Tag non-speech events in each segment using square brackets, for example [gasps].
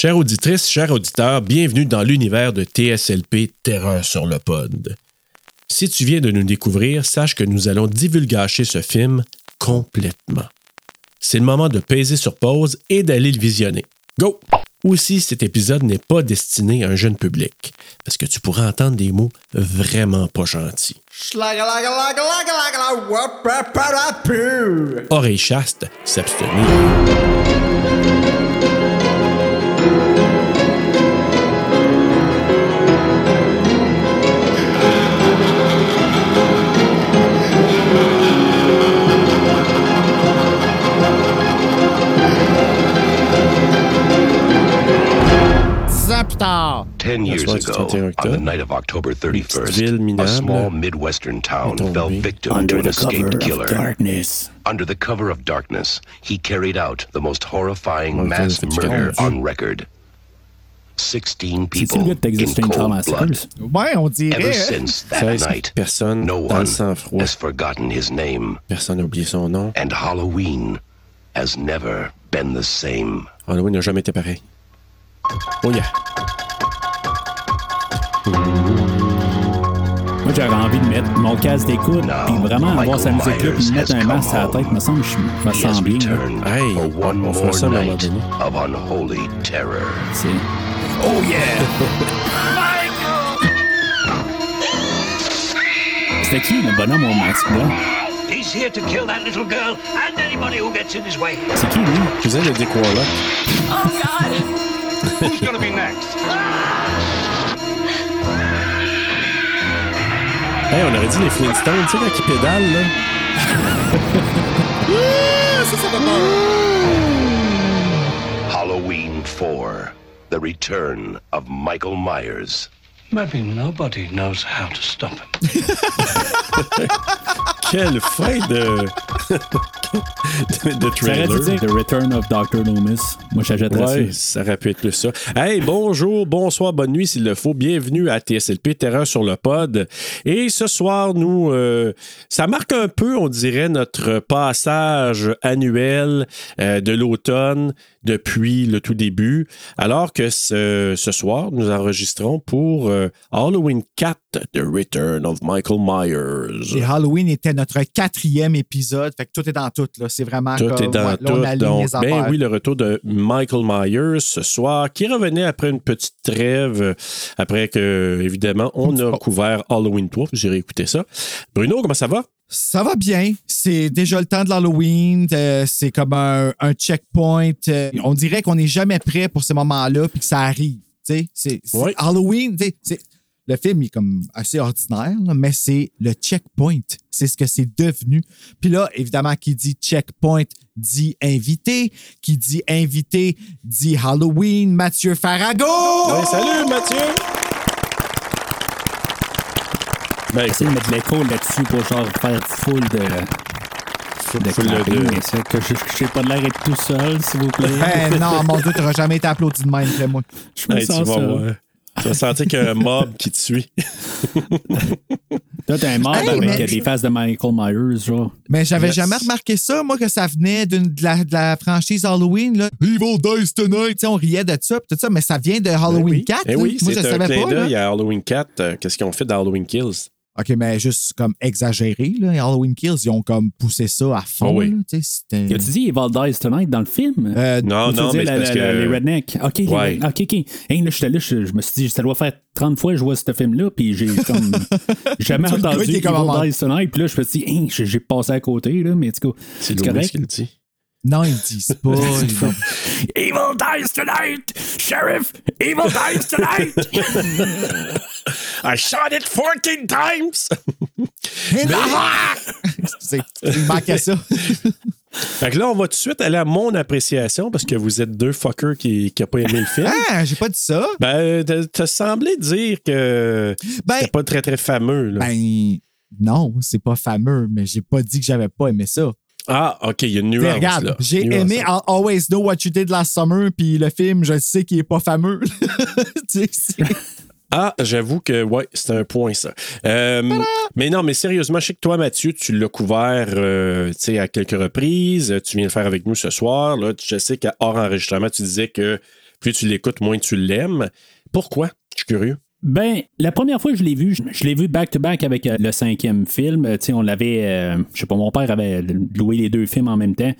Chère auditrice, chers auditeurs, bienvenue dans l'univers de TSLP Terreur sur le pod. Si tu viens de nous découvrir, sache que nous allons divulgacher ce film complètement. C'est le moment de peser sur pause et d'aller le visionner. Go! Aussi, cet épisode n'est pas destiné à un jeune public, parce que tu pourras entendre des mots vraiment pas gentils. Oreille chaste, s'abstenir. Dix ans. Ten years That's why it's ago, on the night of October 31st, a small Midwestern town fell victim Under to an escaped killer. darkness. Under the cover of darkness, he carried out the most horrifying Ouais, mass c'est- c'est murder on record. 16 people le gars de Texas in Chainsaw cold Massacre? blood. Ouais, on dirait. Ever since that night, personnes no one has forgotten his name, Personne n'a oublié son nom. and Halloween has never been the same. Halloween n'a jamais été pareil. Oh yeah. Moi, j'aurais envie de mettre mon casque d'écoute puis vraiment avoir sa musique là puis mettre un masque à la tête. me semble que je me sens bien. là. Hey, on fera ça à un moment donné. C'est- Oh yeah! C'était qui le bonhomme au masque blanc? He's here to kill that little girl and anybody who gets in his way. C'est qui lui? Cousin de Dick Warlock. Who's gonna be next? Hey, on aurait dit les Flintstones, tu sais, quand ils pédalent, là. [laughs] Halloween 4 The Return of Michael Myers. Maybe nobody knows how to stop him. [laughs] Quelle fin de. de, trailer. The Return of Dr. Loomis. Moi, j'achèterais Ouais, ça. ça aurait pu être plus ça. Hey, bonjour, bonsoir, bonne nuit s'il le faut. Bienvenue à TSLP Terreur sur le pod. Et ce soir, nous, euh, ça marque un peu, on dirait, notre passage annuel euh, de l'automne depuis le tout début. Alors que ce, ce soir, nous enregistrons pour euh, Halloween 4, The Return of Michael Myers. Et Halloween était notre quatrième épisode. Fait que tout est dans tout. Là. C'est vraiment Tout comme, est dans ouais, tout. Donc, ben oui, le retour de Michael Myers ce soir, qui revenait après une petite trêve, après que, évidemment, on a Oh. couvert Halloween 3. J'ai réécouté ça. Bruno, comment ça va? Ça va bien. C'est déjà le temps de l'Halloween. Euh, c'est comme un, un checkpoint. Euh, on dirait qu'on n'est jamais prêt pour ces moments-là puis que ça arrive. Tu sais, C'est, c'est- Oui. Halloween, tu sais, c'est- le film est comme assez ordinaire, là, mais c'est le checkpoint. C'est ce que c'est devenu. Puis là, évidemment, qui dit checkpoint dit invité. Qui dit invité dit Halloween. Mathieu Farago! Salut, Mathieu! Ben, Essayer de mettre de l'écho là-dessus pour genre faire full de. Full de full de- clapping, c'est que je sais pas de l'air d'être tout seul, s'il vous plaît. Ben non, mon Dieu, tu n'auras jamais été applaudi de même, moi. Je me hey, tu sens vas. Tu vas sentir qu'il y a un mob qui te suit. Toi, t'es un mob Hey, avec mais- des faces de Michael Myers, genre. Mais j'avais Yes. jamais remarqué ça, moi, que ça venait de, la, de la franchise Halloween. Là. Evil Dies Tonight. Tu sais, on riait de ça, pis tout ça, mais ça vient de Halloween Ben oui. 4. Eh là. oui, moi, je savais clin pas. là. d'œil à Halloween 4. euh, Qu'est-ce qu'ils ont fait dans Halloween Kills? OK, mais juste comme exagéré, là. Halloween Kills, ils ont comme poussé ça à fond. Oh oui. là, tu dit Evil Dies Tonight dans le film? Euh, Non, non, mais la- parce la- que. les rednecks? OK, Ouais. OK, OK. Hey, là, j'étais là, je, je me suis dit, ça doit faire 30 fois que je vois ce film-là, puis j'ai comme [laughs] jamais entendu Evil Dies Tonight, puis là, je me suis dit, Hey, j'ai passé à côté, là, mais en tout cas, C'est correct. qui le dit. Non, ils disent pas. [laughs] ils Evil dies tonight! Sheriff! Evil dies tonight! [laughs] I shot it 14 times! Il manquait ça. Fait que là, on va tout de suite aller à mon appréciation parce que vous êtes deux fuckers qui n'ont pas aimé le film. Ah, j'ai pas dit ça. Ben, t'as- t'as semblé dire que Ben- c'était pas très, très fameux. là. Ben, non, c'est pas fameux, mais j'ai pas dit que j'avais pas aimé ça. Ah, OK, il y a une nuance. regarde, là. j'ai aimé. I'll Always Know What You Did Last Summer, puis le film, je sais qu'il est pas fameux. [laughs] Tu sais, c'est- [laughs] Ah, j'avoue que, ouais, c'est un point, ça. Euh, mais non, mais sérieusement, je sais que toi, Mathieu, tu l'as couvert euh, à quelques reprises. Tu viens le faire avec nous ce soir. Là. Je sais qu'à hors enregistrement, tu disais que plus tu l'écoutes, moins tu l'aimes. Pourquoi? Je suis curieux. Ben, la première fois que je l'ai vu, je, je l'ai vu back-to-back avec euh, le cinquième film. Euh, tu sais, on l'avait, euh, je sais pas, mon père avait loué les deux films en même temps,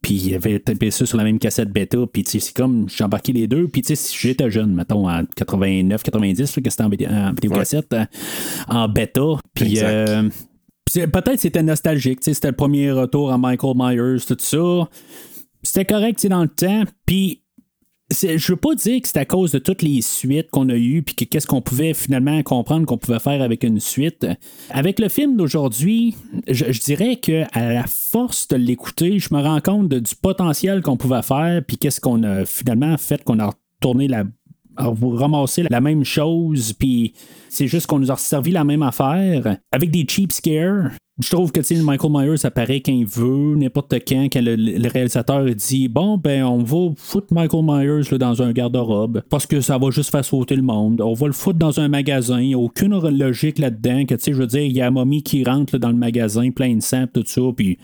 puis il avait tapé ça sur la même cassette bêta, puis c'est comme, j'ai embarqué les deux, puis tu sais, si j'étais jeune, mettons, en 89, 90, là, que c'était en, en vidéocassette, euh, en bêta, puis... Euh, Peut-être c'était nostalgique, tu sais, c'était le premier retour à Michael Myers, tout ça. C'était correct, dans le temps. Puis je veux pas dire que c'est à cause de toutes les suites qu'on a eues, puis que qu'est-ce qu'on pouvait finalement comprendre qu'on pouvait faire avec une suite. Avec le film d'aujourd'hui, je, dirais que à la force de l'écouter, je me rends compte du potentiel qu'on pouvait faire, puis qu'est-ce qu'on a finalement fait qu'on a retourné la vous la même chose, puis c'est juste qu'on nous a servi la même affaire avec des cheap scares. Je trouve que Michael Myers apparaît quand il veut, n'importe quand, quand le, réalisateur dit Bon, ben, on va foutre Michael Myers dans un garde-robe parce que ça va juste faire sauter le monde. On va le foutre dans un magasin. Il n'y a aucune logique là-dedans. Que tu sais, je veux dire, il y a la qui rentre dans le magasin, plein de sang, tout ça, puis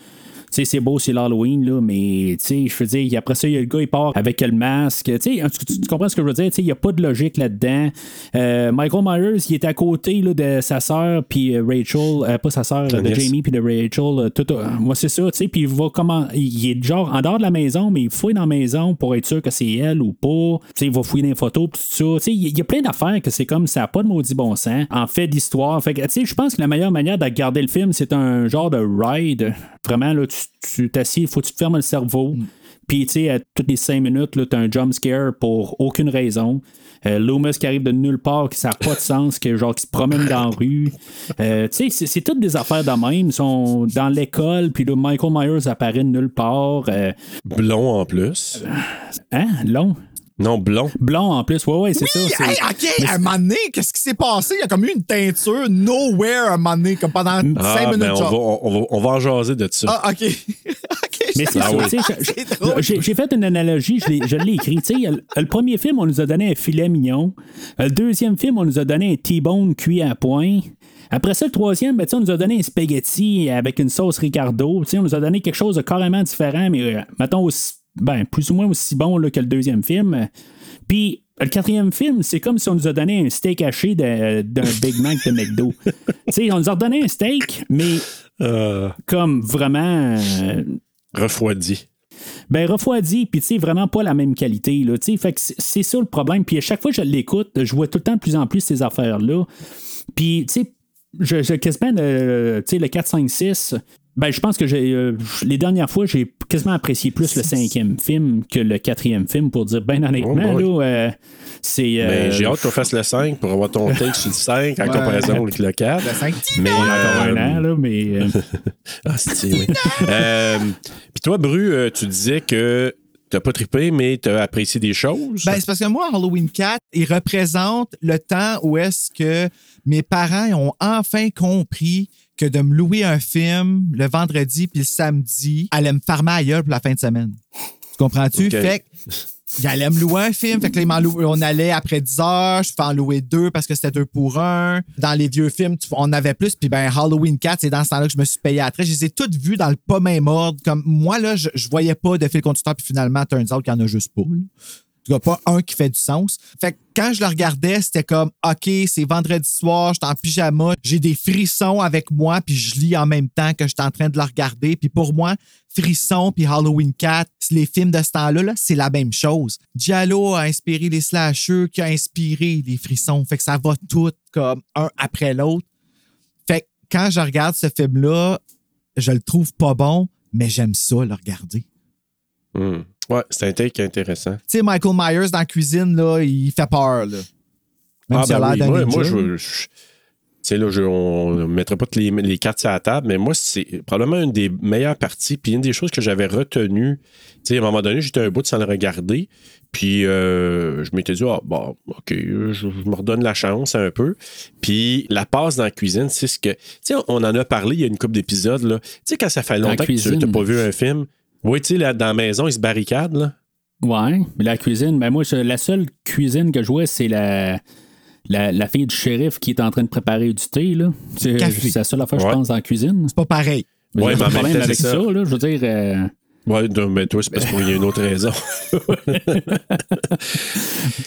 sais, c'est beau, c'est l'Halloween, là, mais, tu sais, je veux dire, après ça, il y a le gars, il part avec le masque. Tu sais, tu, comprends ce que je veux dire? Tu sais, il n'y a pas de logique là-dedans. Euh, Michael Myers, il est à côté là, de sa sœur, puis euh, Rachel, euh, pas sa sœur, de. Jamie, puis de Rachel. Tout, moi, c'est ça, tu sais, puis il va comment. Il est genre en dehors de la maison, mais il fouille dans la maison pour être sûr que c'est elle ou pas. Tu sais, il va fouiller dans les photos, puis tout ça. Tu sais, il y a- il y a plein d'affaires que c'est comme ça n'a pas de maudit bon sens. En fait d'histoire. Fait que, tu sais, je pense que la meilleure manière de regarder le film, c'est un genre de ride. Vraiment, là, tu tu t'assieds, il faut que tu te fermes le cerveau. Puis, tu sais, à toutes les cinq minutes, tu as un jump scare pour aucune raison. Euh, Loomis qui arrive de nulle part, qui ça n'a pas de sens, que genre qui se promène dans la [laughs] rue. Euh, tu sais, c'est- c'est toutes des affaires de même. Ils sont dans l'école, puis là, Michael Myers apparaît de nulle part. Euh, Blond en plus. hein? Long? Non, blond. Blond en plus, ouais, ouais, c'est ça. c'est- Hey, OK, à un moment donné, qu'est-ce qui s'est passé? Il y a comme eu une teinture nowhere à un moment donné, comme pendant 5 Ah, minutes. ben, on, genre. va, on, va, on va en jaser de ça. Ah, OK. [laughs] OK. Mais c'est Ah ça, oui. j'ai fait une analogie, je l'ai- je l'ai écrit. Tu sais, le, le premier film, on nous a donné un filet mignon. Le deuxième film, on nous a donné un T-bone cuit à point. Après ça, le troisième, ben, tu sais, on nous a donné un spaghetti avec une sauce Ricardo. Tu sais, on nous a donné quelque chose de carrément différent, mais euh, mettons aussi, ben, plus ou moins aussi bon là, que le deuxième film. Puis le quatrième film, c'est comme si on nous a donné un steak haché d'un [laughs] Big Mac de McDo. tu sais, on nous a redonné un steak, mais Euh, comme vraiment. euh, refroidi. ben refroidi, puis tu sais, vraiment pas la même qualité. Là, tu sais. fait que c'est ça le problème. Puis à chaque fois que je l'écoute, je vois tout le temps de plus en plus ces affaires-là. Puis, tu sais, je, je quasiment le, tu sais, le 4, 5, 6. Ben, je pense que j'ai euh, les dernières fois, j'ai quasiment apprécié plus le cinquième film que le quatrième film, pour dire ben honnêtement, Oh là, euh, c'est. euh, Ben, j'ai hâte qu'on fasse le 5 pour avoir ton take sur le 5 en comparaison avec le 4. Le cinq. Mais, on a encore un an, là, mais. euh, [laughs] Ah, c'est oui. Euh, Puis toi, Bru, tu disais que t'as pas trippé, mais t'as apprécié des choses. Ben, c'est parce que moi, Halloween 4, il représente le temps où est-ce que mes parents ont enfin compris que de me louer un film le vendredi puis le samedi allait me farmer ailleurs pour la fin de semaine. Tu comprends-tu? Fait que, il allait me louer un film. Fait que là, on allait après 10 heures. Je fais en louer deux parce que c'était deux pour un. Dans les vieux films, on avait plus. Puis ben, Halloween 4, c'est dans ce temps-là que je me suis payé après. Je les ai toutes vues dans le pas même ordre. Comme moi, là, je, je voyais pas de fil conducteur. Puis finalement, turns out qu'il y en a juste pas. Cas, pas un qui fait du sens. Fait que quand je le regardais, c'était comme, OK, c'est vendredi soir, je suis en pyjama, j'ai des frissons avec moi, puis je lis en même temps que je suis en train de le regarder. Puis pour moi, Frisson puis Halloween 4, les films de ce temps-là, là, c'est la même chose. Giallo a inspiré les slashers, qui a inspiré les frissons. Fait que ça va tout comme un après l'autre. Fait que quand je regarde ce film-là, je le trouve pas bon, mais j'aime ça le regarder. Hmm. Ouais, c'est un take intéressant. Tu sais, Michael Myers dans la cuisine, là, il fait peur. Là. Même ah, ben oui, moi, moi, je. je- tu sais, là, je- on ne mettra pas toutes les, les cartes sur la table, mais moi, c'est probablement une des meilleures parties. Puis une des choses que j'avais retenues, tu sais, à un moment donné, j'étais un bout sans le regarder. Puis euh, je m'étais dit, ah, bon, OK, je, je me redonne la chance un peu. Puis la passe dans la cuisine, c'est ce que. Tu sais, on en a parlé il y a une couple d'épisodes, là. Tu sais, quand ça fait longtemps que tu n'as pas vu un film. Oui, tu sais, là, dans la maison, ils se barricadent, là. Ouais, mais la cuisine, ben moi, je- la seule cuisine que je vois, c'est la, la, la fille du shérif qui est en train de préparer du thé. là. C'est la seule affaire, Ouais. je pense, dans la cuisine. C'est pas pareil. Mais Ouais, mais en problème temps, avec c'est ça. ça. là. Je veux dire, euh, Ouais, mais toi, c'est parce qu'il y a une autre raison. [laughs]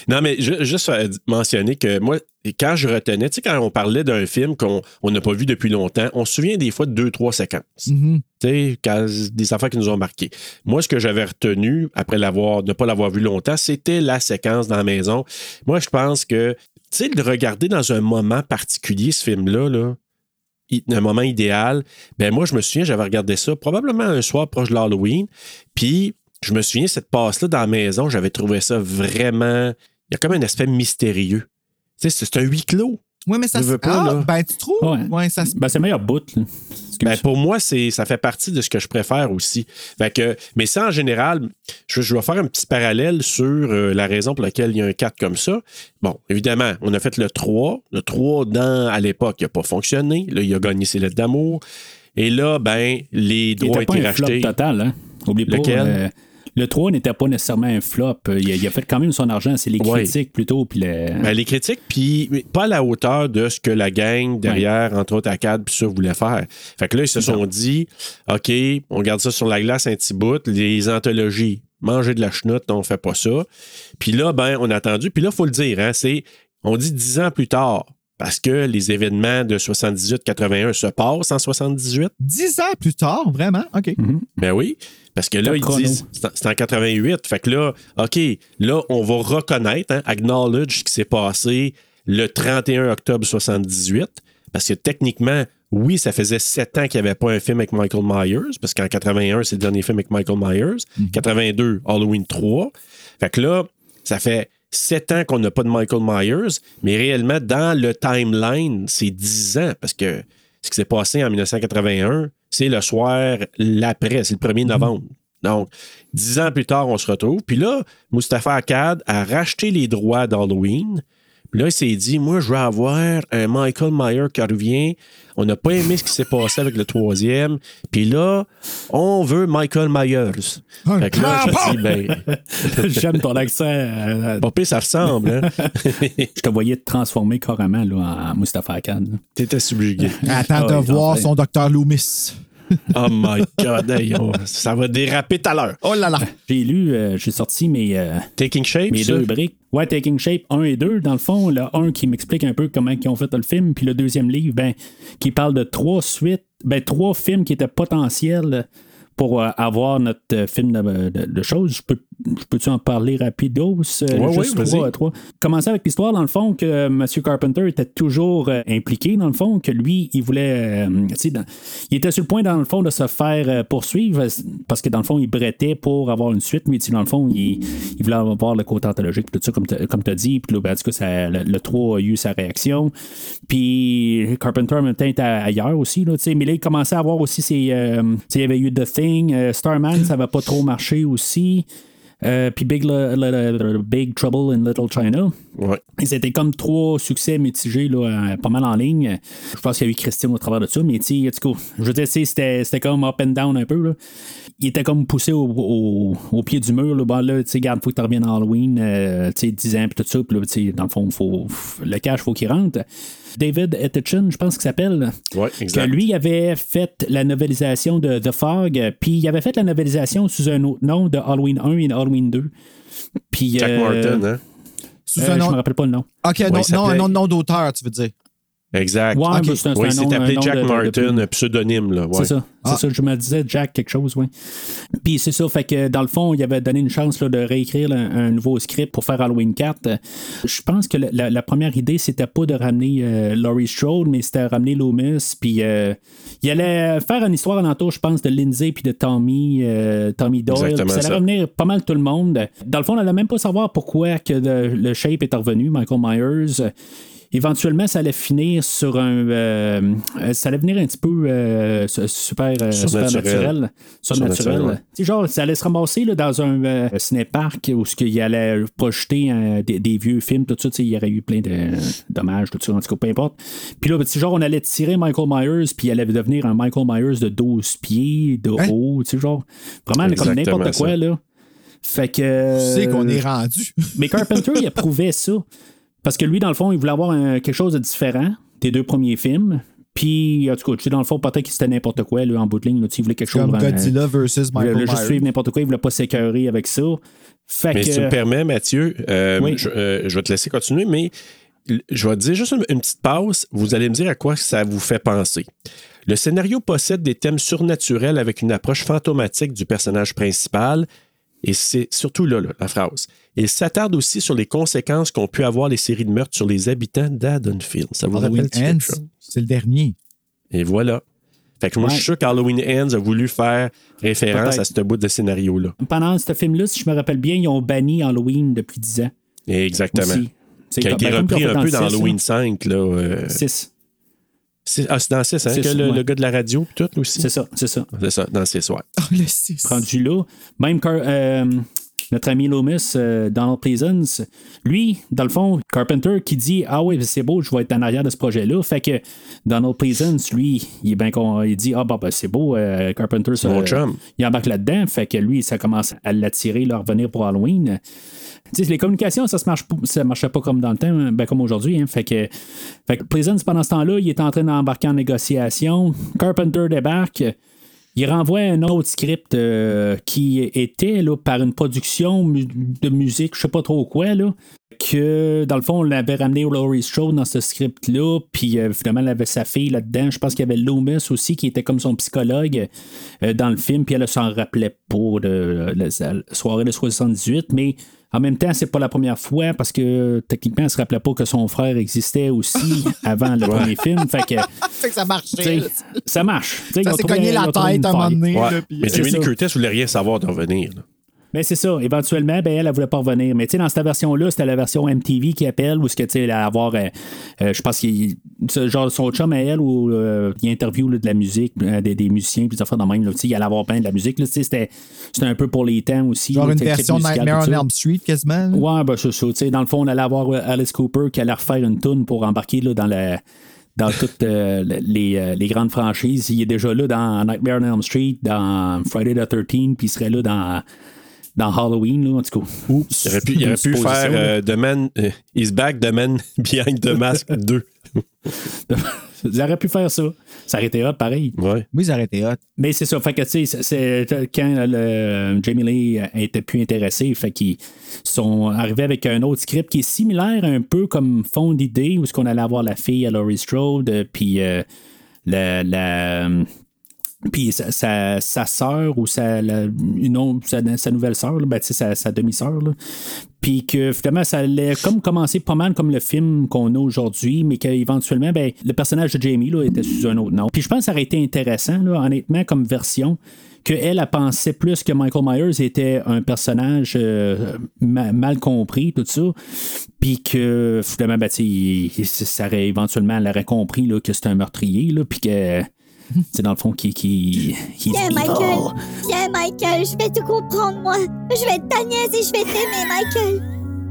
non, mais ju- juste mentionner que moi, quand je retenais, tu sais, quand on parlait d'un film qu'on on n'a pas vu depuis longtemps, on se souvient des fois de deux, trois séquences. Mhm. Tu sais, des affaires qui nous ont marqué. Moi, ce que j'avais retenu après l'avoir, ne pas l'avoir vu longtemps, c'était la séquence dans la maison. Moi, je pense que, tu sais, de regarder dans un moment particulier, ce film-là, là, un moment idéal, ben moi, je me souviens, j'avais regardé ça probablement un soir proche de l'Halloween. Puis, je me souviens, cette passe-là dans la maison, j'avais trouvé ça vraiment. Il y a comme un aspect mystérieux. Tu c'est un huis clos. Oui, mais ça se pas, ah, là. Ben, tu trouves? Ouais. Ouais, ça se Ben, c'est le meilleur bout. Ben, pour moi, c'est, ça fait partie de ce que je préfère aussi. Fait que, mais ça, en général, je, je vais faire un petit parallèle sur euh, la raison pour laquelle il y a un 4 comme ça. Bon, évidemment, on a fait le 3. Le 3, dans, à l'époque, il n'a pas fonctionné. Là, il a gagné ses lettres d'amour. Et là, ben, les Il droits était pas étaient un flop rachetés. total. Hein? Oublie pas. Lequel? euh, le 3 n'était pas nécessairement un flop. Il a, il a fait quand même son argent. C'est les Ouais. critiques plutôt. Puis le... Ben, les critiques, puis pas à la hauteur de ce que la gang derrière, entre autres ACAD, puis ça voulait faire. Fait que là, ils se sont dit, OK, on garde ça sur la glace un petit bout, les anthologies, manger de la chenoute, on fait pas ça. Puis là, ben, on a attendu, puis là, il faut le dire, hein, c'est, on dit dix ans plus tard, parce que les événements de 78-81 se passent en 78. Dix ans plus tard, vraiment? OK. Ben oui. Parce que là, Top ils chrono. disent, c'est en- c'est en 88. Fait que là, OK, là, on va reconnaître, hein, acknowledge ce qui s'est passé le 31 octobre 78. Parce que techniquement, oui, ça faisait sept ans qu'il n'y avait pas un film avec Michael Myers, parce qu'en 81, c'est le dernier film avec Michael Myers. 82, Halloween 3. Fait que là, ça fait sept ans qu'on n'a pas de Michael Myers, mais réellement, dans le timeline, c'est 10 ans, parce que ce qui s'est passé en 1981, c'est le soir l'après, c'est le 1er novembre. Donc, dix ans plus tard, on se retrouve. Puis là, Mustapha Akkad a racheté les droits d'Halloween. Puis là, il s'est dit, moi, je veux avoir un Michael Myers qui revient. On n'a pas aimé ce qui s'est passé avec le troisième. Puis là, on veut Michael Myers. Fait que là, je dis, ben, [laughs] J'aime ton accent. euh, pas pire, ça ressemble, hein? [laughs] je te voyais te transformer carrément là, en Mustafa Akkad. là. T'étais subjugué. Attends Ah de oui, voir son docteur Loomis. [laughs] Oh my God, hey, oh, ça va déraper tout à l'heure. Oh là là! J'ai lu, euh, j'ai sorti mes, euh, Taking Shape, mes ça? deux briques. Ouais, Taking Shape 1 et 2, dans le fond, le 1 qui m'explique un peu comment ils ont fait le film, puis le deuxième livre, ben, qui parle de trois suites, ben, trois films qui étaient potentiels pour euh, avoir notre euh, film de, de- de choses. Je peux, je peux-tu en parler rapidos? Euh, Ouais, juste ouais, trois, trois. Commencer avec l'histoire, dans le fond, que euh, M. Carpenter était toujours euh, impliqué, dans le fond, que lui, il voulait. euh, dans- il était sur le point, dans le fond, de se faire euh, poursuivre parce que, dans le fond, il brettait pour avoir une suite, mais dans le fond, il, il voulait avoir le côté anthologique, tout ça, comme tu as dit. Puis là, ben, en tout cas, ça- le, le 3 a eu sa réaction. Puis Carpenter, en même temps, était ailleurs aussi. Là, mais là, il commençait à avoir aussi ses. il y avait eu The Thing, Starman, ça va pas trop marcher aussi. Euh, puis Big, Big Trouble in Little China. Ouais. Et C'était comme trois succès mitigés, là, euh, pas mal en ligne. Je pense qu'il y a eu Christine au travers de ça, mais tu je veux dire, c'était c'était comme up and down un peu. Là. Il était comme poussé au, au- au pied du mur. Là, bon, là tu sais, garde, faut que tu reviennes à Halloween, euh, tu sais, 10 ans, puis tout ça. Puis là, tu sais, dans le fond, faut, le cash, faut qu'il rentre. David Etchin, je pense qu'il s'appelle. Ouais, Que exact. lui avait fait la novelisation de The Fog, puis il avait fait la novelisation sous un autre nom de Halloween 1 et Halloween 2. Puis, Jack euh, Martin, hein? Sous euh, un je nom. me rappelle pas le nom. OK, non, non, un nom, nom d'auteur, tu veux dire. Exact. Ouais, Ok. mais c'est Oui, appelé Jack de- Martin, de- un pseudonyme, là. Ouais. C'est ça. Ah. C'est ça, je me disais Jack quelque chose, oui. Puis c'est ça, fait que dans le fond, il avait donné une chance là, de réécrire un, un nouveau script pour faire Halloween 4. Euh, Je pense que la, première idée, c'était pas de ramener euh, Laurie Strode, mais c'était de ramener Loomis. Puis euh, il allait faire une histoire alentour, je pense, de Lindsay puis de Tommy, euh, Tommy Doyle. Puis ça allait revenir pas mal tout le monde. Dans le fond, on n'allait même pas savoir pourquoi que le, le shape est revenu, Michael Myers. Éventuellement, ça allait finir sur un. euh, ça allait venir un petit peu euh, su- super, euh, Surnaturel. supernaturel. Surnaturel. Ouais. Tu sais, genre, ça allait se ramasser là, dans un euh, ciné-parc où ce qu'il allait projeter euh, des, des vieux films, tout ça. Il y aurait eu plein de dommages, tout ça, en tout cas, peu importe. Puis là, tu sais, genre, on allait tirer Michael Myers, puis il allait devenir un Michael Myers de 12 pieds, de Hein? haut, tu sais, genre, vraiment comme n'importe quoi, ça. là. Fait que. Tu sais qu'on est rendu. Mais Carpenter, il [laughs] approuvait ça. Parce que lui, dans le fond, il voulait avoir un- quelque chose de différent des deux premiers films. Puis, en tout cas, tu sais, dans le fond, peut-être que c'était n'importe quoi, là, en bout de ligne. là, tu sais, il voulait quelque chose Comme Godzilla versus Il voulait Michael juste suivre n'importe quoi, il voulait pas s'écœurer avec ça. Fait Mais que. si tu me permets, Mathieu, euh, Oui. je, euh, je vais te laisser continuer, mais je vais te dire juste une, une petite pause. Vous allez me dire à quoi ça vous fait penser. Le scénario possède des thèmes surnaturels avec une approche fantomatique du personnage principal. Et c'est surtout là, là, la phrase. Il s'attarde aussi sur les conséquences qu'ont pu avoir les séries de meurtres sur les habitants d'Haddonfield. Ça vous Halloween rappelle c'est le dernier. Et voilà. Fait que moi, je suis sûr qu'Halloween Ends a voulu faire référence Peut-être. à ce bout de scénario-là. Pendant ce film-là, si je me rappelle bien, ils ont banni Halloween depuis 10 ans. Exactement. Aussi. C'est Qui a été ben, repris un peu dans Halloween là. 5. Là, euh, 6. C'est- ah, c'est dans 6, hein, que le, ouais. le gars de la radio, tout aussi? C'est ça, c'est ça. C'est ça, dans 6, ouais. Oh, le 6. rendu là. Même Car- euh, notre ami Loomis, euh, Donald Pleasance, lui, dans le fond, Carpenter qui dit Ah oui, c'est beau, je vais être en arrière de ce projet-là. Fait que Donald Pleasance, lui, il est il dit Ah bah, ben, c'est beau, euh, Carpenter, ça, mon chum. il embarque là-dedans. Fait que lui, ça commence à l'attirer, à revenir pour Halloween. Tu sais, les communications, ça se marche ça marchait pas comme dans le temps, ben, comme aujourd'hui. hein. Fait que, fait que Pleasance, pendant ce temps-là, il est en train d'embarquer en négociation. Carpenter débarque. Il renvoie un autre script euh, qui était là, par une production de musique, je sais pas trop quoi, que dans le fond, on avait ramené Laurie Strode dans ce script-là, puis euh, finalement, elle avait sa fille là-dedans. Je pense qu'il y avait Loomis aussi, qui était comme son psychologue euh, dans le film, puis elle ne s'en rappelait pas de la, la soirée de 78, mais en même temps, c'est pas la première fois parce que techniquement, elle se rappelait pas que son frère existait aussi [laughs] avant le premier film. Fait que, Fait que ça marchait. ça marche. Tu sais, ils Ça s'est cogné la tête à un moment donné. Ouais. là, puis, Mais euh, Jamie. Curtis voulait rien savoir d'en revenir. là. Ben, c'est ça. Éventuellement, ben, elle, elle voulait pas revenir. Mais tu sais, dans cette version-là, c'était la version MTV qui appelle, où ce que tu sais, avoir, euh, euh, je pense qu'il genre son chum à elle, où euh, il interview là, de la musique, des, des musiciens, puis des affaires de même. Là, il allait avoir plein de la musique. Là, tu sais, c'était, un peu pour les temps aussi. Genre là, une version Nightmare on. Elm Street quasiment. Ouais, ben c'est ça. Tu sais, dans le fond, on allait avoir Alice Cooper qui allait refaire une tune pour embarquer là, dans la dans toutes euh, les, euh, les grandes franchises. Il est déjà là dans Nightmare on Elm Street, dans Friday the 13 puis il serait là dans, dans Halloween, là, en tout cas. Oups. Il aurait pu, il aurait pu Supposition, faire euh, The Man euh, Is Back, The Man [laughs] Behind the Mask [laughs] 2. Il aurait pu faire ça. Ça aurait été hot, pareil. Ouais. Oui, ils auraient été hot. Mais c'est ça. Fait que, tu sais, c'est- c'est quand le, Jamie Lee était plus intéressé, fait qu'ils sont arrivés avec un autre script qui est similaire un peu comme fond d'idée, où ce qu'on allait avoir la fille à Laurie Strode, euh, puis euh, la. la puis sa, sa, sa sœur ou sa, nouvelle là, ben, sa, là. Puis que finalement, ça allait comme commencer pas mal comme le film qu'on a aujourd'hui, mais qu'éventuellement, ben, le personnage de Jamie là, était sous un autre nom. Puis je pense que ça aurait été intéressant, là, honnêtement, comme version, qu'elle a pensé plus que Michael Myers était un personnage euh, ma- mal compris, tout ça. Puis que finalement, ben, il- ça aurait éventuellement, elle aurait compris là, que c'était un meurtrier, puis que. C'est dans le fond qui. qui, qui Viens, Michael. Viens, Michael. Je vais te comprendre, moi. Je vais être ta nièce et je vais t'aimer, Michael.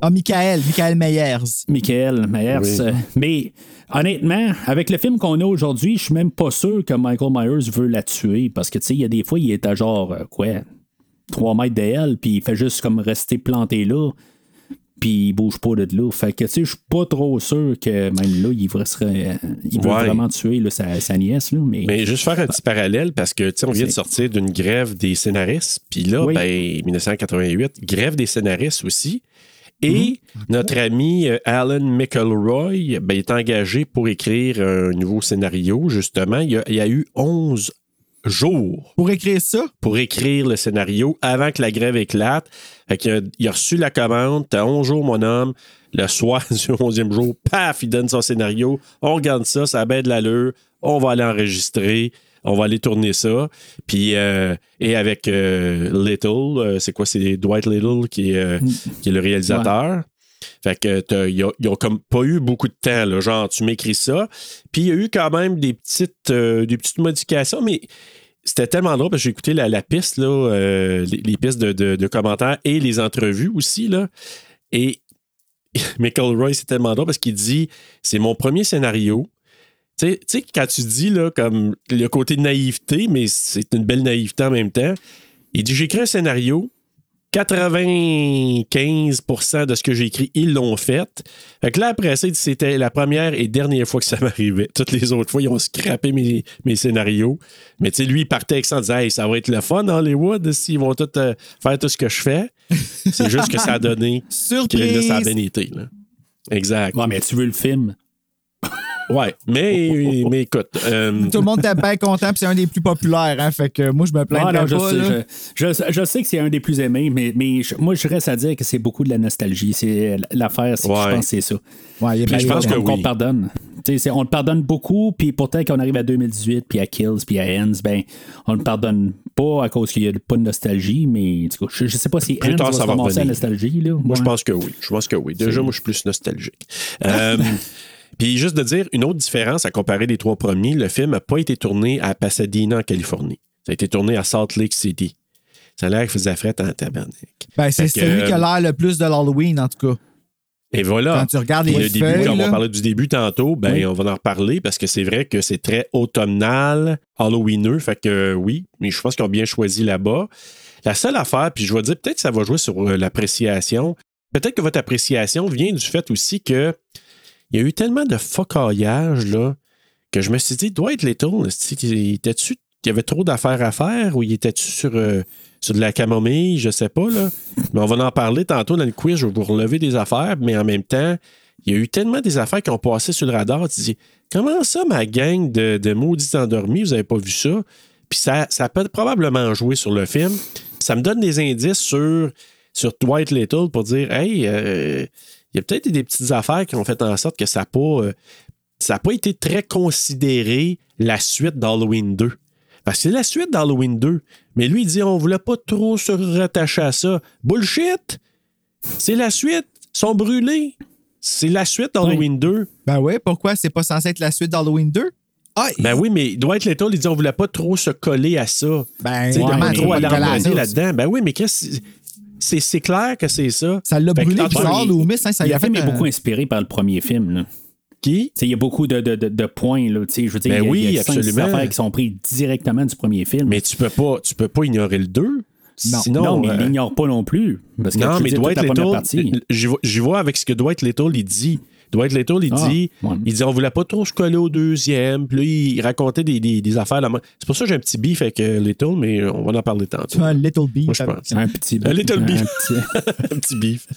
Ah, Michael, Michael Meyers. Michael. Oui. Euh, Mais honnêtement, avec le film qu'on a aujourd'hui, je suis même pas sûr que Michael Myers veut la tuer. Parce que tu sais, il y a des fois, il est à genre euh, quoi? 3 mètres d'elle, puis il fait juste comme rester planté là. Puis il bouge pas de là. Fait que tu sais, je suis pas trop sûr que même là, il serait- il veut Ouais. vraiment tuer là, sa, sa nièce. Là, mais, Mais juste faire un petit parallèle parce que, tu sais, on vient de sortir d'une grève des scénaristes. Puis là, Oui. ben, 1988, grève des scénaristes aussi. Et notre ami euh, Alan McElroy ben, est engagé pour écrire un nouveau scénario, justement. Il y a, il y a eu 11 jours Pour écrire ça, pour écrire le scénario avant que la grève éclate. Fait qu'il a, il a reçu la commande, t'as 11 jours, mon homme. Le soir [laughs] du 11e jour, paf, il donne son scénario. On regarde ça, ça a bien de l'allure. On va aller enregistrer. On va aller tourner ça. Puis, euh, et avec euh, Little, euh, c'est quoi? C'est Dwight Little qui est, qui est le réalisateur. Fait que ils ont, ils ont comme pas eu beaucoup de temps, là, genre tu m'écris ça. Puis il y a eu quand même des petites, euh, des petites modifications, mais c'était tellement drôle parce que j'ai écouté la, la piste, là, euh, les, pistes de, de- commentaires et les entrevues aussi. Là, et [laughs] Michael Roy, c'est tellement drôle parce qu'il dit c'est mon premier scénario. Tu sais, quand tu dis là, comme le côté de naïveté, mais c'est une belle naïveté en même temps, il dit j'écris un scénario, 95% de ce que j'ai écrit, ils l'ont fait. Fait que là, après ça, c'était la première et dernière fois que ça [laughs] m'arrivait. Toutes les autres fois, ils ont scrappé mes, mes scénarios. Mais tu sais, lui, il partait avec ça en disant, hey, ça va être le fun, Hollywood, s'ils vont tout, euh, faire tout ce que je fais. C'est juste que ça a donné [laughs] que Surprise! là, ça a bien été. là. Exact. Ouais, mais tu veux le film? Ouais, mais, mais écoute. euh, Tout le monde était bien content, puis c'est un des plus populaires, hein, fait que moi, je me Ah, plaindrais non, je, pas. sais, là. je, je- je sais que c'est un des plus aimés, mais, mais je- moi, je reste à dire que c'est beaucoup de la nostalgie. C'est l'affaire, c'est Ouais. je pense que c'est ça. Ouais, il Puis bien je pense qu'on oui. pardonne. Tu sais, c'est- on le pardonne beaucoup, puis pourtant, quand on arrive à 2018, puis à Kills, puis à Ends, ben, on le pardonne pas à cause qu'il n'y a pas de nostalgie, mais cas, je, je sais pas si Plus Ends tard, va ça se va ramasser à nostalgie. Là. Moi, je pense que oui. Je pense que oui. Déjà, moi, je suis plus nostalgique. [laughs] Euh, Puis juste de dire une autre différence à comparer les trois premiers, le film n'a pas été tourné à Pasadena, en Californie. Ça a été tourné à Salt Lake City. Ça a l'air qu'il faisait fret en tabarnak. Ben, c'est celui qui a l'air le plus de l'Halloween, en tout cas. Et voilà. Quand tu regardes les le début, feuilles, quand on là. va parler du début tantôt, ben, Oui. on va en reparler parce que c'est vrai que c'est très automnal, Halloweeneux. Fait que euh, oui, mais je pense qu'ils ont bien choisi là-bas. La seule affaire, puis je vais dire, peut-être que ça va jouer sur euh, l'appréciation. Peut-être que votre appréciation vient du fait aussi que il y a eu tellement de focaillage là, que je me suis dit, Dwight Little, il était-tu y avait trop d'affaires à faire ou il était-tu sur, euh, sur de la camomille, je sais pas, là. Mais on va en parler tantôt dans le quiz, je vais vous relever des affaires, mais en même temps, il y a eu tellement des affaires qui ont passé sur le radar. Tu dis, comment ça, ma gang de, de maudits endormis, vous avez pas vu ça? Puis ça, ça peut probablement jouer sur le film. Ça me donne des indices sur, sur Dwight Little pour dire, hey, euh, il y a peut-être des petites affaires qui ont fait en sorte que ça n'a pas, euh, ça a pas été très considéré la suite d'Halloween 2. Parce que c'est la suite d'Halloween 2. Mais lui, il dit on voulait pas trop se rattacher à ça. Bullshit! C'est la suite. Ils sont brûlés. C'est la suite d'Halloween 2. Ben ouais, pourquoi? C'est pas censé être la suite d'Halloween 2? Ah, Ben oui, mais Dwight Little, il dit on voulait pas trop se coller à ça. ben, comment pas tu trop à là-dedans. Ben oui, mais qu'est-ce c'est, c'est clair que c'est ça. Ça l'a brûlé, bizarre, il- Loomis, hein, ça le a fait film est un- beaucoup inspiré par le premier film. Là. Qui? Il y a beaucoup de, de, de, de points. Là, tu sais, je veux dire, Ben il y a- oui, il y a cinq, six absolument. affaires qui sont prises directement du premier film. Mais tu peux pas, tu peux pas ignorer le 2. Non. Sinon, non, mais euh, il l'ignore pas non plus. Parce que Non, mais Dwight la première Little, partie. j'y vois- j'y vois avec ce que Dwight Little, il dit. Dwight Little, il Ah, dit, ouais. il dit, on voulait pas trop se coller au deuxième. Puis là, il racontait des, des, des affaires. là. C'est pour ça que j'ai un petit beef avec euh, Little, mais on va en parler tantôt. Tu as un little beef. Moi, je pense. Un petit Un little un beef. petit- [laughs] un petit beef.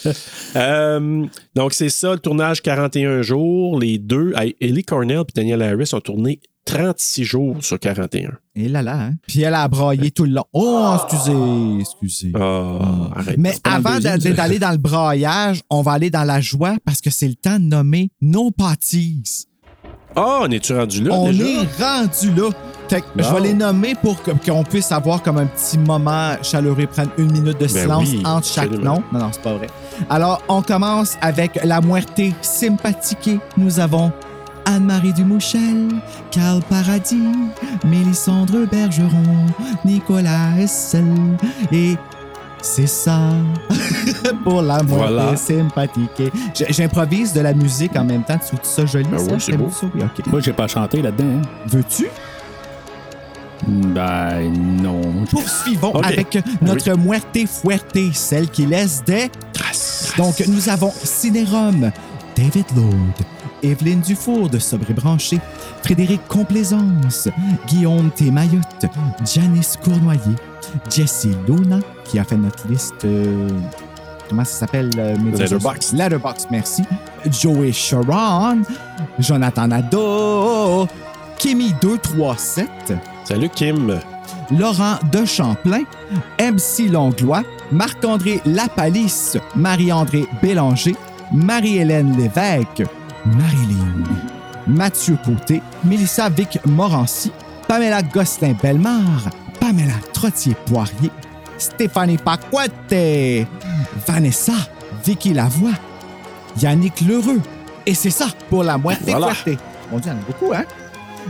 Euh, donc, c'est ça, le tournage 41 jours. Les deux, Ellie Cornell et Daniel Harris ont tourné 36 jours sur 41. Et là là, hein. Puis elle a braillé tout le long. Oh, excusez, excusez. Ah, arrête. Mais avant d'aller dans le braillage, on va aller dans la joie parce que c'est le temps de nommer nos pâtisses. Ah, on est-tu rendu là On déjà? est rendu là. Fait que je vais les nommer pour qu'on puisse avoir comme un petit moment chaleureux, prendre une minute de Ben silence oui, entre chaque absolument. nom. Non, non, c'est pas vrai. Alors, on commence avec la muerte sympathique. Nous avons Anne-Marie Dumouchel, Carl Paradis, Mélissandre Bergeron, Nicolas Hessel et c'est ça [laughs] pour la Voilà. sympathique. J'improvise de la musique en même temps. Tu trouves ça joli, Ben ça? oui, c'est T'aimes beau. ça? Oui, OK. Moi, j'ai pas chanté là-dedans. hein. Veux-tu? Ben, non. Poursuivons avec notre muerte fuerte, celle qui laisse des... Donc, nous avons Cinérum, David Lord, Evelyne Dufour de Sobre et Branché, Frédéric Complaisance, Guillaume T. Mayotte, Janice Cournoyer, Jessie Luna, qui a fait notre liste... euh, comment ça s'appelle? euh, sociaux? Letterboxd, merci. Joey Sharon, Jonathan Nadeau, Kimi 237, Salut, Kim. Laurent de Champlain, MC Longlois, Marc-André Lapalisse, Marie-André Bélanger, Marie-Hélène Lévesque, Marilyn, Mathieu Côté, Mélissa Vic Morancy, Pamela Gosselin-Bellemare, Pamela Trottier-Poirier, Stéphanie Paquette, Vanessa, Vicky Lavoie, Yannick Lheureux. Et c'est ça pour la moitié Voilà. Mon Dieu, il y en a beaucoup, hein?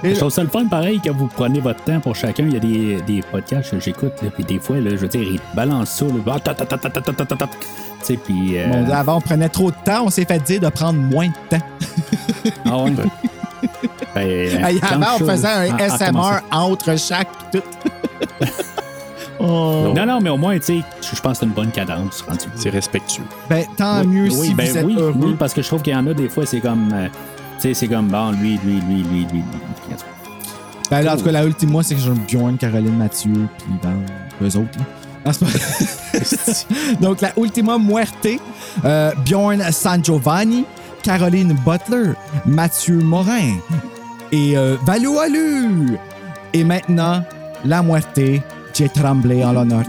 Et... Je trouve le fun pareil quand vous prenez votre temps pour chacun. Il y a des, des podcasts que j'écoute, puis des fois, là, je veux dire, ils balancent ça. Là, puis, euh... bon, avant, on prenait trop de temps, on s'est fait dire de prendre moins de temps. ah ouais. ben, avant, on faisait un SMR entre chaque tout. Non, non, mais au moins, tu sais, je pense que c'est une bonne cadence. C'est respectueux. Ben, tant mieux oui, si ben vous êtes oui, heureux. oui, parce que je trouve qu'il y en a des fois, c'est comme sais, c'est comme, bon, lui, lui, lui, lui, lui, lui. Ben là, en tout cas, la ultime, moi, c'est que j'ai Bjorn, Caroline, Mathieu, puis ben, eux autres. là. Pas- [laughs] Donc, la Ultima Muerte, euh, Bjorn San Giovanni, Caroline Butler, Mathieu Morin et euh, Valou Alu. Et maintenant, la Muerte, j'ai tremblé en l'honneur.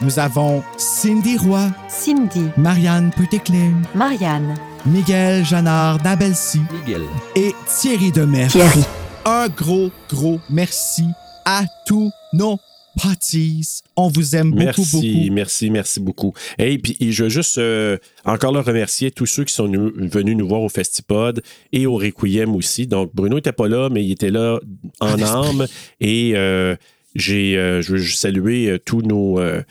Nous avons Cindy Roy, Cindy, Marianne Putéclair, Marianne, Miguel Janard d'Abelsi Miguel. et Thierry Demers. Thierry. Un gros, gros merci à tous nos parties. On vous aime beaucoup, Merci, beaucoup. merci, merci beaucoup. Et puis, je veux juste euh, encore là remercier tous ceux qui sont nu- venus nous voir au Festipod et au Requiem aussi. Donc, Bruno n'était pas là, mais il était là en âme. Et euh, j'ai, euh, je veux saluer euh, tous nos euh,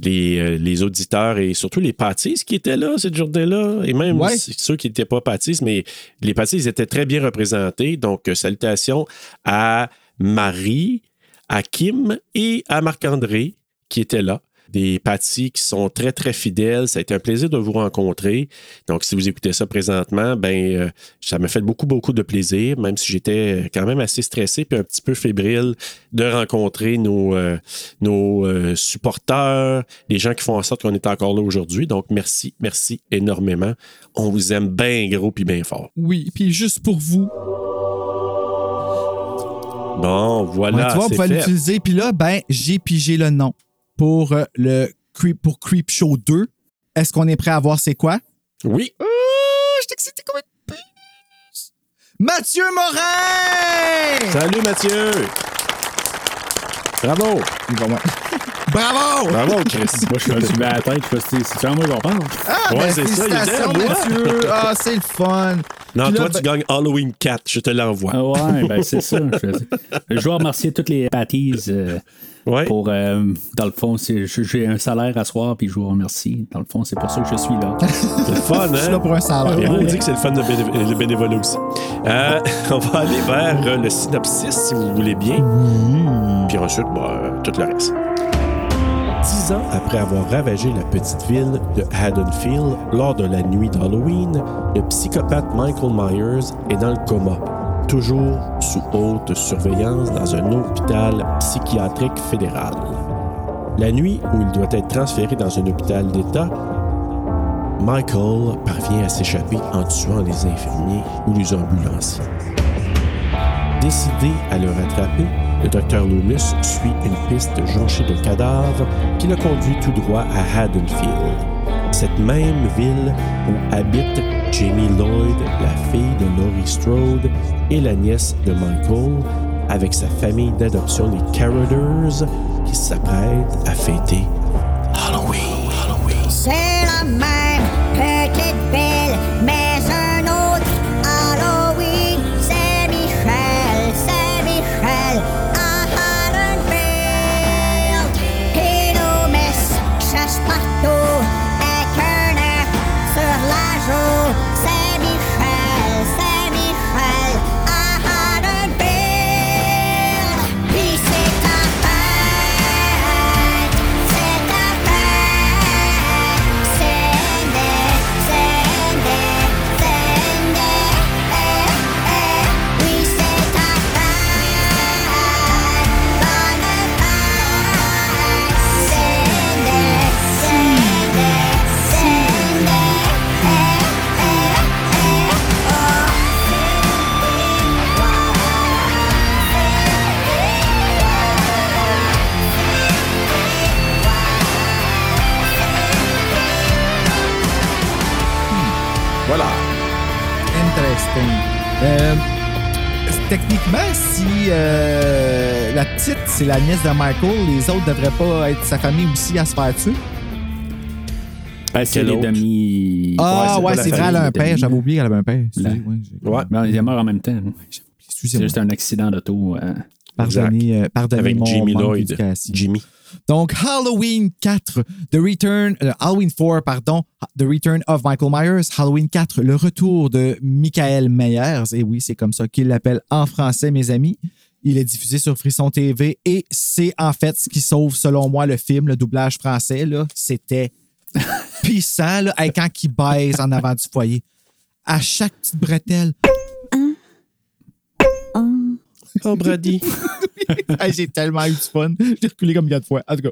les, les auditeurs et surtout les pâtisses qui étaient là cette journée-là. Et même Ouais. ceux qui n'étaient pas pâtisses, mais les pâtisses étaient très bien représentés. Donc, salutations à Marie, à Kim et à Marc-André qui étaient là. Des pâtis qui sont très, très fidèles. Ça a été un plaisir de vous rencontrer. Donc, si vous écoutez ça présentement, ben, euh, ça m'a fait beaucoup, beaucoup de plaisir, même si j'étais quand même assez stressé puis un petit peu fébrile de rencontrer nos, euh, nos euh, supporters, les gens qui font en sorte qu'on est encore là aujourd'hui. Donc, merci, merci énormément. On vous aime bien gros puis bien fort. Oui, puis juste pour vous, Bon, voilà. Ouais, tu vois, pouvez fait. l'utiliser. Puis là, ben, j'ai pigé le nom pour euh, le Creep, pour Creep Show 2. Est-ce qu'on est prêt à voir c'est quoi? Oui. Ah, je suis excité comme une puce. Mathieu Morin! Salut Mathieu. Bravo. [laughs] Bravo! Bravo, Chris. [laughs] Moi, je me suis à la tête, c'est à moi qu'on parle. Ah, Ouais, ben, c'est ça, il. Mathieu. Ah, c'est le fun. Non, Puis là, toi, ben- tu gagnes Halloween 4. Je te l'envoie. Ah ouais, ben c'est ça. [laughs] Je, je dois remercier toutes les patties euh, Ouais. pour, euh, dans le fond, c'est- j'ai un salaire à soir, puis je vous remercie. Dans le fond, c'est pour ça que je suis là. C'est le fun, Je suis là hein? pour un salaire. Et on dit que c'est le fun de béné- le bénévolat aussi. Euh, [laughs] on va aller vers euh, le synopsis, si vous voulez bien. Puis ensuite, bah, tout le reste. Dix ans après avoir ravagé la petite ville de Haddonfield lors de la nuit d'Halloween, le psychopathe Michael Myers est dans le coma, toujours sous haute surveillance dans un hôpital psychiatrique fédéral. La nuit où il doit être transféré dans un hôpital d'État, Michael parvient à s'échapper en tuant les infirmiers ou les ambulanciers. Décidé à le rattraper, le docteur Loomis suit une piste jonchée de cadavres qui le conduit tout droit à Haddonfield, cette même ville où habitent Jamie Lloyd, la fille de Laurie Strode et la nièce de Michael, avec sa famille d'adoption les Carraders qui s'apprêtent à fêter Halloween. Halloween. C'est la même c'est la nièce de Michael, les autres devraient pas être sa famille aussi à se faire tuer. Ben, c'est les demi. Ah, c'est ouais, c'est vrai, elle a un père. J'avais oublié qu'elle avait un père. La- ouais, j'ai- Ouais. Ben, ils meurent en même temps. C'est juste un accident d'auto. euh. Pardonnez, euh, pardonnez Avec mon Jimmy Lloyd. Jimmy. Donc, Halloween 4, The Return, euh, Halloween 4, pardon, The Return of Michael Myers, Halloween 4, le retour de Michael Myers, et oui, c'est comme ça qu'il l'appelle en français, mes amis. Il est diffusé sur Frisson TV et c'est en fait ce qui sauve, selon moi, le film, le doublage français. là. C'était [laughs] puissant, là, hey, quand il baise en avant du foyer. À chaque petite bretelle. Oh, Brady. [laughs] J'ai tellement eu du fun. J'ai reculé comme quatre fois. En tout cas.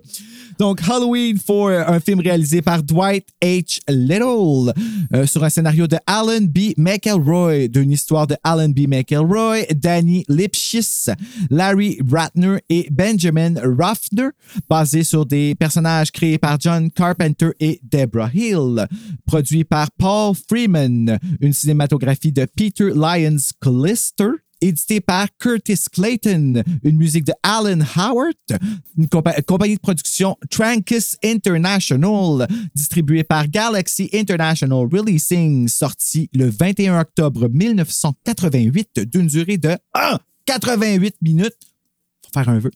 Donc, Halloween 4, un film réalisé par Dwight H. Little euh, sur un scénario de Alan B. McElroy, d'une histoire de Alan B. McElroy, Danny Lipschitz, Larry Ratner et Benjamin Ruffner, basé sur des personnages créés par John Carpenter et Deborah Hill. Produit par Paul Freeman, une cinématographie de Peter Lyons Callister édité par Curtis Clayton, une musique de Alan Howard, une compa- compagnie de production Trancus International, distribuée par Galaxy International Releasing, sorti le 21 octobre 1988 d'une durée de ah, 88 minutes. Faut faire un vœu.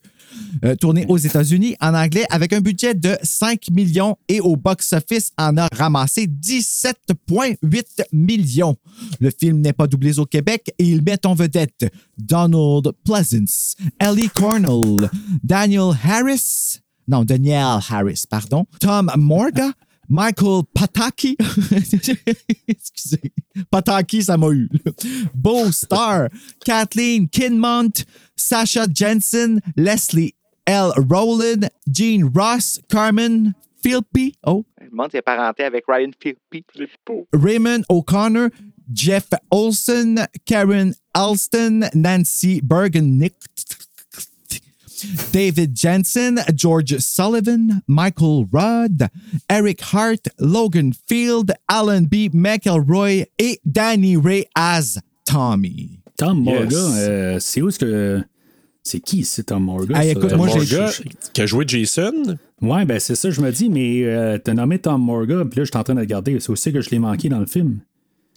Euh, tourné aux États-Unis en anglais avec un budget de 5 millions et au box-office en a ramassé 17,8 millions. Le film n'est pas doublé au Québec et il met en vedette Donald Pleasance, Ellie Cornell, Daniel Harris, non, Daniel Harris, pardon, Tom Morga, Michael Pataki, [laughs] excusez, Pataki, ça m'a eu, Beau Star, Kathleen Kinmont, Sasha Jensen, Leslie L. Rowland, Gene Ross, Carmen Philpy, oh, Je me demande si elle est parenté avec Ryan Phillippe. Raymond O'Connor, Jeff Olson, Karen Alston, Nancy Bergen, David Jensen, George Sullivan, Michael Rudd, Eric Hart, Logan Field, Alan B. McElroy et Danny Ray as Tommy. Tom Yes. Morga, euh, c'est où est-ce que. C'est qui, c'est Tom Morga? Ah, écoute, moi, j'ai- Morga, qui a joué Jason. Ouais, ben c'est ça, je me dis, mais euh, t'as nommé Tom Morga, puis là, je suis en train de regarder. C'est aussi que je l'ai manqué dans le film.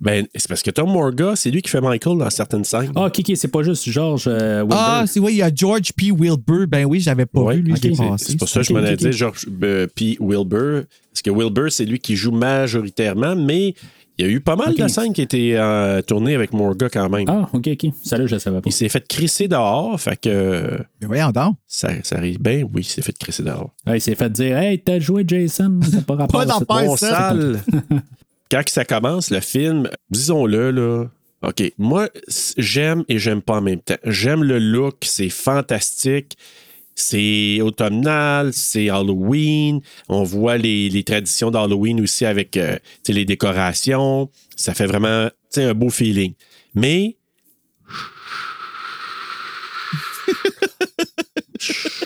Ben, c'est parce que Tom Morga, c'est lui qui fait Michael dans certaines scènes. Ah, ok, ok, c'est pas juste George euh, Wilbur. Ah, c'est oui, il y a George P. Wilbur. Ben oui, j'avais pas Ouais, vu, lui, ok, je l'ai c'est- passé. C'est pour ça que je m'en ai dit. George euh, P. Wilbur. Parce que Wilbur, c'est lui qui joue majoritairement, mais il y a eu pas mal de scènes qui étaient euh, tournées avec Morga quand même. Ah, ok, ok. Ça là, je le savais pas. Il s'est fait crisser dehors, fait que Mais voyons donc. ça, ça arrive bien, oui, il s'est fait crisser dehors. Ouais, il s'est fait dire Hey, t'as joué Jason, t'as pas [laughs] rapport Pas à. Bon sale. [laughs] Quand ça commence, le film, disons-le, là. OK, moi, j'aime et j'aime pas en même temps. J'aime le look, c'est fantastique. C'est automnal, c'est Halloween. On voit les, traditions d'Halloween aussi avec euh, les décorations. Ça fait vraiment un beau feeling. Mais [laughs]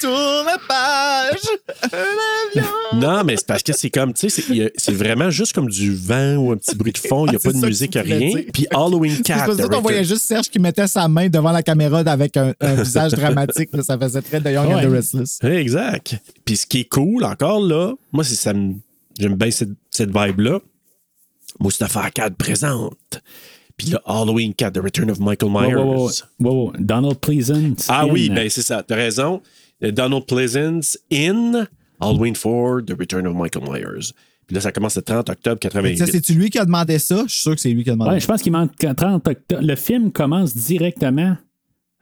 Tourne la page. [laughs] non, mais c'est parce que c'est comme, tu sais, c'est- c'est vraiment juste comme du vent ou un petit bruit de fond. Il n'y a Ah, pas c'est de musique, rien. dire. Puis Halloween [laughs] C'est 4. pour ça The qu'on voyait juste Serge qui mettait sa main devant la caméra avec un, un [laughs] visage dramatique. là. ça faisait très The Young and the Restless. Exact. Puis ce qui est cool, encore là, moi, c'est ça me- j'aime bien cette, cette vibe-là. Mustapha Akkad présente. Puis là, Halloween 4, The Return of Michael Myers. wow, wow, wow, wow. Donald Pleasant. Ah oui, ben c'est ça, t'as raison. Euh, Donald Pleasance in Halloween 4, The Return of Michael Myers. Puis là, ça commence le 30 octobre Ça, 88. c'est-tu lui qui a demandé ça? Je suis sûr que c'est lui qui a demandé Ouais, je pense qu'il manque 30 octobre. Le film commence directement.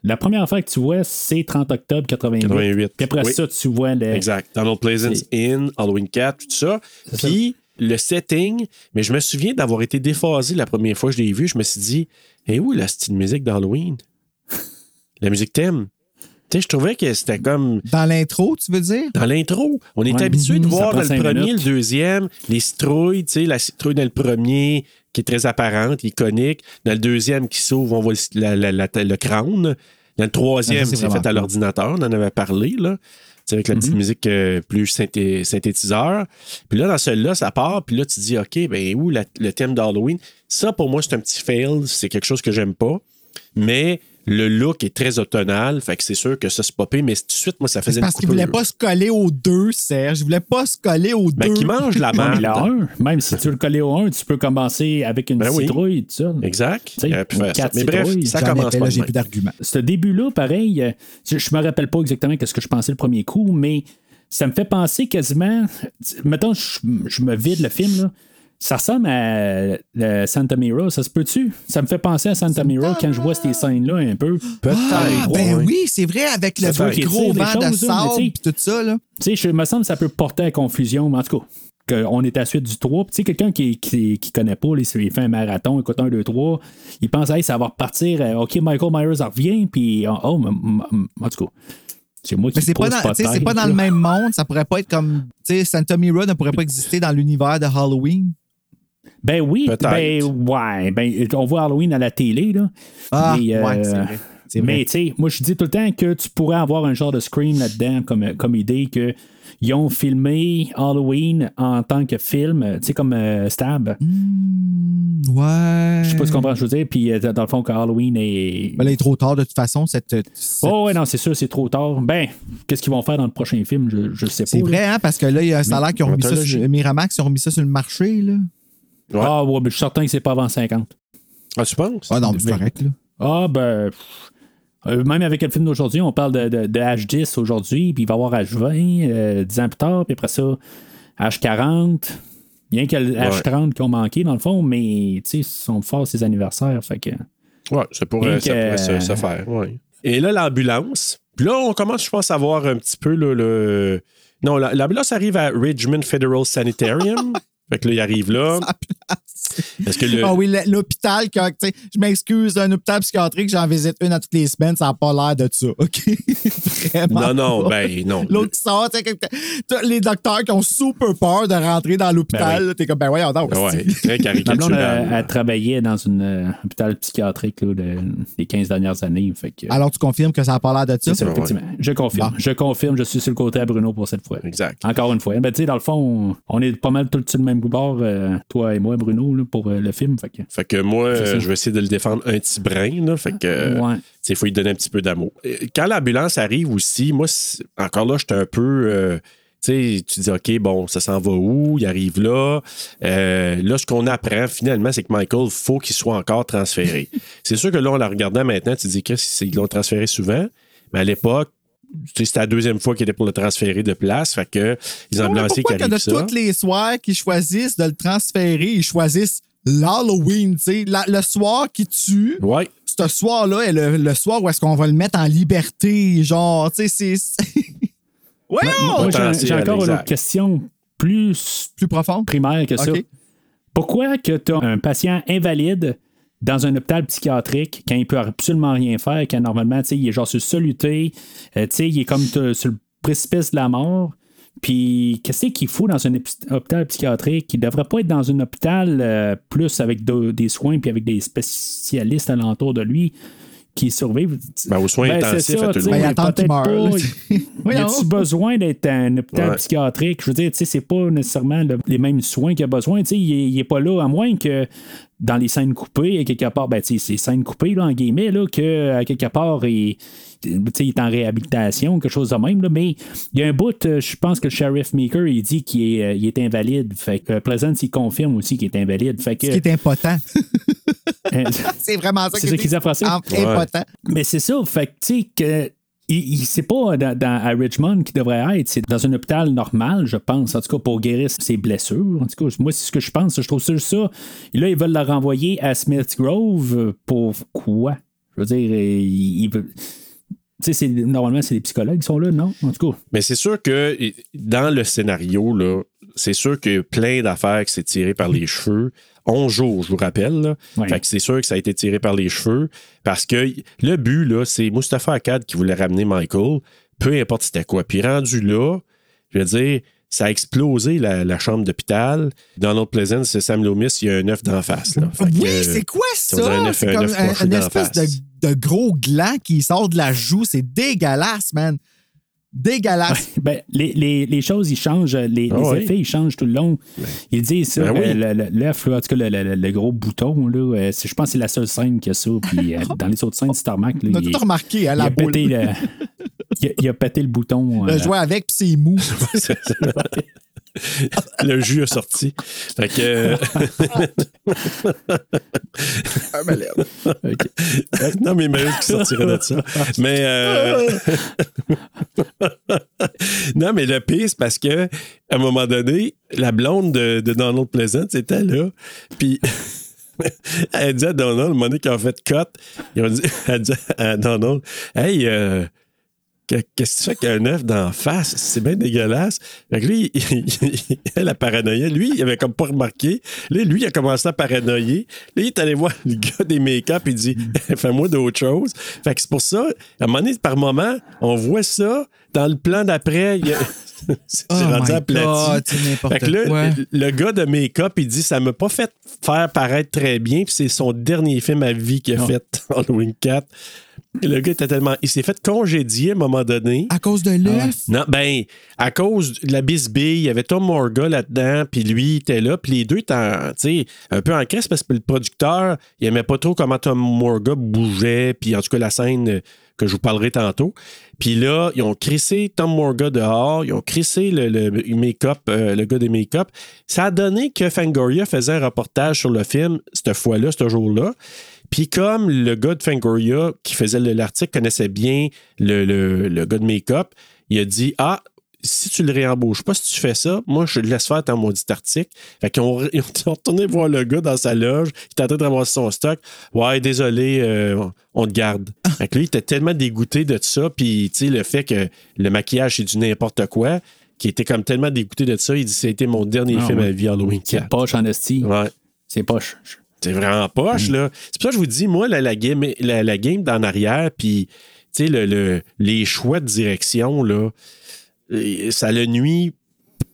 La première fois que tu vois, c'est 30 octobre 88. 88. Puis après Oui. ça, tu vois le. Exact. Donald Pleasance in Halloween 4, tout ça. Puis le setting, mais je me souviens d'avoir été déphasé la première fois que je l'ai vu. Je me suis dit, hé, où la style musique d'Halloween? la musique thème. Tu sais, je trouvais que c'était comme Dans l'intro, tu veux dire? dans l'intro. On est Ouais. habitué de voir dans le premier, minutes. le deuxième, les citrouilles, tu sais, la citrouille dans le premier qui est très apparente, iconique. Dans le deuxième qui s'ouvre, on voit le, la- la- la- le crâne. Dans le troisième, Ah, c'est fait à l'ordinateur, on en avait parlé, là. Tu sais, avec la petite musique euh, plus synthé- synthétiseur. Puis là, dans celui-là, ça part. Puis là, tu te dis, OK, ben où la- le thème d'Halloween? Ça, pour moi, c'est un petit fail. C'est quelque chose que j'aime pas. Mais le look est très automnal. Fait que c'est sûr que ça, c'est pas pire. Mais tout de suite, moi, ça faisait parce qu'il voulait pas se coller aux deux, Serge. Il voulait pas se coller aux Ben, deux. qui mange la mais le 1, même si tu veux le coller au 1, tu peux commencer avec une Ben oui. citrouille, tout ça. Exact. Tu sais, Il aurait pu faire ça. quatre Mais bref, ça commence pas j'ai plus d'arguments. Ce début-là, pareil, euh, je, je me rappelle pas exactement ce que je pensais le premier coup, mais ça me fait penser quasiment. Mettons, je, je me vide le film, là. Ça ressemble à euh, Santa Mira, ça se peut-tu? Ça me fait penser à Santa Mira quand je vois ces scènes-là un peu. Peut-être. Ah, ben ouais. oui, c'est vrai, avec le gros vent de mais sable tu sais- et tout ça. Là. Tu sais, je me semble que ça peut porter à confusion, mais en tout cas, qu'on est à la suite du 3. Puis, Tu sais, quelqu'un qui, qui, qui connaît pas, il fait un marathon, écoute 1, 2, 3, il pense, hey, ça va repartir, euh, OK, Michael Myers en revient, puis, oh, oh, en tout cas, c'est moi qui Mais c'est pas, dans, tu sais, c'est pas dans le même monde. Ça pourrait pas être comme. Tu sais, Santa Mira ne pourrait pas exister dans l'univers de Halloween. Ben oui, ben ouais, ben on voit Halloween à la télé, là. Ah, Mais, euh, ouais, c'est vrai. C'est Mais tu sais, moi je dis tout le temps que tu pourrais avoir un genre de screen là-dedans comme, comme idée que ils ont filmé Halloween en tant que film, tu sais, comme euh, Stab. Ouais. Je sais pas ce qu'on comprend, je veux dire. Puis euh, dans le fond, que Halloween est. Ben là, il est trop tard de toute façon. Cette, cette- Oh, ouais, non, c'est sûr, c'est trop tard. Ben, qu'est-ce qu'ils vont faire dans le prochain film? Je, je sais pas. c'est vrai, hein, parce que là, il y a ça a l'air qu'ils ont remis ça sur Miramax, ils ont remis ça sur le marché. Là. Ouais. Ah, ouais, mais je suis certain que c'est pas avant 50. Ah, tu penses? Ah non, mais c'est correct. Là. Ah, ben. pff, euh, même avec le film d'aujourd'hui, on parle de, de- de H10 aujourd'hui, puis il va y avoir H20 euh, 10 ans plus tard, puis après ça, H40. Bien qu'il y a le H30 qui ont manqué, dans le fond, mais tu sais, ils sont forts ces anniversaires. Fait que. Ouais, ça pourrait, ça que- pourrait se, se faire. ouais. Et là, l'ambulance. Puis là, on commence, je pense, à voir un petit peu là, le. Non, la- l'ambulance arrive à Richmond Federal Sanitarium. [laughs] fait que là, il arrive là. [laughs] Parce que le. Ah oui, l'hôpital, que, tu sais, je m'excuse, un hôpital psychiatrique, j'en visite une à toutes les semaines, ça n'a pas l'air de ça, OK? [laughs] Vraiment. Non, non, pas. ben non. L'autre qui sort, tu sais, que- t'as les docteurs qui ont super peur de rentrer dans l'hôpital. Ben T'es comme, ben voyons donc. Ouais, très caricatural. elle, travaillait dans un euh, hôpital psychiatrique là, de- des 15 dernières années. Fait que, Alors, tu confirmes que ça n'a pas l'air de ça? effectivement. Je confirme. Bon. Je confirme, je suis sur le côté à Bruno pour cette fois. Exact. Encore une fois. Ben, tu sais, dans le fond, on, on est pas mal tout le même bord, euh, toi et moi, Bruno, là, pour euh, le film. Fait que, Fait que moi, euh, je vais essayer de le défendre un petit brin. Là, fait que. ouais. il faut lui donner un petit peu d'amour. Quand l'ambulance arrive aussi, moi, encore là, j'étais un peu. euh, tu sais, tu dis, OK, bon, ça s'en va où? Il arrive là. Euh, là, ce qu'on apprend finalement, c'est que Michael, faut qu'il soit encore transféré. [laughs] c'est sûr que là, en la regardant maintenant, tu dis qu'ils l'ont transféré souvent, mais à l'époque, c'était la deuxième fois qu'il était pour le transférer de place. Fait que les Ouais, ambulanciers qui pourquoi que arrivent de ça. tous les soirs qu'ils choisissent de le transférer, ils choisissent l'Halloween, tu sais, la- le soir qui tue. Ouais. Ce soir-là est le, le soir où est-ce qu'on va le mettre en liberté, genre, tu sais, c'est... c'est- [laughs] Voyons! Moi, j'ai- encore une autre question plus Plus profond? primaire que ça. Pourquoi que tu as un patient invalide dans un hôpital psychiatrique quand il peut absolument rien faire, quand normalement, tu sais, il est genre sur soluté, euh, tu sais, il est comme sur le précipice de la mort. Puis, qu'est-ce qu'il faut dans un hôpital psychiatrique? Il devrait pas être dans un hôpital euh, plus avec de- des soins puis avec des spécialistes alentour de lui qui survivent. Ben, aux soins Ben, intensifs ça, à tout le Ben, monde. pas. [laughs] Y a-tu besoin d'être un hôpital Ouais. psychiatrique? Je veux dire, tu sais, c'est pas nécessairement le- les mêmes soins qu'il a besoin. Tu sais, il, est- il est pas là, à moins que dans les scènes coupées, à quelque part, ben, tu sais, c'est scènes coupées, là, en guillemets, là, que à quelque part, il, il est en réhabilitation, quelque chose de même, là, mais il y a un bout, euh, je pense que le sheriff Meeker, il dit qu'il est, euh, il est invalide. Fait que euh, Pleasance, il confirme aussi qu'il est invalide. Fait que, Ce qui est impotent. [laughs] [laughs] c'est vraiment ça C'est ça qu'il dit en français? Impotent. mais c'est ça, fait que, tu sais, que. Il, il- c'est pas dans, dans- à Richmond qu'il devrait être, c'est dans un hôpital normal, je pense, en tout cas pour guérir ses blessures. En tout cas, moi, c'est ce que je pense. Je trouve ça juste ça. Et là, ils veulent le renvoyer à Smith Grove pour quoi? Je veux dire, il, il veut- c'est- normalement, c'est les psychologues qui sont là, non? En tout cas. Mais c'est sûr que dans le scénario, là, c'est sûr qu'il y a plein d'affaires qui s'est tiré par les [laughs] cheveux. 11 jours, je vous rappelle. là. Ouais. Fait que c'est sûr que ça a été tiré par les cheveux parce que le but, là, c'est Mustapha Akkad qui voulait ramener Michael, peu importe c'était quoi. Puis rendu là, je veux dire, ça a explosé la, la chambre d'hôpital. Donald c'est Sam Loomis, il y a un œuf d'en face. Là. Fait que, Oui, c'est quoi ça? C'est comme un- une espèce de, de gros gland qui sort de la joue. C'est dégueulasse, man. Dégueulasse. Ben, les, les, les choses, ils changent, les, Ah les ouais. effets, ils changent tout le long. Ils disent ça, Ben oui. euh, le- le- l'œuf, en tout cas, le, le- le gros bouton, là, euh, c'est- je pense que c'est la seule scène qu'il y a ça. Puis euh, [laughs] dans les autres scènes, Star Mac, là, On a il, tout remarqué, hein, il a pété le, il, a, il a pété le bouton. Le euh, jouer avec, puis c'est mou. [laughs] [laughs] [laughs] le jus a sorti. Fait que. euh, [laughs] Un malade. non, mais Maïs qui sortirait de ça. Mais. euh, [laughs] non, mais le pire, c'est parce que, à un moment donné, la blonde de, de Donald Pleasant était là. Puis. Elle dit à Donald, qu'ils ont fait cut, elle dit à Donald, Hey, euh, qu'est-ce que tu fais avec un œuf d'en face? C'est bien dégueulasse. Fait que lui, [laughs] il- il- elle a paranoïé. Lui, il avait comme pas remarqué. Là, lui, il a commencé à paranoïer. Là, il est allé voir le gars des make-up. Il dit, [laughs] fais-moi d'autres choses. Fait que c'est pour ça, à un moment donné, par moment, on voit ça. Dans le plan d'après, il [laughs] c'est Oh rendu aplati. God, Fait que là, quoi. le, le gars de make-up, il dit ça m'a pas fait faire paraître très bien, puis c'est son dernier film à vie qu'il a fait, Halloween 4. Le gars était tellement. Il s'est fait congédier à un moment donné. À cause de l'œuf? Non, ben, à cause de la bisbille, il y avait Tom Morga là-dedans, puis lui il était là, puis les deux étaient en- un peu en crise parce que le producteur, il aimait pas trop comment Tom Morga bougeait, puis en tout cas la scène euh, que je vous parlerai tantôt. Puis là, ils ont crissé Tom Morga dehors, ils ont crissé le, le make-up, euh, le gars des make-up. Ça a donné que Fangoria faisait un reportage sur le film cette fois-là, ce jour-là. Puis comme le gars de Fangoria qui faisait le- l'article connaissait bien le, le- le gars de make-up, il a dit Ah, si tu le réembauches pas, si tu fais ça, moi, je le laisse faire ton maudit article. Fait qu'ils ont, [laughs] ils ont retourné voir le gars dans sa loge, il était en train de ramasser son stock. Ouais, désolé, euh, on te garde. [laughs] Fait que lui, il était tellement dégoûté de ça, puis tu sais, le fait que le maquillage, c'est du n'importe quoi, qu'il était comme tellement dégoûté de ça, il dit C'était mon dernier Ah, film ouais. à vie, Halloween C'est 4. poche en esti. Ouais. C'est poche. C'est vraiment poche, là. C'est pour ça que je vous dis, moi, la, la game, la, la game d'en arrière, puis, tu sais, le, le- les choix de direction, là, euh, ça le nuit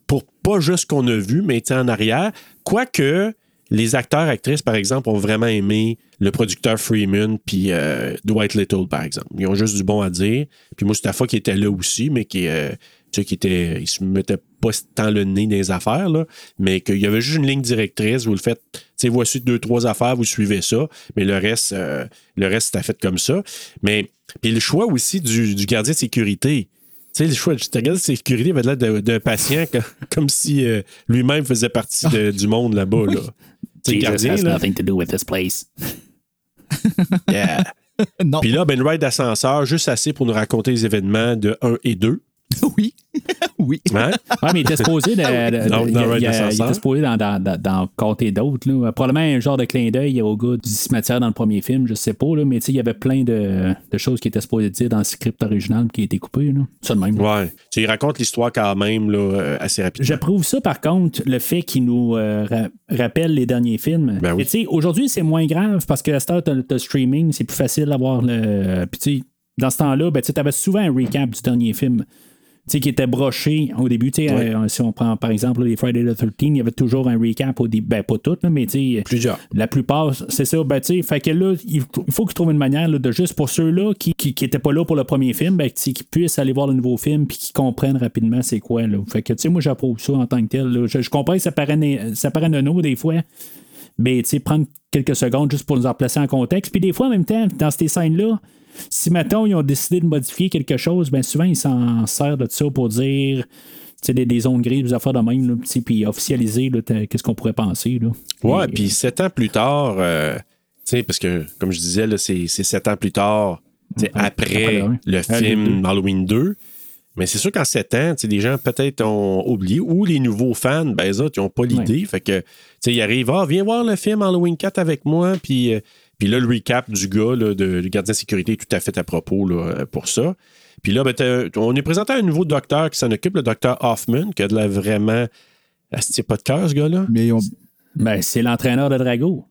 pour pas juste ce qu'on a vu, mais en arrière. Quoique, les acteurs, actrices, par exemple, ont vraiment aimé le producteur Freeman puis euh, Dwight Little, par exemple. Ils ont juste du bon à dire. Puis Mustapha qui était là aussi, mais qui, euh, sais, qui était, il se mettait pas tant le nez dans les affaires, là, mais qu'il y avait juste une ligne directrice. Vous le faites, tu sais, voici deux, trois affaires, vous suivez ça, mais le reste, euh, le reste, c'était fait comme ça. Mais, puis le choix aussi du, du gardien de sécurité. Tu sais, le choix du gardien de sécurité avait l'air d'un d'un patient que- [laughs] comme si euh, lui-même faisait partie de- du monde là-bas. Là. Gardien, has là, nothing to do with this place. [laughs] yeah. Puis là, ben, ride d'ascenseur, juste assez pour nous raconter les événements de 1 et 2. oui. Oui. Hein? [laughs] Ouais, mais il était supposé de. de- Dans- de- dans il- était supposé dans, dans, dans, dans compter d'autres. là. Probablement un genre de clin d'œil au gars du cimetière dans le premier film, je sais pas, là, mais tu sais, il y avait plein de, de choses qui étaient supposées dire dans le script original qui a été coupé. Là. Ça de même. Ouais. Tu il raconte l'histoire quand même là, euh, assez rapidement. J'approuve ça, par contre, le fait qu'il nous euh, ra- rappelle les derniers films. Ben oui. Mais tu sais, aujourd'hui, c'est moins grave parce que à cette heure, t'as t'as le streaming, c'est plus facile d'avoir le. Puis dans ce temps-là, ben, tu avais souvent un recap du dernier film. Sais, qui était broché au début. Tu sais, Ouais. euh, si on prend par exemple les Friday the 13, il y avait toujours un recap au début. Ben, pas toutes, là, mais tu sais. Plusieurs. La plupart, c'est ça. Ben, tu sais, fait que là, il faut qu'ils trouvent une manière là, de juste pour ceux-là qui n'étaient pas là pour le premier film, ben, qu'ils puissent aller voir le nouveau film puis qu'ils comprennent rapidement c'est quoi. Là. Fait que, tu sais, moi, j'approuve ça en tant que tel. Je, je comprends que ça paraît, ça paraît nono des fois. Mais, tu sais, prendre quelques secondes juste pour nous en placer en contexte. Puis des fois, en même temps, dans ces scènes-là, si, mettons, ils ont décidé de modifier quelque chose, ben souvent, ils s'en servent de ça pour dire des, des zones grises, des affaires de même, là, puis officialiser qu'est-ce qu'on pourrait penser. Là. Ouais, Et- puis sept ans plus tard, euh, parce que, comme je disais, c'est sept ans plus tard, après après, ouais. le Euh, film. Halloween 2. Mais c'est sûr qu'en sept ans, tu sais, les gens peut-être ont oublié, ou les nouveaux fans, ben, autres, ils n'ont pas l'idée. Fait que, tu sais, ils arrivent, ah, viens voir le film Halloween 4 avec moi, puis, euh, puis là, le recap du gars, là, de, du gardien de sécurité est tout à fait à propos là, euh, pour ça. Puis là, ben, on est présenté à un nouveau docteur qui s'en occupe, le docteur Hoffman, qui a de la vraiment. Ah, c'est pas de cœur, ce gars-là? Mais on... Ben, c'est l'entraîneur de Drago.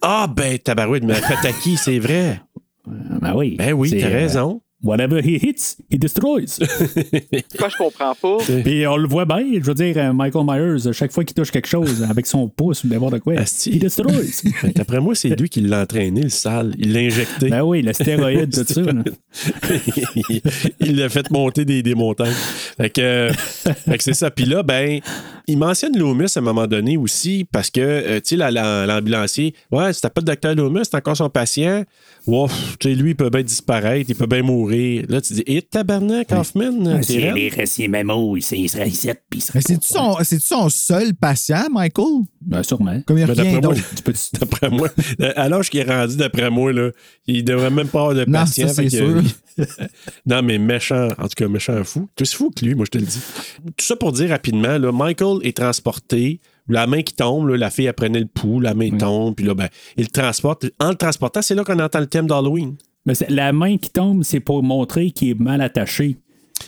Ah, ben, tabarouette, mais Pataki, c'est vrai? Ben oui. Ben oui, C'est, t'as euh, raison. Whatever he hits, he destroys. [laughs] Quoi, je comprends pas? Puis on le voit bien, je veux dire, euh, Michael Myers, chaque fois qu'il touche quelque chose avec son pouce ou n'importe quoi, Asti. he destroys. [laughs] Ben, D'après moi, c'est lui qui l'a entraîné, le sale. Il l'a injecté. ben oui, le stéroïde, tout ça. [laughs] il l'a fait monter des, des montagnes. Fait que, euh, fait que c'est ça. Puis là, ben, il mentionne Loomis à un moment donné aussi parce que, euh, tu sais, la- la- l'ambulancier, ouais, c'était pas le docteur Loomis, c'est encore son patient. Wow, tu sais, lui, il peut bien disparaître, il peut bien mourir. Là, tu dis, et tabarnak, Hoffman, raide? les récits mémo, il serait ici, puis il serait. Mais c'est-tu son, seul patient, Michael? Ben, sûrement. Comme il rien [laughs] d'après moi. Tu D'après moi, à l'âge qu'il est rendu, d'après moi, là, il devrait même pas avoir de Non, patient. ça, c'est sûr. [laughs] non, mais méchant, en tout cas, méchant fou. Plus fou que lui, moi, je te le dis. Tout ça pour dire rapidement, là, Michael est transporté, la main qui tombe, là, la fille, elle prenait le pouls, la main tombe, puis là, ben, il le transporte. En le transportant, c'est là qu'on entend le thème d'Halloween. Mais la main qui tombe, c'est pour montrer qu'il est mal attaché.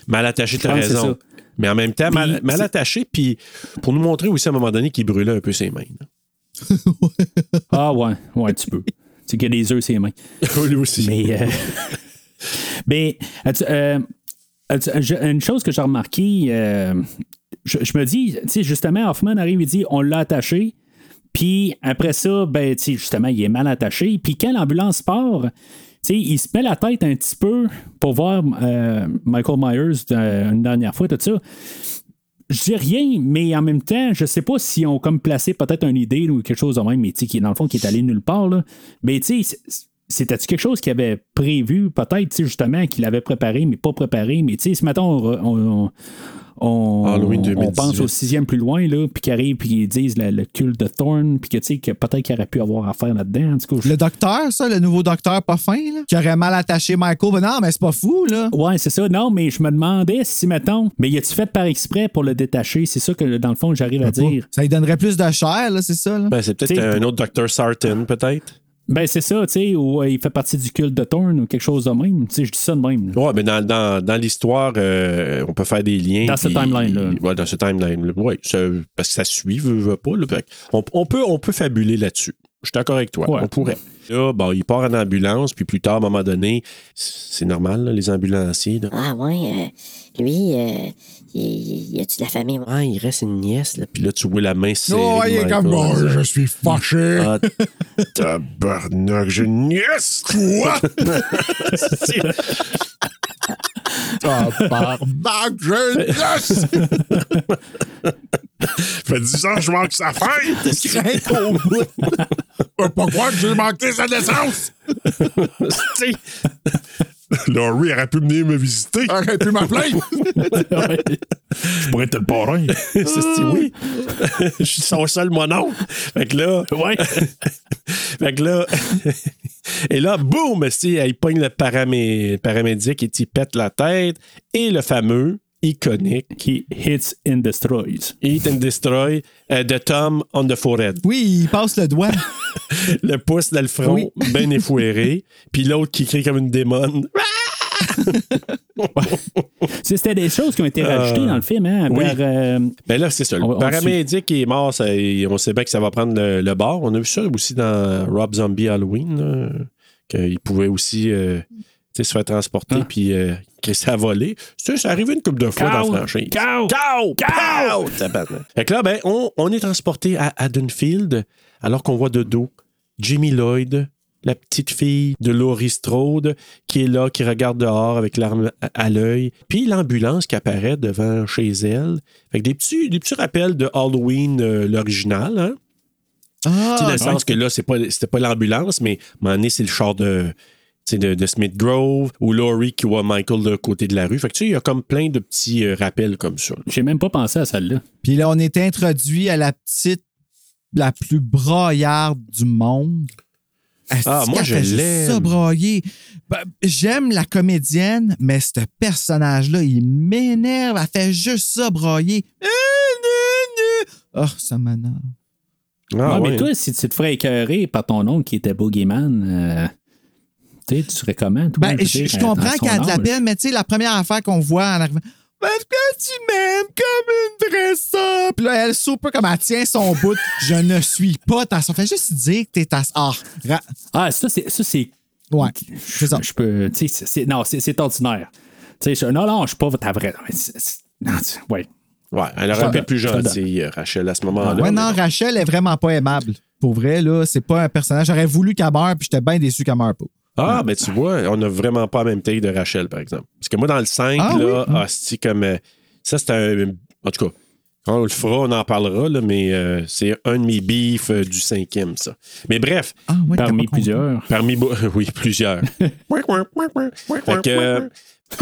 Mal attaché, que c'est raison. Mais en même temps, mal, Puis, mal c'est- attaché, puis pour nous montrer aussi à un moment donné qu'il brûlait un peu ses mains. [laughs] Ah ouais, ouais, tu peux. [laughs] C'est qu'il y a des œufs ses mains. [laughs] lui aussi. Mais, euh, mais euh, je- une chose que j'ai remarqué, euh, je, me dis, tu sais, justement, Hoffman arrive et dit on l'a attaché. Puis après ça, ben, tu sais, justement, il est mal attaché. Puis quand l'ambulance part, tu sais, il se met la tête un petit peu pour voir euh, Michael Myers euh, une dernière fois, tout ça. Je dis rien, mais en même temps, je sais pas si on comme placé peut-être une idée ou quelque chose de même, mais qui dans le fond qui est allé nulle part. Là. Mais tu sais, c'était-tu quelque chose qu'il avait prévu, peut-être, tu sais, justement, qu'il avait préparé, mais pas préparé? Mais tu sais, on, re- on, on- Halloween on 2018. pense au sixième plus loin, là, puis qu'ils arrivent, puis ils disent le, le culte de Thorn, puis que tu sais, que peut-être qu'il aurait pu avoir affaire là-dedans. En tout cas, je- Le docteur, ça, le nouveau docteur pas fin, là, qui aurait mal attaché Michael. Ben non, mais c'est pas fou, là. Ouais, c'est ça. Non, mais je me demandais si, mettons, mais y a-tu fait par exprès pour le détacher? C'est ça que, dans le fond, j'arrive à dire. Ça lui donnerait plus de chair, là, c'est ça, là. Ben, c'est peut-être un autre Dr. Sarton, peut-être. Ben, c'est ça, tu sais, ou euh, il fait partie du culte de Thorn ou quelque chose de même. Tu sais, je dis ça de même. là. Ouais, mais dans, dans, dans l'histoire, euh, on peut faire des liens. Dans ce timeline-là. Ouais, dans ce timeline. Oui, parce que ça suit, veut, veut pas. là. On, on peut, on peut fabuler là-dessus. Je suis d'accord avec toi. Ouais. On pourrait. Là, bon, il part en ambulance, puis plus tard, à un moment donné, c'est normal, là, les ambulanciers. là. Ah ouais, euh, lui, euh, y, y a-tu de la famille? Ouais, il reste une nièce, là. Puis là, tu vois la main serrée. Oh, de il est comme, oh, disant, je suis fâché. Ah, [laughs] tabarnak, j'ai une nièce, quoi! [laughs] Tabarnak, je laisse. [laughs] fait 10 ans que je manque sa fête! [laughs] Au bout. Pourquoi j'ai manqué sa naissance? Tu sais, Laurie aurait pu venir me visiter. Aurait pu m'appeler. Je pourrais être le parrain. [laughs] C'est c'est- oui. Je suis son seul mononcle. Fait que là. Ouais. [laughs] fait que là. et là, boum! si, Il pogne le paramé- paramédic et il pète la tête. Et le fameux, iconique, Qui hits and destroys. Eat and Destroy euh, de Tom on the forehead. Oui, il passe le doigt. [laughs] Le pouce dans le front, Oui. [laughs] bien effouéré. Puis l'autre qui crie comme une démone. [laughs] C'est- C'était des choses qui ont été rajoutées dans le film, hein? oui. par, euh, Ben là, c'est ça. Le On va- on paramédic est mort. ça- on sait bien que ça va prendre le, le bord. On a vu ça aussi dans Rob Zombie Halloween. Qu'il pouvait aussi euh, sais, se faire transporter Ah. puis euh, que ça a volé. Ça, ça arrivé une couple de fois dans la franchise. Cow! Cow! Cow! Tabarnak. Fait que là, ben, on, on est transporté à Haddonfield alors qu'on voit de dos Jimmy Lloyd, la petite fille de Laurie Strode, qui est là, qui regarde dehors avec l'arme à, l'œil. Puis l'ambulance qui apparaît devant chez elle. Fait que des petits, des petits rappels de Halloween, euh, l'original, hein? Tu sais, dans Ah, le sens que là, c'est pas, c'était pas l'ambulance, mais à un moment donné, c'est le char de, de, de Smith Grove ou Laurie qui voit Michael de côté de la rue. Fait que tu sais, il y a comme plein de petits euh, rappels comme ça. J'ai même pas pensé à celle-là. Puis là, on est introduit à la petite, la plus braillarde du monde. Ah, moi, je l'aime. Ben, J'aime la comédienne, mais ce personnage-là, il m'énerve. Elle fait juste ça brailler. Oh, ça m'énerve. Ah, Ouais, ouais. Mais toi, si tu te ferais écœurer par ton oncle qui était Boogeyman, euh, tu serais comment? toi, Ben, je, je comprends son qu'elle a de la âge? peine, mais tu sais, la première affaire qu'on voit en arrivant, parce que tu m'aimes comme une vraie sœur. Puis là, elle soupe comme elle tient son bout. Je ne suis pas ta sœur. Fait juste dire que t'es ta Ah, ra- Ah, ça, c'est. Ça, c'est ouais, c'est ça. je peux. Tu sais, c'est- c'est- non, c'est c'est ordinaire. Tu sais, je- non, non, je suis pas ta vraie. mais c'est- c'est- non, tu- ouais. Ouais, elle aurait Je pu être plus te gentille, euh, Rachel, à ce moment-là. Ouais, non, bon. Rachel est vraiment pas aimable. Pour vrai, là, c'est pas un personnage. J'aurais voulu qu'elle meure, puis j'étais bien déçu qu'elle meure pas. Ah, ben tu vois, on n'a vraiment pas la même taille de Rachel, par exemple. Parce que moi, dans le 5, Ah là, oui? c'est comme. euh, ça, c'est un. En tout cas, Quand on le fera, on en parlera, là, mais euh, c'est un de mes beefs euh, du cinquième, ça. Mais bref, Ah, ouais, Parmi plusieurs. parmi... [laughs] Oui, plusieurs. [laughs] fait que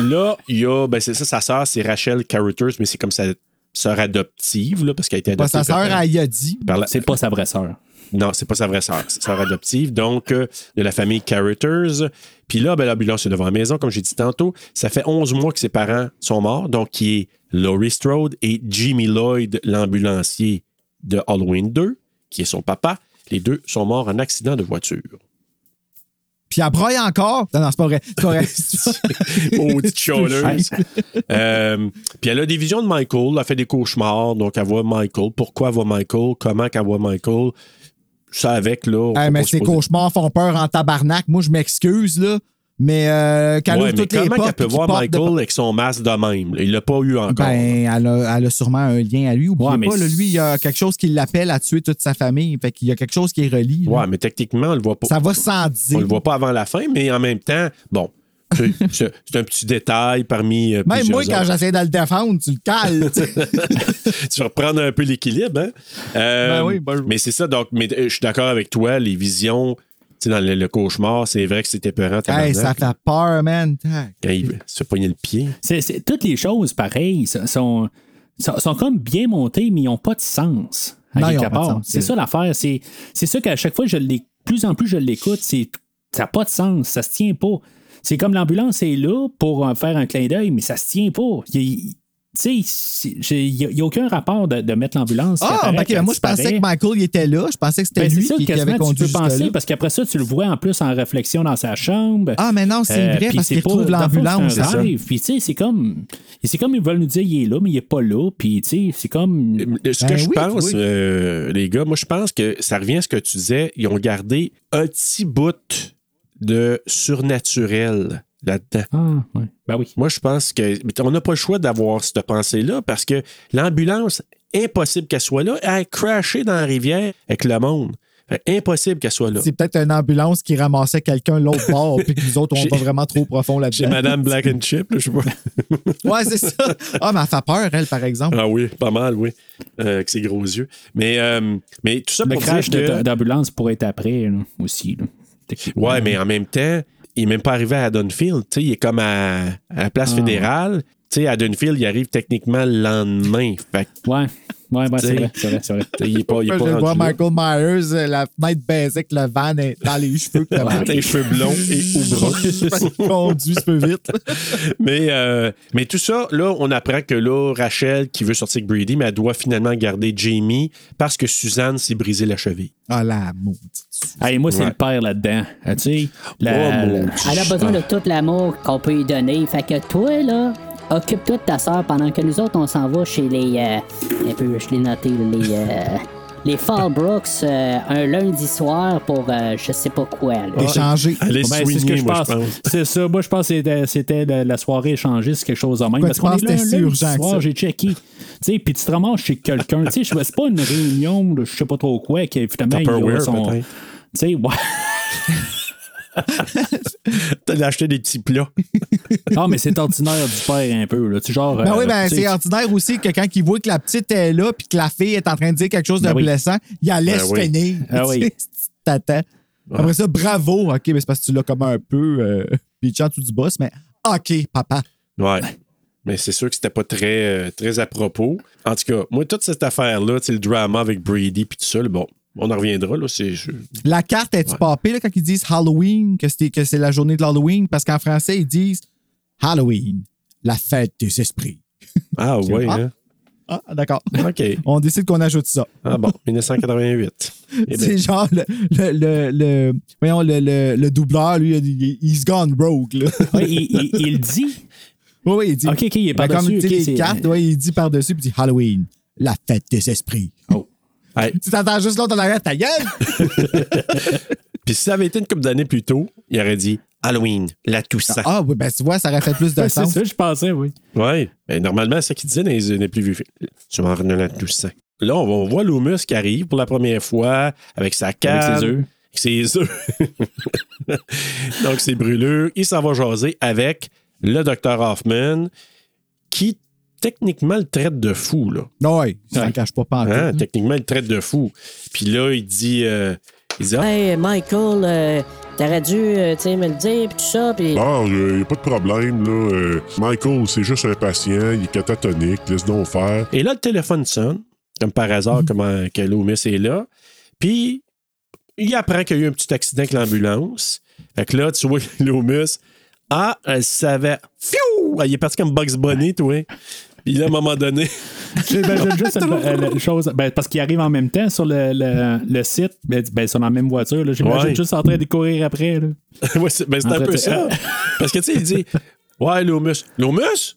là, il y a... Ben, c'est ça, sa sœur, c'est Rachel Carruthers, mais c'est comme sa sœur adoptive, là, parce qu'elle a été adoptée sa sœur, elle y a dit. C'est pas sa vraie sœur. Non, c'est pas sa vraie sœur. C'est sa sœur adoptive. Donc, euh, de la famille Carruthers. Puis là, ben, l'ambulance est devant la maison, comme j'ai dit tantôt. Ça fait 11 mois que ses parents sont morts. Donc, qui est Laurie Strode et Jimmy Lloyd, l'ambulancier de Halloween 2, qui est son papa. Les deux sont morts en accident de voiture. Puis elle broye encore? Non, non, c'est pas vrai. C'est pas vrai. [laughs] Chialeuse. Euh, Puis elle a des visions de Michael. Elle fait des cauchemars. Donc, elle voit Michael. Pourquoi elle voit Michael? Comment qu'elle voit Michael? Ça avec, là. on Hey, mais ces cauchemars font peur en tabarnak. Moi, je m'excuse, là. Mais euh, qu'elle Ouais, ouvre toutes les comment qu'elle peut voir de- Michael avec son masque de même? Il l'a pas eu encore. Ben, elle a, elle a sûrement un lien à lui. Oubliez Ouais, mais pas, là, lui, il y a quelque chose qui l'appelle à tuer toute sa famille. Fait qu'il y a quelque chose qui est relié. là. ouais, mais techniquement, on le voit pas. Ça va sans On dire. le voit pas avant la fin, mais en même temps, bon, c'est un petit détail parmi euh, Même moi, quand j'essaie de le défendre, tu le cales. [laughs] tu vas reprendre un peu l'équilibre, hein? Euh, Ben oui, ben- Mais c'est ça, donc, mais euh, je suis d'accord avec toi, les visions, tu sais, dans le, le cauchemar, c'est vrai que c'était peurant. hey, ça fait peur, man. Quand il se pogner le pied. Toutes les choses pareilles sont, sont, comme bien montées, mais ils n'ont pas de sens. C'est c'est ça l'affaire. C'est, c'est ça qu'à chaque fois, je plus en plus je l'écoute, c'est, ça n'a pas de sens. Ça se tient pas. C'est comme l'ambulance est là pour euh, faire un clin d'œil, mais ça se tient pas. Il- il- tu sais, il n'y a, aucun rapport de, de mettre l'ambulance. Ah, apparaît, ben, moi, je pensais que Michael il était là. Je pensais que c'était Ben, c'est lui ça, qui, qui avait tu conduit peux penser, parce qu'après ça, tu le vois en plus en réflexion dans sa chambre. Ah, mais non, c'est Euh, vrai, puis parce c'est qu'il retrouve l'ambulance. Puis tu sais, c'est comme. C'est comme ils veulent nous dire il est là, mais il est pas là. Puis tu sais, c'est comme. Ce que Ben je oui, pense, oui. euh, les gars, moi, je pense que ça revient à ce que tu disais. Ils ont gardé un petit bout de surnaturel là-dedans. Ah, ouais. Ben oui. Moi, je pense que on n'a pas le choix d'avoir cette pensée-là parce que l'ambulance, impossible qu'elle soit là. Elle a crashé dans la rivière avec le monde. Fait, impossible qu'elle soit là. C'est peut-être une ambulance qui ramassait quelqu'un l'autre [laughs] bord, puis que nous autres, on va vraiment trop profond Chez là-dedans. Madame Black and Chip, là, je sais pas. [laughs] Ouais, c'est ça. Ah, mais elle fait peur, elle, par exemple. Ah oui, pas mal, oui. Euh, avec ses gros yeux. Mais, euh, mais tout ça Le pour crash dire que... de- d'ambulance pourrait être après là, aussi. Là, techniquement. Ouais, mais en même temps, il n'est même pas arrivé à Dunfield. Tu sais, il est comme à, à la place Ah. fédérale. Tu sais, à Dunfield, il arrive techniquement le lendemain. Fait Ouais, ouais, T'sais. c'est vrai, c'est vrai, c'est vrai. il est pas, il Je est pas vois. Michael Myers, euh, la fenêtre baisée avec le van est dans les cheveux. que T'as les cheveux blonds et ou bruns. [laughs] Il conduit un peu vite. [laughs] Mais, euh, mais tout ça, là, on apprend que là, Rachel, qui veut sortir avec Brady, mais elle doit finalement garder Jamie parce que Suzanne s'est brisé la cheville. Ah, la maudite. Hey, moi, c'est Ouais. le père là-dedans. Euh, Tu sais, la- Oh. Elle a besoin de tout l'amour qu'on peut lui donner. Fait que toi, là, occupe-toi de ta soeur pendant que nous autres, on s'en va chez les. euh, un peu, je l'ai noté, les. euh, les Fallbrooks euh, un lundi soir pour euh, je sais pas quoi. là. Échanger. Elle est Ben, c'est ce que je pense. C'est ça. Moi, je pense que c'était- c'était la, la soirée échangée, c'est quelque chose de même. Quoi, Parce qu'on est que là, c'était si lundi urgent j'ai checké. Tu sais, puis tu te ramasses chez quelqu'un. Tu sais, je- c'est pas une réunion de je sais pas trop quoi, qui finalement, il Tupperware, a son. Tu sais, ouais. [laughs] T'as acheté des petits plats. Ah, mais c'est ordinaire du père un peu. Là. Tu genre, Ben euh, oui, ben tu sais, c'est ordinaire aussi que quand il voit que la petite est là puis que la fille est en train de dire quelque chose de Ben oui. blessant, il la laisse Ben oui. finir. Ah [laughs] oui. T'attends. Après ça, bravo. OK, mais c'est parce que tu l'as comme un peu euh, pitché en dessous du boss, mais OK, papa. Ouais. Mais c'est sûr que c'était pas très, euh, très à propos. En tout cas, moi, toute cette affaire-là, le drama avec Brady puis tout ça, bon, on en reviendra. Là, c'est, je- La carte est-tu papée là, quand ils disent Halloween, que c'est, que c'est la journée de l'Halloween? Parce qu'en français, ils disent Halloween, la fête des esprits. Ah, [laughs] ouais, Ah. hein? Ah, d'accord. OK. [laughs] On décide qu'on ajoute ça. Ah bon, [laughs] 1988. Eh C'est genre le, le, le, le- voyons, le, le, le doubleur, lui, il- he's gone rogue. Là. ouais, il, il- il dit. Oui, oui, il dit. Ok, ok, il est par-dessus, Comme tu sais, ok, les c'est- cartes, ouais, il dit par-dessus, puis il dit Halloween, la fête des esprits. Hey, Tu t'entends juste l'autre en arrière, ta gueule! [laughs] Puis si ça avait été une couple d'années plus tôt, il aurait dit Halloween, la Toussaint. ah, oui, ben tu vois, ça aurait fait plus de Ouais, c'est sens. ça, je pensais, oui. Ouais. Ben, normalement, c'est ça qu'il disait dans les, les plus vieux films. Tu m'en de la Toussaint. Là, on, voit Loomis qui arrive pour la première fois avec sa canne. Avec ses œufs. Avec ses œufs. [laughs] Donc, ses brûlures. Il s'en va jaser avec le docteur Hoffman qui, techniquement le traite de fou, là. Non, ouais, il s'en Ouais. cache pas pas Hein. Techniquement, il le traite de fou. Puis là, il dit, euh, il dit, ah, Hey, Michael, euh, t'aurais dû, euh, me le dire, pis tout ça, pis... Bon, il n'y a pas de problème, là. Euh, Michael, c'est juste impatient, il est catatonique, laisse donc faire. Et là, le téléphone sonne, comme par hasard, comment que Loomis est là. Puis, il apprend qu'il y a eu un petit accident avec l'ambulance. Fait que là, tu vois [laughs] Loomis, ah, elle savait. Fiou! Ah, Il est parti comme Bugs Bunny, toi. Là, à un moment donné, [laughs] J'imagine juste [laughs] une, euh, une chose, ben, parce qu'ils arrivent en même temps sur le, le, le site, ben, ben, ils sont dans la même voiture. là. J'imagine Ouais. juste en train de courir après. Là. [laughs] ouais, c'est ben, c'est un peu ça. Parce que, tu sais, il dit, ouais, Loomis. Loomis?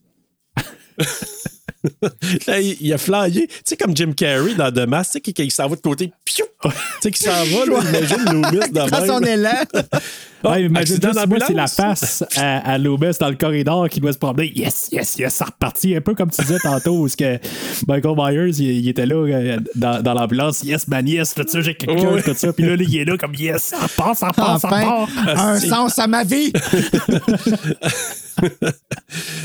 Là, il, il a flyé. Tu sais, comme Jim Carrey dans The Mask, tu sais, qui, qui s'en va de côté. Piou! Tu sais, qui s'en va, là, imagine Loomis de Dans son élan. [laughs] Ouais, imagine accident juste, moi, c'est la face à, à Loomis dans le corridor qui doit se promener. Yes, yes, yes, ça reparti. Un peu comme tu disais tantôt, où ce que Michael Myers, il, il était là euh, dans, dans l'ambulance. Yes, man, yes, tout ça, j'ai quelqu'un, Ouais. tout ça. Puis là, il est là comme yes, ça repart, ça repart, ça repart. un sens à ma vie. [laughs]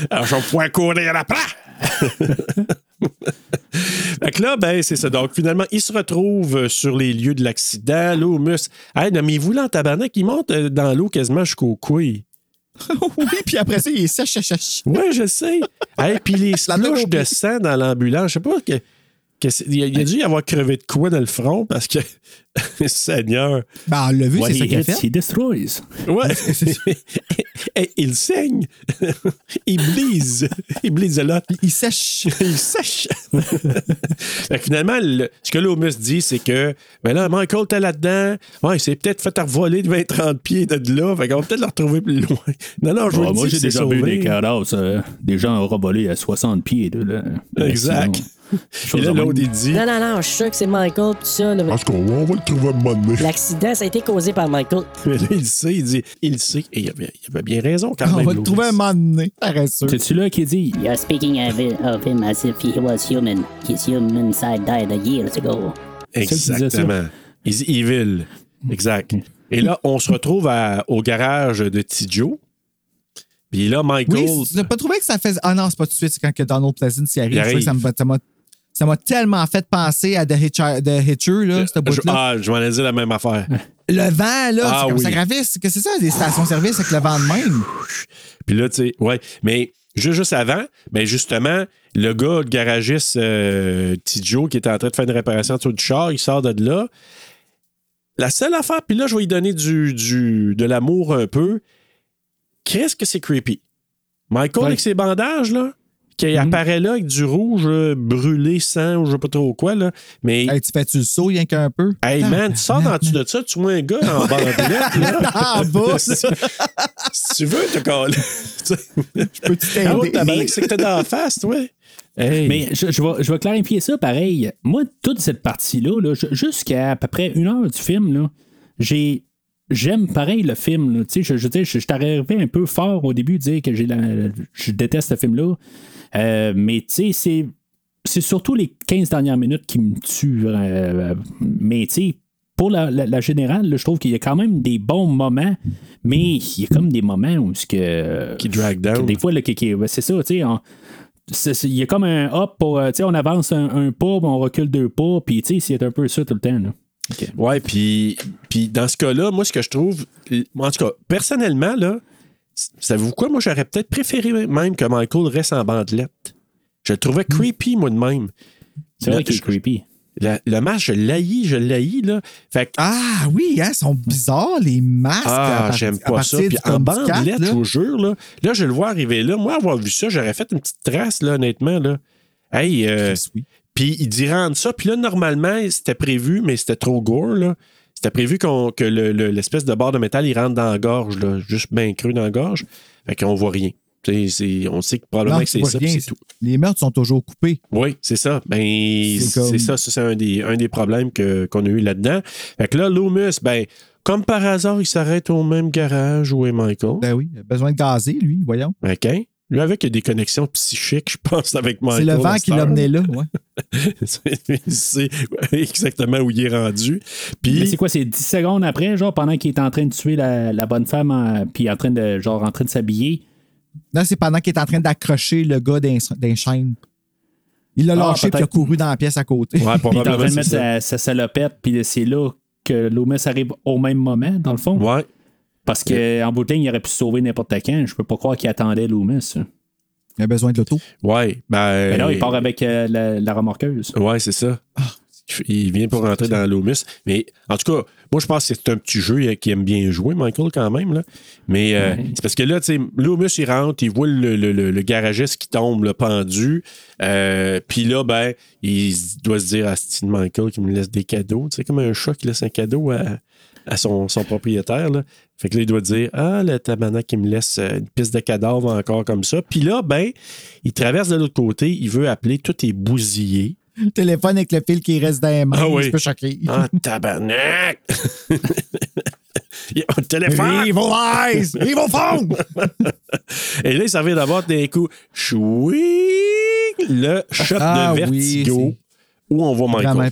Alors, je vais pouvoir courir après. [laughs] [laughs] fait que là, ben, c'est ça. Donc, finalement, il se retrouve sur les lieux de l'accident. Loomis. Hey, non, mais vous, là, en tabarnak, il monte euh, dans l'eau quasiment jusqu'au couilles. [laughs] oui, puis après ça, il est sèche, sèche, sèche. Ouais, je sais. Hey, puis les [laughs] au splouches de sang dans l'ambulance, je sais pas que. il, il a dû y avoir crevé de quoi dans le front parce que. [laughs] Seigneur. Ben, on l'a vu, c'est ça qu'il a fait. he destroys. Ouais. [laughs] Et il saigne. [laughs] il blise. Il blise lot. Il sèche. il sèche. Fait que finalement, le- ce que Loomis dit, c'est que, ben là, Michael, t'es là-dedans. Ouais, il s'est peut-être fait voler de 20-30 pieds de là. Fait qu'on va peut-être le retrouver plus loin. Non, non, je vous Ah, le moi, j'ai déjà sauvé. vu des cadavres, euh, des gens auraient volé à 60 pieds. Là, là. Exact. Sinon, Et là, de l'autre, il dit. Non, non, non, je suis sûr que c'est Michael, tout ça, là. En tout cas, on va le trouver à un moment donné. L'accident, ça a été causé par Michael. [laughs] Mais là, il le sait, il dit, il sait. Et il avait, il avait bien raison quand On même. va le trouver un moment donné. Paresseux. C'est-tu là qui dit? You're speaking of, it, of him as if he was human. His human side died a years ago. Exactement. Il dit evil. Exact. Et là, on se retrouve à- au garage de Tidjo. Puis là, Michael. Oui, tu n'as pas trouvé que ça fait. Ah non, c'est pas tout de suite, c'est quand que Donald Pleasance y arrive. Que Ça m'a- ça m'a tellement fait penser à The Hitcher, The Hitcher là, cette Je, bout-là. ah, je m'en ai dit la même affaire. Le vent, là, Ah c'est comme oui. Que c'est ça, des stations-service avec le vent de même. Puis là, tu sais, ouais. Mais juste, avant, ben justement, le gars, le garagiste euh, Tidjo, qui était en train de faire une réparation dessous du char, il sort de là. La seule affaire, puis là, je vais lui donner du, du, de l'amour un peu. Qu'est-ce que c'est creepy? Michael Ouais. avec ses bandages, là, qui apparaît là avec du rouge euh, brûlé, sang, ou je sais pas trop quoi, là. Mais, hey, Hey, tu fais-tu le saut, rien qu'un peu? man, tu sors dans dessus de ça, tu vois un gars en bandelette, là. [laughs] En bas, si, si tu veux, te coller. peux-tu Ah ouais, t'aider? c'est que t'es dans la face, toi. Hey. Mais je, je vais, je vais clarifier ça pareil. Moi, toute cette partie-là, là, ju- jusqu'à à peu près une heure du film, là, j'ai. J'aime pareil le film. là. Tu sais, Je, je, je, je suis arrivé un peu fort au début de dire que j'ai la- je déteste ce film-là. Euh, mais tu sais, c'est. C'est surtout les 15 dernières minutes qui me tuent. euh, mais tu sais, pour la, la- la générale, là, je trouve qu'il y a quand même des bons moments, mais il y a comme des moments où ce que. Qui drag down. que des fois, là, qui- qui- c'est ça, tu sais. Il y a comme un hop pour. euh, tu sais, on avance un, un pas, on recule deux pas, puis tu sais, c'est un peu ça tout le temps. Là. Ouais, puis, puis dans ce cas-là, moi, ce que je trouve, en tout cas, personnellement, là, savez-vous quoi? Moi, j'aurais peut-être préféré même que Michael reste en bandelette. Je le trouvais creepy, moi, de même. C'est vrai qu'il est creepy. Le, le masque, je l'haïs, je l'haïs, là. Fait que, Ah oui, hein, ils sont bizarres, les masques. ah, j'aime pas ça. Puis en tome 4, bandelette, je vous jure, là, là, je le vois arriver là. Moi, avoir vu ça, j'aurais fait une petite trace, là, honnêtement, là. Hey, euh, oui. Puis il dit rendre ça. Puis là, normalement, c'était prévu, mais c'était trop gore, là. C'était prévu que le- le- l'espèce de barre de métal, il rentre dans la gorge, là, juste bien creux dans la gorge? Fait qu'on voit rien. On sait que probablement Non, que c'est ça, c'est tout. Les meurtres sont toujours coupés. Oui, c'est ça. Ben, C'est comme- ça, c'est un des, un des problèmes que- qu'on a eu là-dedans. Fait que là, Loomis, ben, comme par hasard, il s'arrête au même garage où est Michael. Ben oui, il a besoin de gazer, lui, voyons. OK. Lui, avec, il y a des connexions psychiques, je pense, avec Michael. C'est le vent qui l'a heure. mené là, ouais. [laughs] il sait exactement où il est rendu. Mais Puis, c'est quoi, c'est 10 secondes après, genre pendant qu'il est en train de tuer la, la bonne femme, en- puis en train de genre en train de s'habiller? Là, c'est pendant qu'il est en train d'accrocher le gars d'un d'un chaîne. Il l'a Ah, lâché puis il a couru dans la pièce à côté. Ouais, [laughs] Il est en train de c'est mettre sa salopette, puis c'est là que Loomis arrive au même moment, dans le fond. Ouais. Parce qu'en bout de ligne, il aurait pu se sauver n'importe quand. Je peux pas croire qu'il attendait Loomis. Il a besoin de l'auto. Ouais. Ben, Mais là, il part avec euh, la, la remorqueuse. Ouais, c'est ça. Il vient pour rentrer dans Loomis. Mais en tout cas, moi, je pense que c'est un petit jeu euh, qui aime bien jouer, Michael, quand même. Là. Mais euh, c'est parce que là, tu sais, Loomis, il rentre, il voit le, le- le- le garagiste qui tombe, le pendu. Euh, Puis là, ben, il doit se dire à Steve Michael qui me laisse des cadeaux. Tu sais, comme un chat qui laisse un cadeau à, à son, son propriétaire. Là. Fait que là, il doit dire Ah, le tabarnak qui me laisse euh, une piste de cadavre encore comme ça. Puis là, ben, il traverse de l'autre côté, il veut appeler, tout est bousillé. Le téléphone avec le fil qui reste dans les mains. Ah oui. Peux choquer. Ah, tabarnak! [laughs] Un téléphone! Evil eyes! Evil phone! [laughs] Et là, il servait d'abord d'un coup, chouing, le Ah de oui, vertigo où on voit Michael.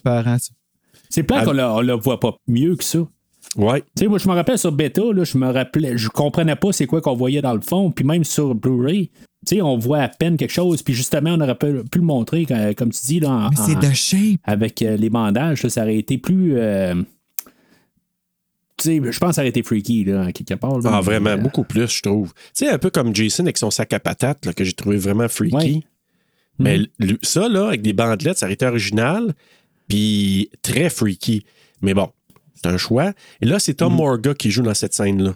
C'est plein qu'on on le voit pas mieux que ça. Ouais. Tu sais, moi, je me rappelle sur Beta, là, je me rappelais, je comprenais pas c'est quoi qu'on voyait dans le fond. Puis même sur Blu-ray, tu sais, on voit à peine quelque chose. Puis justement, on aurait pu, pu le montrer, quand- comme tu dis, là, en- Mais c'est de shape. avec euh, les bandages, là, ça aurait été plus. euh, tu sais, je pense que ça aurait été freaky, là, quelque part. là. Ah, vraiment, Euh, beaucoup plus, je trouve. Tu sais, un peu comme Jason avec son sac à patates, là, que j'ai trouvé vraiment freaky. Ouais. Mais lui- ça, là, avec des bandelettes, ça aurait été original, puis très freaky. Mais bon, c'est un choix. Et là, c'est Tom Morga qui joue dans cette scène-là.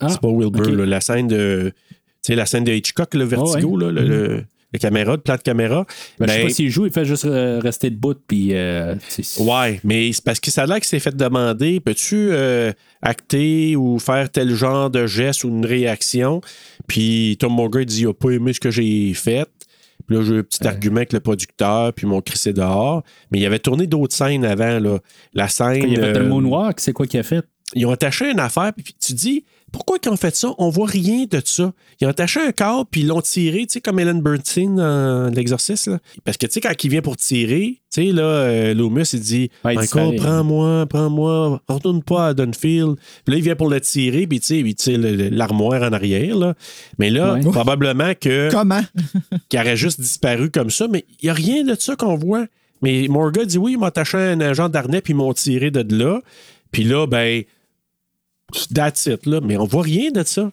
Ah, c'est pas Wilbur, ok. là, la scène de. Tu sais, la scène de Hitchcock, le vertigo, ouais. là, le, le- la caméra, de caméra. ben, je sais Ben, pas s'il joue, il fait juste euh, rester debout, puis. euh, Ouais, mais c'est parce que ça a l'air qu'il s'est fait demander peux-tu euh, acter ou faire tel genre de geste ou une réaction? Puis Tom Morgan dit il a pas aimé ce que j'ai fait. Puis là, j'ai eu un petit argument avec le producteur, puis m'ont crissé dehors. Mais il avait tourné d'autres scènes avant. Là. La scène. Il a fait euh, le moonwalk, c'est quoi qu'il a fait? ils ont attaché une affaire, puis tu dis, pourquoi ils ont fait ça? On voit rien de ça. Ils ont attaché un corps, puis ils l'ont tiré, tu sais, comme Ellen Bernstein dans L'Exorciste. Parce que, tu sais, quand il vient pour tirer, tu sais, là, euh, Loomis, il dit, Ouais, il Michael, prends-moi, prends-moi, retourne pas à Dunfield. Puis là, il vient pour le tirer, puis tu sais, il tire l'armoire en arrière, là. Mais là, Ouais. probablement que [laughs] Comment? [laughs] qui aurait juste disparu comme ça, mais il n'y a rien de ça qu'on voit. Mais Morgan dit oui, ils m'ont attaché un agent d'arnais puis ils m'ont tiré de là. Puis là, ben, that's it, là. Mais on voit rien de ça.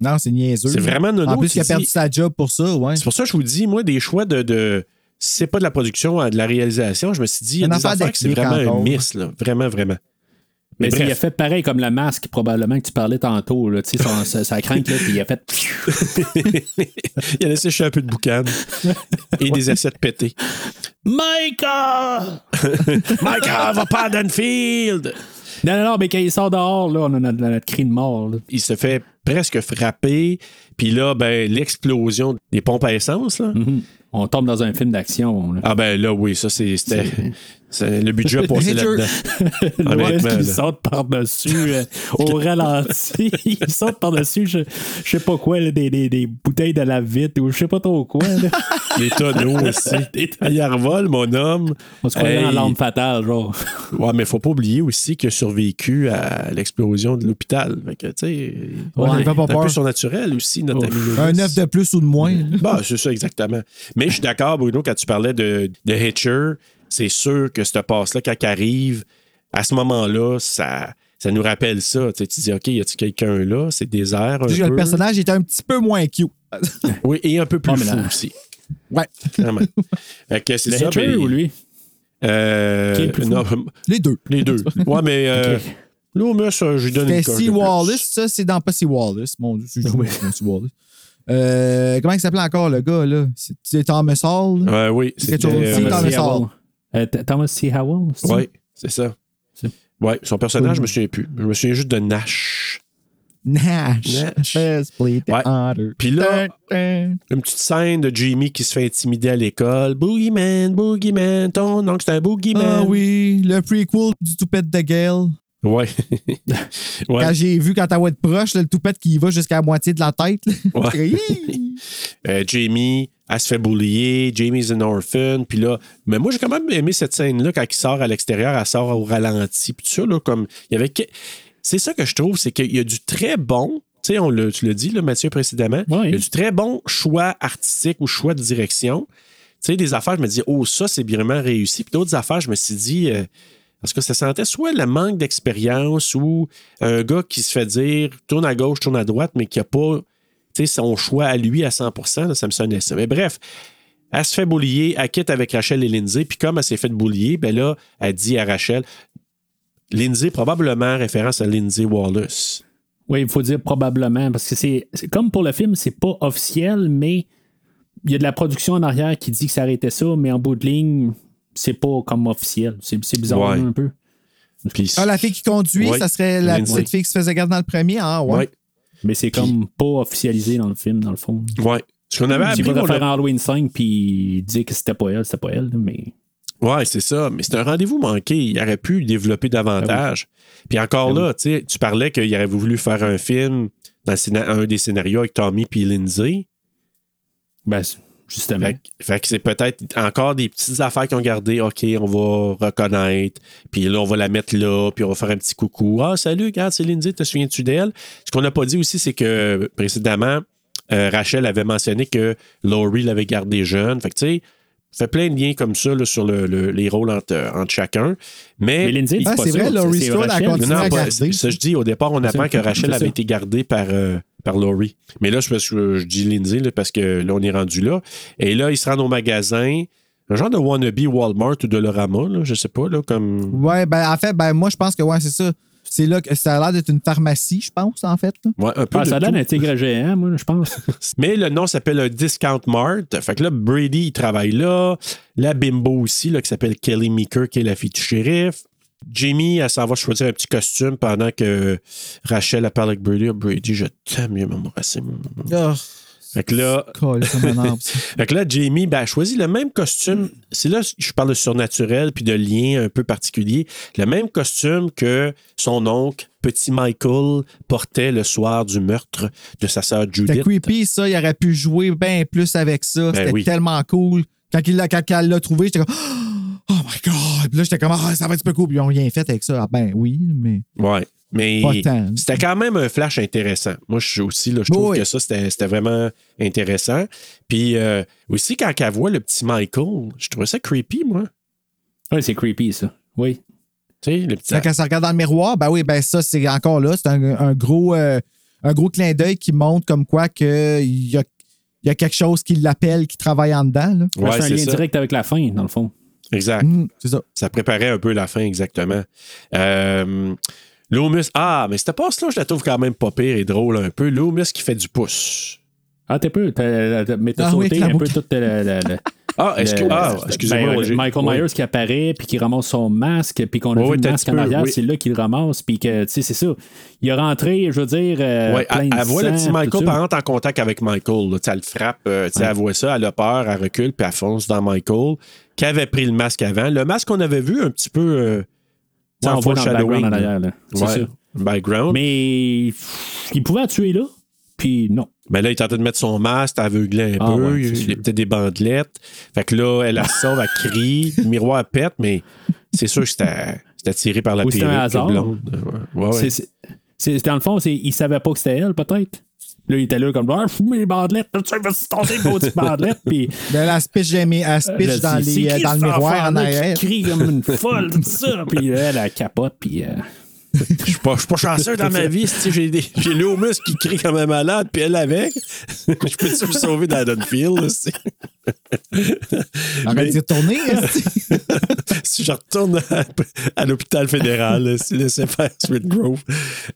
Non, c'est niaiseux. C'est vraiment nono, En plus, il a perdu dis- sa job pour ça, ouais. C'est pour ça que je vous dis, moi, des choix de. de si c'est pas de la production, à de la réalisation, je me suis dit, il y a Une des affaire affaires que c'est vraiment un miss, là. Vraiment, vraiment. Mais Mais il a fait pareil comme le masque, probablement, que tu parlais tantôt. Là, tu sais, son- sa, sa crainte, là, puis il a fait. [laughs] il a laissé un peu de boucan et des assiettes pétées. Micah! [laughs] Michael, va pas à Dunfield! Non, non, non, mais quand il sort dehors, là, on a notre, notre cri de mort. là. il se fait presque frapper. Puis là, ben, l'explosion des pompes à essence, là. Mhm. On tombe dans un film d'action. Ah ben là, oui, ça, c'est, c'était... c'est- le budget a passé [laughs] là-dedans. [laughs] Ouais, Honnêtement, il là. saute par-dessus euh, au [laughs] ralenti. il saute par-dessus, je, je sais pas quoi, là, des, des, des bouteilles de la vitre ou je sais pas trop quoi. là. Les tonneaux aussi. Il revole, mon homme. On se croyait Hey. en l'arme fatale, genre. Ouais, mais faut pas oublier aussi qu'il a survécu à l'explosion de l'hôpital. Fait que, tu sais, Ouais, pas c'est un peu surnaturel aussi, notre ami. Un œuf de plus ou de moins. Bah, c'est ça, exactement. Mais je suis d'accord, Bruno, quand tu parlais de, de Hitcher, c'est sûr que cette passe-là, quand elle arrive, à ce moment-là, ça, ça nous rappelle ça. Tu, sais, tu dis, OK, y a-t-il quelqu'un là? C'est désert. Un peu. Le personnage était un petit peu moins cute. [laughs] Oui, et un peu plus Ah, mais fou là- aussi. Ouais. Que c'est ça. Mais- ou lui? Euh, Qui est plus non, Les deux. les deux. Ouais, mais euh, euh, je lui donne une C. Wallace, ça, c'est dans pas C. Wallace. Mon Dieu, C. Wallace. Euh, comment il s'appelait encore le gars, là? C'est- Thomas Hall? là? Ouais, oui, C'est euh, Thomas. Hall. Euh, Thomas C. Howell? Oui, c'est ça. Ouais, son personnage, je me souviens plus. Je me souviens juste de Nash. Nash. Nash. Ouais. Puis là, une petite scène de Jamie qui se fait intimider à l'école. Boogeyman, Boogeyman, ton oncle c'est un Boogeyman. Ah oui, le prequel du toupette de Gale. Ouais. [laughs] ouais. Quand j'ai vu quand t'as être proche, là, le toupette qui y va jusqu'à la moitié de la tête. Ouais. [laughs] [laughs] Euh, Jamie, elle se fait boulier. Jamie's an orphan. Puis là, mais moi, j'ai quand même aimé cette scène-là quand il sort à l'extérieur, elle sort au ralenti. Puis tout ça, là, comme. Il y avait. C'est ça que je trouve, c'est qu'il y a du très bon. Tu sais, on l'a- tu l'as dit, là, Mathieu, précédemment. Ouais. Il y a du très bon choix artistique ou choix de direction. Tu sais, des affaires, je me dis, oh, ça, c'est vraiment réussi. Puis d'autres affaires, je me suis dit, euh, parce que ça sentait soit le manque d'expérience ou un gars qui se fait dire, tourne à gauche, tourne à droite, mais qui n'a pas son choix à lui à 100 là, ça me sonnait ça. Mais bref, elle se fait boulier, elle quitte avec Rachel et Lindsay, puis comme elle s'est fait boulier, ben là, elle dit à Rachel, Lindsay, probablement référence à Lindsay Wallace. Oui, il faut dire probablement, parce que c'est comme pour le film, c'est pas officiel, mais il y a de la production en arrière qui dit que ça arrêtait ça, mais en bout de ligne, c'est pas comme officiel. C'est bizarre Ouais. un peu. Puis, Ah, la fille qui conduit, Ouais. ça serait la petite fille qui se faisait garder dans le premier? Ah, ouais. ouais, Mais c'est comme pas officialisé dans le film, dans le fond. ouais. Ce qu'on avait appris, de faire l'a- Halloween 5 puis dire que c'était pas elle, c'était pas elle, mais. Ouais, c'est ça. Mais c'est un rendez-vous manqué. Il aurait pu développer davantage. Puis encore Ben là, tu sais, tu parlais qu'il aurait voulu faire un film dans un des scénarios avec Tommy puis Lindsay. Ben, justement. Fait, que- c'est peut-être encore des petites affaires qu'ils ont gardées. OK, on va reconnaître. Puis là, on va la mettre là. Puis on va faire un petit coucou. Ah, salut, regarde, c'est Lindsay. Te souviens-tu d'elle? Ce qu'on n'a pas dit aussi, c'est que précédemment, euh, Rachel avait mentionné que Laurie l'avait gardé jeune. Fait que tu sais, fait plein de liens comme ça là, sur le- le- les rôles entre, entre chacun. Mais. Mais Lindsay, Ah, c'est vrai, Laurie c'est Strode a continué Non, à garder. ça, je dis, au départ, on apprend que Rachel avait été gardée par, euh, par Laurie. Mais là, je, parce que je dis Lindsay, là, parce que là, on est rendu là. Et là, ils se rendent au magasin. Un genre de wannabe Walmart ou Dolorama, là, je sais pas, là, comme. Ouais, ben, en fait, ben, moi, je pense que, ouais, c'est ça. C'est là que ça a l'air d'être une pharmacie, je pense, en fait. là. Ouais, un peu. Ah, de ça a l'air tout. d'un tigre géant, moi, je pense. [laughs] Mais le nom s'appelle un Discount Mart. Fait que là, Brady, il travaille là. La bimbo aussi, là, qui s'appelle Kelly Meeker, qui est la fille du shérif. Jamie, elle s'en va choisir un petit costume pendant que Rachel, elle parle avec Brady. Ah, Brady, je t'aime, mieux m'embrasser. Ah, Fait que là. [laughs] Fait que là, Jamie, ben, elle choisit le même costume. C'est là que je parle de surnaturel puis de lien un peu particulier. Le même costume que son oncle, petit Michael, portait le soir du meurtre de sa sœur C'était Judith. creepy, ça. Il aurait pu jouer bien plus avec ça. Ben C'était oui. tellement cool. Quand, il l'a- quand elle l'a trouvé, j'étais comme [gasps] Oh my God! Puis là, j'étais comme Ah, ça va être un peu cool. Puis ils n'ont rien fait avec ça. Ah, ben oui, mais. Ouais. Mais c'était quand même un flash intéressant. Moi, je suis aussi, là, je trouve Oui. que ça, c'était c'était vraiment intéressant. Puis euh, aussi, quand elle voit le petit Michael, je trouvais ça creepy, moi. Oui, c'est creepy, ça. Oui. Tu sais, le petit. Quand elle se regarde dans le miroir, ben oui, ben ça, c'est encore là. C'est un, un gros, euh, un gros clin d'œil qui montre comme quoi qu'il y a, il y a quelque chose qui l'appelle, qui travaille en dedans. Là. Ouais, c'est un lien ça. direct avec la fin, dans le fond. Exact. Hum, c'est ça. Ça préparait un peu la fin, exactement. Euh, Loomis. Ah, mais cette passe-là, je la trouve quand même pas pire et drôle un peu. Loomis qui fait du pouce. Ah, t'es peu. t'as- t'as- Mais t'as Ah sauté un peu toute la. la- la- [laughs] Ah, excuse- ah, excusez-moi. ben, Roger. Michael Oui. Myers qui apparaît, puis qui ramasse son masque, puis qu'on a Oui, vu le masque en arrière, oui. c'est là qu'il le ramasse, puis que, tu sais, c'est ça. Il est rentré, je veux dire, euh, Ouais, plein elle, de elle voit le petit Michael, par contre, en contact avec Michael. là. Tu sais, elle le frappe, euh, tu sais, elle voit ça, elle a peur, elle recule, puis elle fonce dans Michael, qui avait pris le masque avant. Le masque qu'on avait vu un petit peu euh, Ouais, en on voit background en arrière, là. C'est Ouais, ça. background. Mais... Mais il pouvait la tuer là, puis non. là, il tentait de mettre son masque, aveuglé un Ah peu, ouais, il a peut-être des bandelettes. Fait que là, elle la sauve, elle crie, le miroir pète, mais c'est sûr que c'était c'était tiré par la Ou c'était un perruque hasard. blonde. Ouais, ouais. C'est- c'est- c'est- dans le fond, c'est, il savait pas que c'était elle, peut-être? Là, il était là comme, ah, fous mes bandelettes, tu vas se tenter une petite bandelette, puis. Ben, elle se pitch, elle se pitch Là, dans, les, euh, dans le miroir en enfant-là qui arrière? crie comme une [laughs] folle, tout ça? Puis là, elle, elle capote, puis. euh, Je suis pas, pas chanceux dans ma vie. si J'ai des- j'ai Loomis qui crie comme un malade, puis elle avec. [laughs] je peux-tu me sauver dans Dunfield? Arrête d'y retourner. [laughs] esti. si je retourne à, à l'hôpital fédéral, si laissez faire Smith Grove.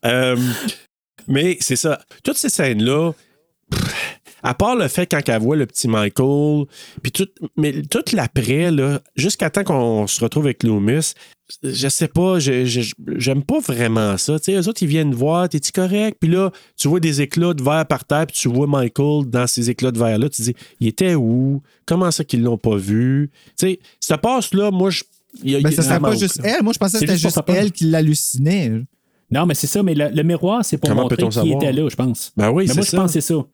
Euh, mais c'est ça. Toutes ces scènes-là, à part le fait quand elle voit le petit Michael, puis tout, mais tout l'après, jusqu'à temps qu'on se retrouve avec Loomis, je sais pas, j'aime pas vraiment ça. Tu sais, eux autres, ils viennent voir, t'es-tu correct? Puis là, tu vois des éclats de verre par terre, puis tu vois Michael dans ces éclats de verre-là. Tu te dis, il était où? Comment ça qu'ils l'ont pas vu? Tu sais, cette passe-là, moi, je. a- Ben, ça pas juste elle. Moi, je pensais que c'était juste juste elle qui l'hallucinait. Non, mais c'est ça, mais le, le miroir, c'est pour Comment montrer savoir? était là, je pense. Ben oui, mais moi, c'est je ça. pense que c'est ça. Tu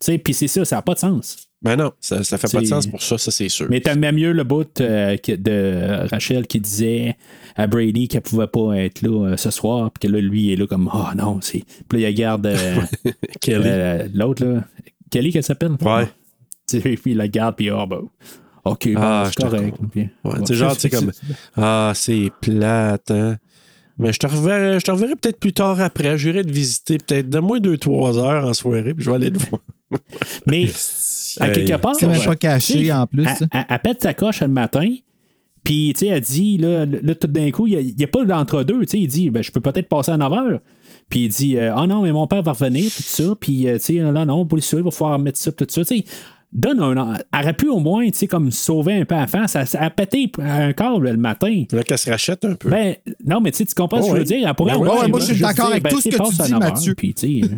sais, puis c'est ça, ça n'a pas de sens. Ben non, ça, ça fait pas de C'est- sens pour ça, ça c'est sûr. Mais t'aimais mieux le bout euh, de Rachel qui disait à Brady qu'elle pouvait pas être là euh, ce soir, puis que là, lui, il est là comme, oh non, c'est. Puis là, il regarde euh, [laughs] Kelly. euh, l'autre, là. Kelly, qu'elle s'appelle? Ouais. Puis il la garde, puis oh, ben, OK, bon, Ah, c'est je te correct. Ouais, Ouais. tu sais, genre, tu sais, comme. [laughs] Ah, c'est plate, hein. Mais je te reverrai, je te reverrai peut-être plus tard après. J'irai te visiter peut-être de moins 2-3 heures en soirée, puis je vais aller le voir. [laughs] Mais à quelque part. C'est même pas caché en plus. Elle, pète sa coche le matin. Puis, tu sais, elle dit, là, là, tout d'un coup, il n'y a, pas d'entre-deux. Tu sais, il dit, ben, je peux peut-être passer à 9 heures. Puis il dit, euh, ah non, mais mon père va revenir, tout ça. Puis, euh, tu sais, là, non, pour ça, il va falloir mettre ça, tout ça. Tu sais, donne un. Elle aurait pu au moins, tu sais, comme sauver un peu à la face. Elle, elle a pété un câble le matin. Là qu'elle se rachète un peu. Ben, non, mais tu sais, tu comprends ce que je veux Ouais. dire? Elle pourrait Ben ouais, moi, je suis d'accord avec ben, tout ce tu sais, que tu dis, 9 heures, Mathieu. Puis, tu sais,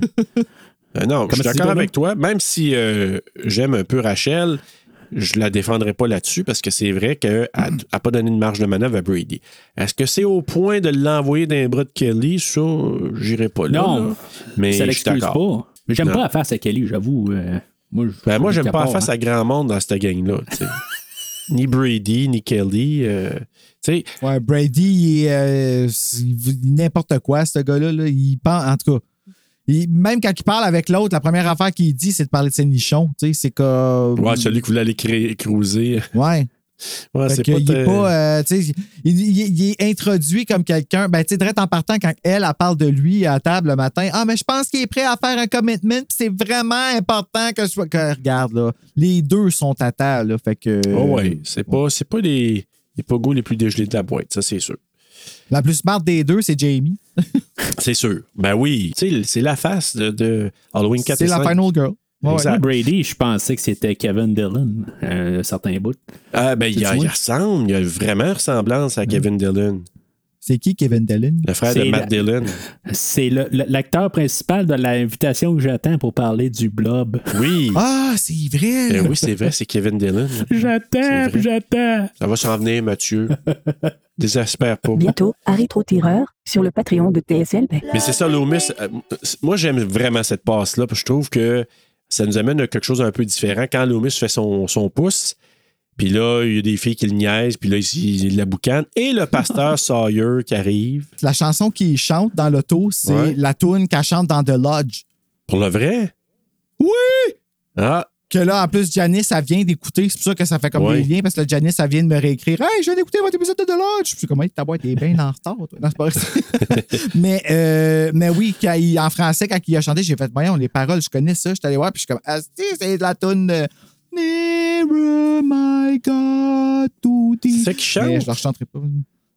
Euh, [laughs] non, je suis tu d'accord avec toi. Même si euh, j'aime un peu Rachel, je la défendrai pas là-dessus parce que c'est vrai qu'elle n'a pas donné de marge de manœuvre à Brady. Est-ce que c'est au point de l'envoyer dans les bras de Kelly? Ça, j'irai pas là. Non, là. mais ça je suis l'excuse d'accord. pas. Mais j'aime pas la face à Kelly, j'avoue. euh, moi, je- Ben, moi, j'aime pas la capable, face hein. à grand monde dans cette gang-là. tu sais. [laughs] ni Brady, ni Kelly. euh, tu sais, Ouais, Brady, il est, euh, n'importe quoi, ce gars-là. là. Il pense, en tout cas, il- même quand il parle avec l'autre, la première affaire qu'il dit, c'est de parler de ses nichons. Tu sais, c'est comme. ouais, celui qui voulait aller cruiser. Ouais. Ouais, Fait c'est que pas. il est très- pas. euh, tu sais, il, il- il est introduit comme quelqu'un. Ben, tu en partant, quand elle, elle parle de lui à table le matin. Ah, mais je pense qu'il est prêt à faire un commitment, c'est vraiment important que je sois. que- regarde, là, les deux sont à table, là. Fait que. Oh, ouais, c'est pas, c'est pas les, les pogos les plus dégelés de la boîte, ça, c'est sûr. La plus smart des deux, c'est Jamie. [laughs] C'est sûr. Ben oui. C'est la face de, de Halloween 4 C'est la 5. final girl. Ouais, ouais. Brady, je pensais que c'était Kevin Dillon, euh, un certain bout. Ah, ben, il, y a- C'est-tu il moi? ressemble. Il y a vraiment ressemblance à Kevin Dillon, C'est qui Kevin Dillon? le frère de C'est Matt la- Dillon. C'est l'acteur principal de l'invitation que j'attends pour parler du blob. Oui. Ah, c'est vrai. Ben oui, c'est vrai, c'est Kevin Dillon. J'attends, j'attends. Ça va s'en venir, Mathieu. [laughs] Désespère pas. Bientôt, à Rétro-Tireur, sur le Patreon de TSLP. Mais c'est ça, Loomis. euh, moi, j'aime vraiment cette passe-là. parce que Je trouve que ça nous amène à quelque chose d'un peu différent. Quand Loomis fait son, son pouce, puis là, il y a des filles qui le niaisent, puis là, il, il la boucane. Et le pasteur [laughs] Sawyer qui arrive. La chanson qu'il chante dans l'auto, c'est Ouais. la tune qu'elle chante dans The Lodge. Pour le vrai? Oui! Ah, Que là, en plus, Janice, elle vient d'écouter. C'est pour ça que ça fait comme Ouais. des liens, parce que Janice, elle vient de me réécrire. Hey, je viens d'écouter votre épisode de The Lodge. Je suis comme, Hey, ta boîte est bien en retard. toi. Non, c'est pas [laughs] mais, euh, mais oui, quand il- en français, quand il a chanté, j'ai fait, voyons, les paroles, je connais ça. Je suis allé voir, puis je suis comme, ah, si, c'est de la tune de Nearer, my God, c'est ça qui chante? Mais je ne chanterai pas.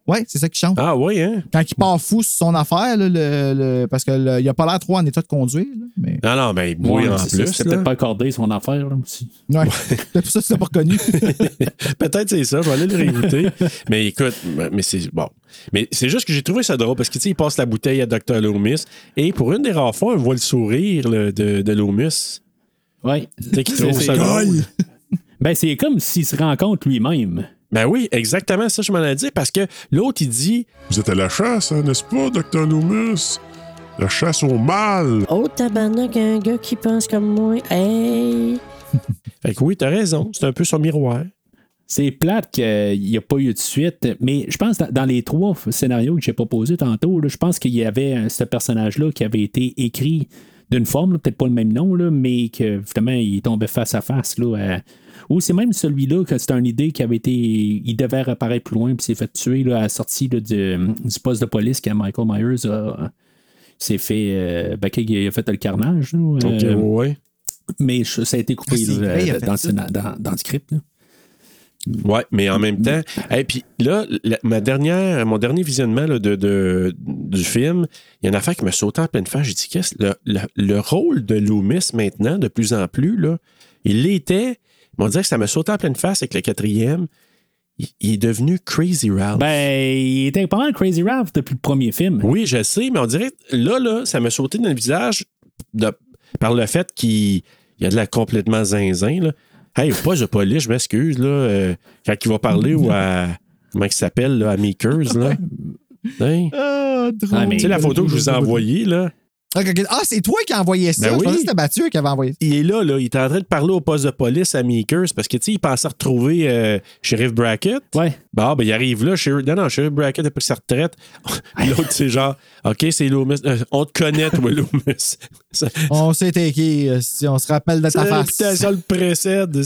Ouais, c'est ça qui chante. Ah oui, hein? Quand il part fou sur son affaire, là, le, le- parce qu'il n'a pas l'air trop en état de conduire. là, mais... Non, non, ben, oui, Ouais, en c'est ça, plus. C'était là. peut-être pas accordé son affaire, là, aussi. Ouais. c'est [laughs] pour ça que tu l'as pas reconnu. [laughs] Peut-être c'est ça, je vais aller le réécouter. mais écoute, mais c'est bon. Mais c'est juste que j'ai trouvé ça drôle parce que tu sais, il passe la bouteille à Dr. Loomis et pour une des rares fois, on voit le sourire là, de, de Loomis. Ouais. Tu sais, qui trouve C'est- ça drôle. Ben, c'est comme s'il se rencontre lui-même. Ben oui, exactement ça, je m'en ai dit parce que l'autre, il dit Vous êtes à la chasse, hein, n'est-ce pas, Dr. Loomis? La chasse au mal. Oh, tabarnak, un gars qui pense comme moi. Hey! [laughs] Fait que oui, t'as raison, c'est un peu son miroir. C'est plate qu'il n'y a pas eu de suite, mais je pense que dans les trois scénarios que j'ai proposés tantôt, là, je pense qu'il y avait ce personnage-là qui avait été écrit d'une forme, là, peut-être pas le même nom, là, mais que finalement il tombait face à face. Là, à- Ou c'est même celui-là que c'était une idée qui avait été. Il devait reparaître plus loin, puis s'est fait tuer là, à la sortie là, du, du poste de police quand Michael Myers a- s'est fait. euh, ben, qu'il a fait le carnage. là, euh, ouais. mais ça a été coupé Ah, là, vrai, il dans, dans- dans le script. là. Ouais, mais en même temps, et puis là, la- ma dernière, mon dernier visionnement là, de, de- du film, il y a une affaire qui me sautait en pleine face. J'ai dit, qu'est-ce le, le, le rôle de Loomis maintenant, de plus en plus, là, il l'était, on dirait que ça me sautait en pleine face avec le quatrième. Il, il est devenu Crazy Ralph. Ben, il était pas mal Crazy Ralph depuis le premier film. Oui, je sais, mais on dirait, là, là, ça m'a sauté dans le visage de- par le fait qu'il il y a de la complètement zinzin, là. Hey, pas de police, je m'excuse, là. euh, quand il va parler ou à. Comment il s'appelle, là, à Makers, là. [laughs] Hein? Ah, drôle. Ah, mais- Tu sais, la photo que je vous ai envoyée, là. Ok. Ah, c'est toi qui as envoyé ça. Ben je oui. pensais que c'était Mathieu qui avait envoyé ça. Il est là, là. Il est en train de parler au poste de police à Makers parce que, tu sais, il pensait retrouver euh, Sheriff Brackett. Ouais. Bon, ben, il arrive là. Sheriff... Non, non, Sheriff Brackett a pris sa retraite. Puis [laughs] L'autre, c'est genre, OK, c'est Loomis. Euh, on te connaît, toi, Loomis. [laughs] Ça- On sait t'es qui, euh, si on se rappelle de ta face. réputation le précède.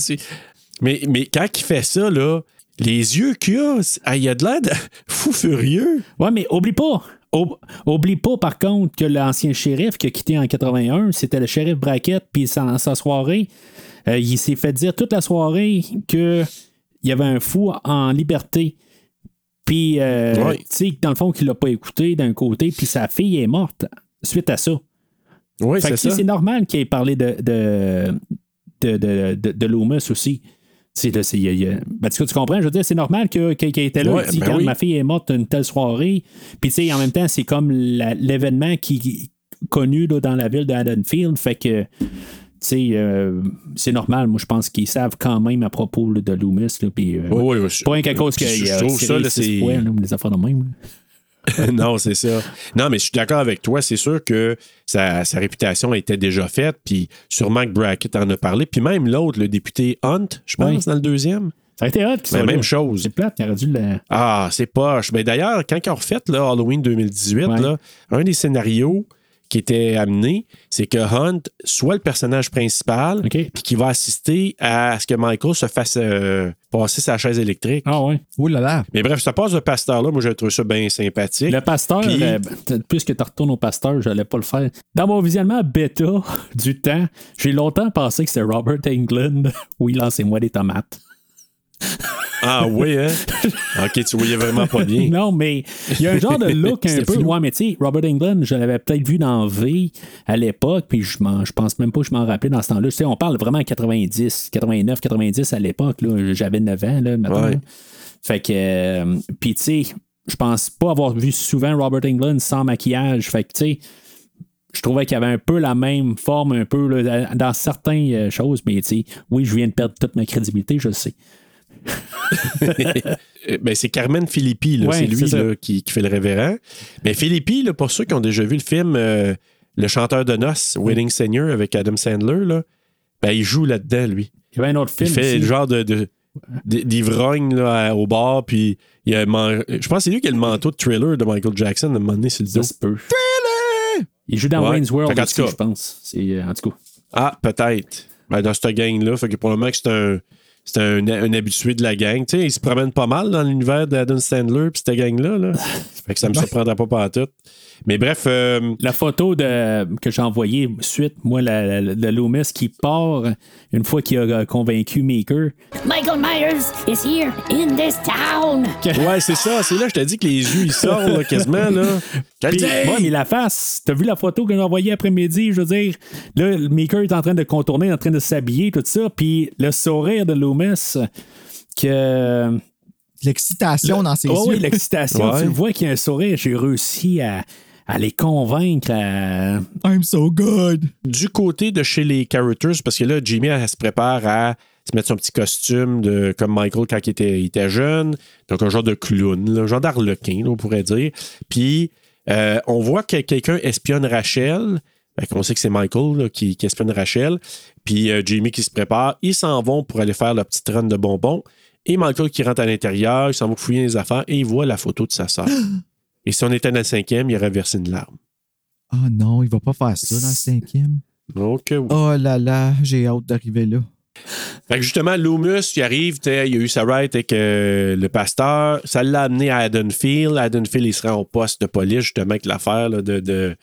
Mais, mais quand il fait ça, là, les yeux qu'il a, ah, il a de l'air de [laughs] fou furieux. Ouais, mais oublie pas. Ob- Oublie pas, par contre, que l'ancien shérif qui a quitté en 81, c'était le shérif Brackett, puis dans sa soirée, euh, il s'est fait dire toute la soirée qu'il y avait un fou en liberté. Puis, euh, Ouais. tu sais, dans le fond, qu'il l'a pas écouté d'un côté, puis sa fille est morte suite à ça. Oui, c'est ça. c'est normal qu'il ait parlé de, de, de, de, de- de Loomis aussi. C'est- y a- y a- ben, tu, comprends? Je veux dire, c'est normal que- que- qu'il était là. Ouais, dit, ben quand oui. ma fille est morte une telle soirée. Puis, tu sais, en même temps, c'est comme l'événement qui qui- connu là, dans la ville de Haddonfield. Fait que, tu sais, euh, c'est normal. Moi, je pense qu'ils savent quand même à propos là, de Loomis. Là, puis, euh, Ouais, ouais, ouais, pas rien qu'à cause qu'il je a trouve ça, c'est- des affaires de même. [laughs] non, c'est ça. Non, mais je suis d'accord avec toi. C'est sûr que sa, sa réputation était déjà faite, puis sûrement que Brackett en a parlé. Puis même l'autre, le député Hunt, je pense, Oui. dans le deuxième. Ça a été hot. qu'ils Ben, même là. chose. C'est plate, il aurait dû le. Ah, c'est poche. Ben, D'ailleurs, quand ils ont refait là, Halloween 2018, Ouais. là, un des scénarios qui était amené, c'est que Hunt soit le personnage principal, puis qui va assister à ce que Michael se fasse euh, passer sa chaise électrique. Ah, ouais. Oh là là. Mais bref, ça passe de pasteur-là. Moi, j'ai trouvé ça bien sympathique. Le pasteur, Puis- euh, puisque tu retournes au pasteur, je n'allais pas le faire. Dans mon visionnement bêta du temps, j'ai longtemps pensé que c'était Robert Englund. [laughs] Oui, lancez-moi des tomates. [laughs] Ah oui, hein? OK, tu voyais vraiment pas bien. Non, mais il y a un genre de [laughs] look un peu. flou. Ouais, mais tu sais, Robert Englund, je l'avais peut-être vu dans V à l'époque, puis je, je pense même pas que je m'en rappelais dans ce temps-là. Tu sais, on parle vraiment 90, 89, 90 à l'époque. J'avais 9 ans, là, maintenant. Ouais. Fait que. euh, puis tu sais, je pense pas avoir vu souvent Robert Englund sans maquillage. Fait que tu sais. Je trouvais qu'il y avait un peu la même forme, un peu là, dans certaines euh, choses, mais tu sais, oui, je viens de perdre toute ma crédibilité, je le sais. Euh, ben, c'est Carmen Filippi. Ouais, c'est lui ça. là, qui, qui fait le révérend. Mais Filippi, là, pour ceux qui ont déjà vu le film euh, Le chanteur de noces, Wedding Senior avec Adam Sandler, là, ben, il joue là-dedans, lui. Il y avait un autre film. il fait aussi. le genre de, de- d'ivrogne au bar, puis il a man- je pense que c'est lui qui a le manteau de thriller de Michael Jackson à un moment donné sur le Ça dos. se peut. Il joue dans Ouais. Wayne's World aussi, je pense. C'est, euh, en tout cas. Ah, peut-être. Ben, dans cette gang-là, fait que probablement que c'est un. C'est un, un habitué de la gang. Tu sais, il se promène pas mal dans l'univers d'Adam Sandler puis cette gang-là. Là. [laughs] fait que ça me surprendra pas par tout. Mais bref, euh, La photo de, que j'ai envoyée suite, moi, la, la- de Loomis qui part une fois qu'il a euh, convaincu Maker. Michael Myers is here in this town. ouais, c'est ça. C'est là, je t'ai dit que les yeux, ils sortent là, quasiment. Là. Puis, ouais, mais la face, t'as vu la photo que j'ai envoyée après-midi, je veux dire, là, le Maker est en train de contourner, en train de s'habiller, tout ça, puis le sourire de Loomis, que... L'excitation dans ses Oh, yeux. oui, l'excitation, [laughs] Ouais. tu le vois qu'il y a un sourire, j'ai réussi à, à les convaincre à... I'm so good. Du côté de chez les characters, parce que là, Jimmy, elle, se prépare à se mettre son petit costume de, comme Michael quand il était, il était jeune. Donc, un genre de clown, là, un genre d'arlequin, on pourrait dire. Puis, euh, on voit que quelqu'un espionne Rachel. Fait qu'on sait que c'est Michael là, qui, qui espionne Rachel. Puis, euh, Jimmy qui se prépare. Ils s'en vont pour aller faire la petite run de bonbons. Et Michael qui rentre à l'intérieur, il s'en va fouiller les affaires et il voit la photo de sa sœur. [gasps] et si on était dans le cinquième, il aurait versé une larme. Ah non, il va pas faire ça dans le cinquième. Euh, oui. Oh là là, j'ai hâte d'arriver là. Fait que justement, Loomis, il arrive, il a eu sa ride avec euh, le pasteur. Ça l'a amené à Haddonfield. Haddonfield, il se rend au poste de police, justement, avec l'affaire de. de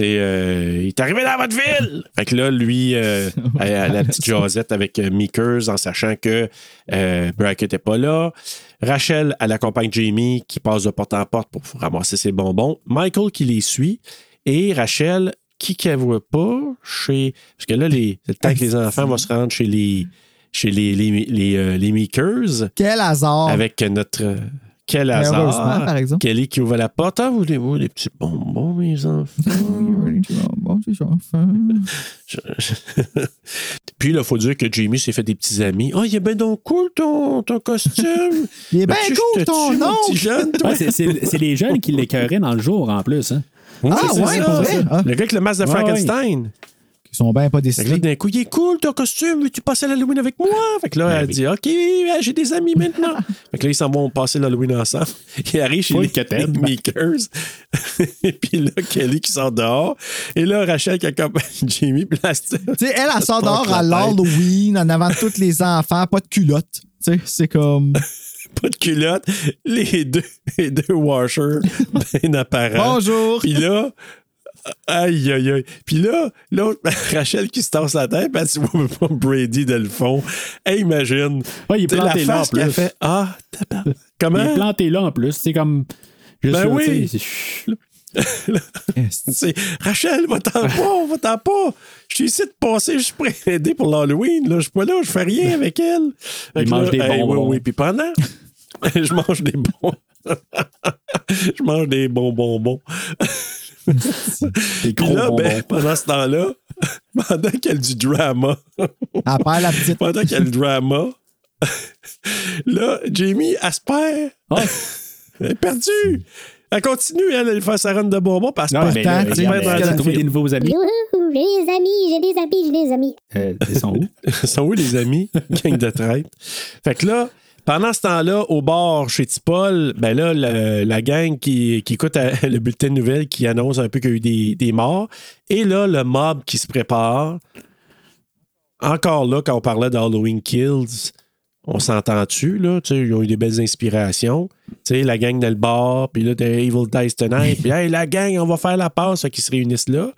euh, il est arrivé dans votre ville! [laughs] Fait que là, lui, euh, à la petite jasette avec euh, Meekers, en sachant que Brackett n'est pas là. Rachel, elle accompagne Jamie qui passe de porte en porte pour ramasser ses bonbons. Michael qui les suit. Et Rachel, qui qu'elle voit pas chez. Parce que là, les, le temps que les enfants vont se rendre chez les chez les, les, les, euh, les Meekers Quel hasard. avec notre. euh, quel hasard! par exemple. Kelly qui ouvre la porte. Ah, voulez-vous les petits bonbons, mes enfants? [laughs] Je- [laughs] Puis là, il faut dire que Jamie s'est fait des petits amis. Ah, il est bien donc cool ton, ton costume. [laughs] Il est bien Ben, cool ton nom. Ouais, c'est les jeunes qui l'écœuraient dans le jour, en plus. Hein. Oui, Ah, c'est ouais, ça. vrai? Ah. Le gars avec le masque de Ouais, Frankenstein. Ils sont bien pas décidés. d'un coup, il est cool ton costume, veux-tu passer l'Halloween avec moi? Fait que là, Ben elle oui. dit, OK, ouais, j'ai des amis maintenant. [laughs] fait que là, ils s'en vont passer l'Halloween ensemble. [laughs] Ils arrivent chez les, [laughs] Makers. Et puis là, Kelly qui sort dehors. Et là, Rachel qui accompagne là, c'est- Tu sais, elle, elle sort dehors à l'Halloween en avant de tous les enfants, pas de culotte. Tu sais, c'est comme. Pas de culotte, les deux, [laughs] les deux washers bien apparents. Bonjour! Puis là, aïe, aïe, aïe. Puis là, l'autre, [laughs] Rachel qui se tasse la tête, elle ne voit pas Brady de le fond. Hey, imagine. Ouais, il est la planté là en plus. fait. Ah, tabarnak. Il est Comment? planté là en plus. C'est comme. juste Ben là, oui. [laughs] c'est- Rachel, va-t'en pas, va-t'en pas. Je suis ici de passer, je suis prêt à aider pour l'Halloween. Là. Je suis pas là, je fais rien avec elle. Fait Il mange là, des hey, bonbons. Oui, oui. Puis pendant, [laughs] je mange des bons. [laughs] je mange des bons bonbons. Des Puis gros là, bonbons. ben, pendant ce temps-là, [laughs] pendant qu'il y a du drama, Elle perd la petite. pendant qu'il y a le drama, là, Jamie, elle se perd. Ouais. Elle est perdue. Elle continue, elle, elle fait sa run de bonbons, tu sais, regarde, ben, elle a ben, trouvé ben, des nouveaux amis. Youhou, j'ai des amis, j'ai des amis, j'ai des amis. Euh, ils sont où? Ils sont où les amis? Gang de traite. Fait que là, pendant ce temps-là, au bar chez Tipol, ben là, le- la gang qui, qui écoute [laughs] le bulletin de nouvelles qui annonce un peu qu'il y a eu des, des morts. Et là, le mob qui se prépare. Encore là, quand on parlait d'Halloween Kills, on s'entend-tu, là? Ils ont eu des belles inspirations. La gang dans le bar, puis là, t'as Evil Dice Tonight, [laughs] puis hey, la gang, on va faire la passe, qu'ils se réunissent là.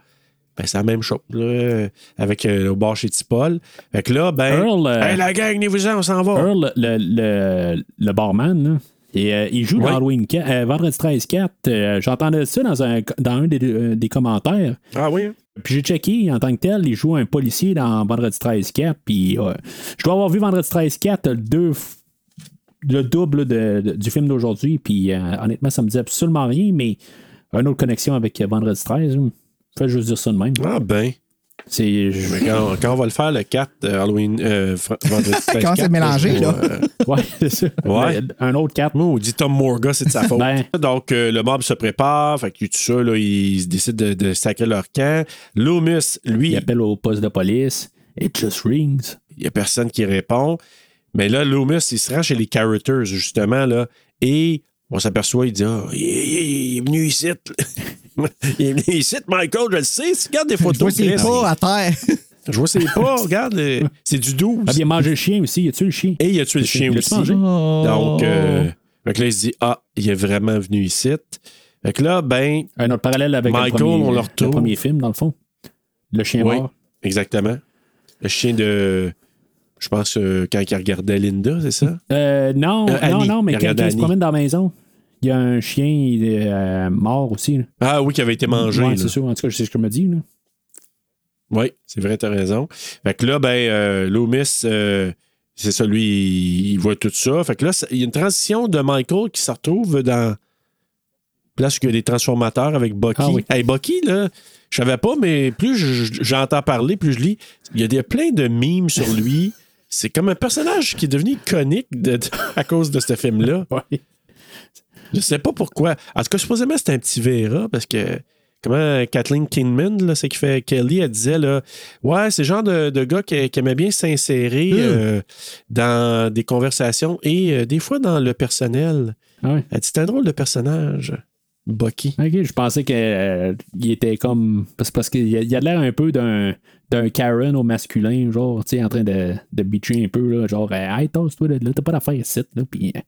Ben, c'est la même chose, là, avec euh, au bar chez Tipol. Fait que là, ben. Earl, euh, hey, la gang, venez-vous-en, on s'en va. Earl, le, le, le barman, là, et, euh, il joue Ouais. dans Halloween 4, euh, Vendredi 13-4. Euh, J'entendais ça dans un, dans un des, des commentaires. Ah oui? Puis j'ai checké en tant que tel, il joue un policier dans Vendredi 13-4. Puis euh, je dois avoir vu Vendredi 13-4 le, deux f- le double de- de- du film d'aujourd'hui. Puis euh, honnêtement, ça me dit absolument rien, mais une autre connexion avec Vendredi 13. hein. Fait juste dire ça de même. Ah ben. C'est. je- Mais quand, quand on va le faire le 4 euh, Halloween, euh, vendredi [laughs] 13, Quand c'est 4, mélangé, là. euh, [laughs] Ouais, c'est ça. Ouais. Mais Un autre 4. Moi, on dit Tom Morga, c'est de sa faute. Ben. Donc, euh, le mob se prépare. Fait que tout ça, là, ils décident de, de sacrer leur camp. Loomis, lui, Il appelle au poste de police. It just rings. il n'y a personne qui répond. Mais là, Loomis, il se rend chez les characters, justement, là, et on s'aperçoit, il dit Ah, il, il- il est venu ici. [laughs] il est venu ici, Michael, je le sais. Regardes des Je vois photos, ses pas à terre. [laughs] je vois ses pas, regarde, le- [laughs] c'est du 12. Ah, bien, manger le chien aussi. Y a-tu le chien? Et il a tué le chien Il aussi? Donc, euh, fait que là, il se dit Ah, il est vraiment venu ici. Fait que là, ben, Un autre parallèle avec Michael, le, premier, on le le retrouve. premier film, dans le fond. Le chien Oui. mort. exactement. Le chien de. Je pense euh, quand il regardait Linda, c'est ça? Euh, non, Euh, non, non, mais Il quand regarde il se promène dans la maison, il y a un chien il est, euh, mort aussi. là. Ah oui, qui avait été mangé. Ouais, là. c'est sûr. En tout cas, c'est ce que je me dis. Là. Oui, c'est vrai, t'as raison. Fait que là, ben, euh, Loomis, euh, c'est ça, lui, il, il voit tout ça. Fait que là, il y a une transition de Michael qui se retrouve dans. Place où il y a des transformateurs avec Bucky. Ah oui. Hey, Bucky, là, je savais pas, mais plus je- j'entends parler, plus je lis. Il y a des, plein de mimes sur lui. [laughs] C'est comme un personnage qui est devenu iconique de- de- à cause de ce film-là. Ouais. Je sais pas pourquoi. En tout cas, supposément, c'était un petit Vera parce que. Comment Kathleen Kingman, c'est qui fait Kelly, elle disait là, Ouais, c'est le genre de, de gars qui, qui aimait bien s'insérer Hmm. euh, dans des conversations et euh, des fois dans le personnel. Ah ouais. Elle dit C'est un drôle de personnage, Bucky. Ok, je pensais qu'il était comme. Parce, parce qu'il a, l'air un peu d'un d'un Karen au masculin, genre, tu sais, en train de, de bitcher un peu, là, genre, hey, tasse-toi là, t'as pas d'affaire ici, là, puis. euh,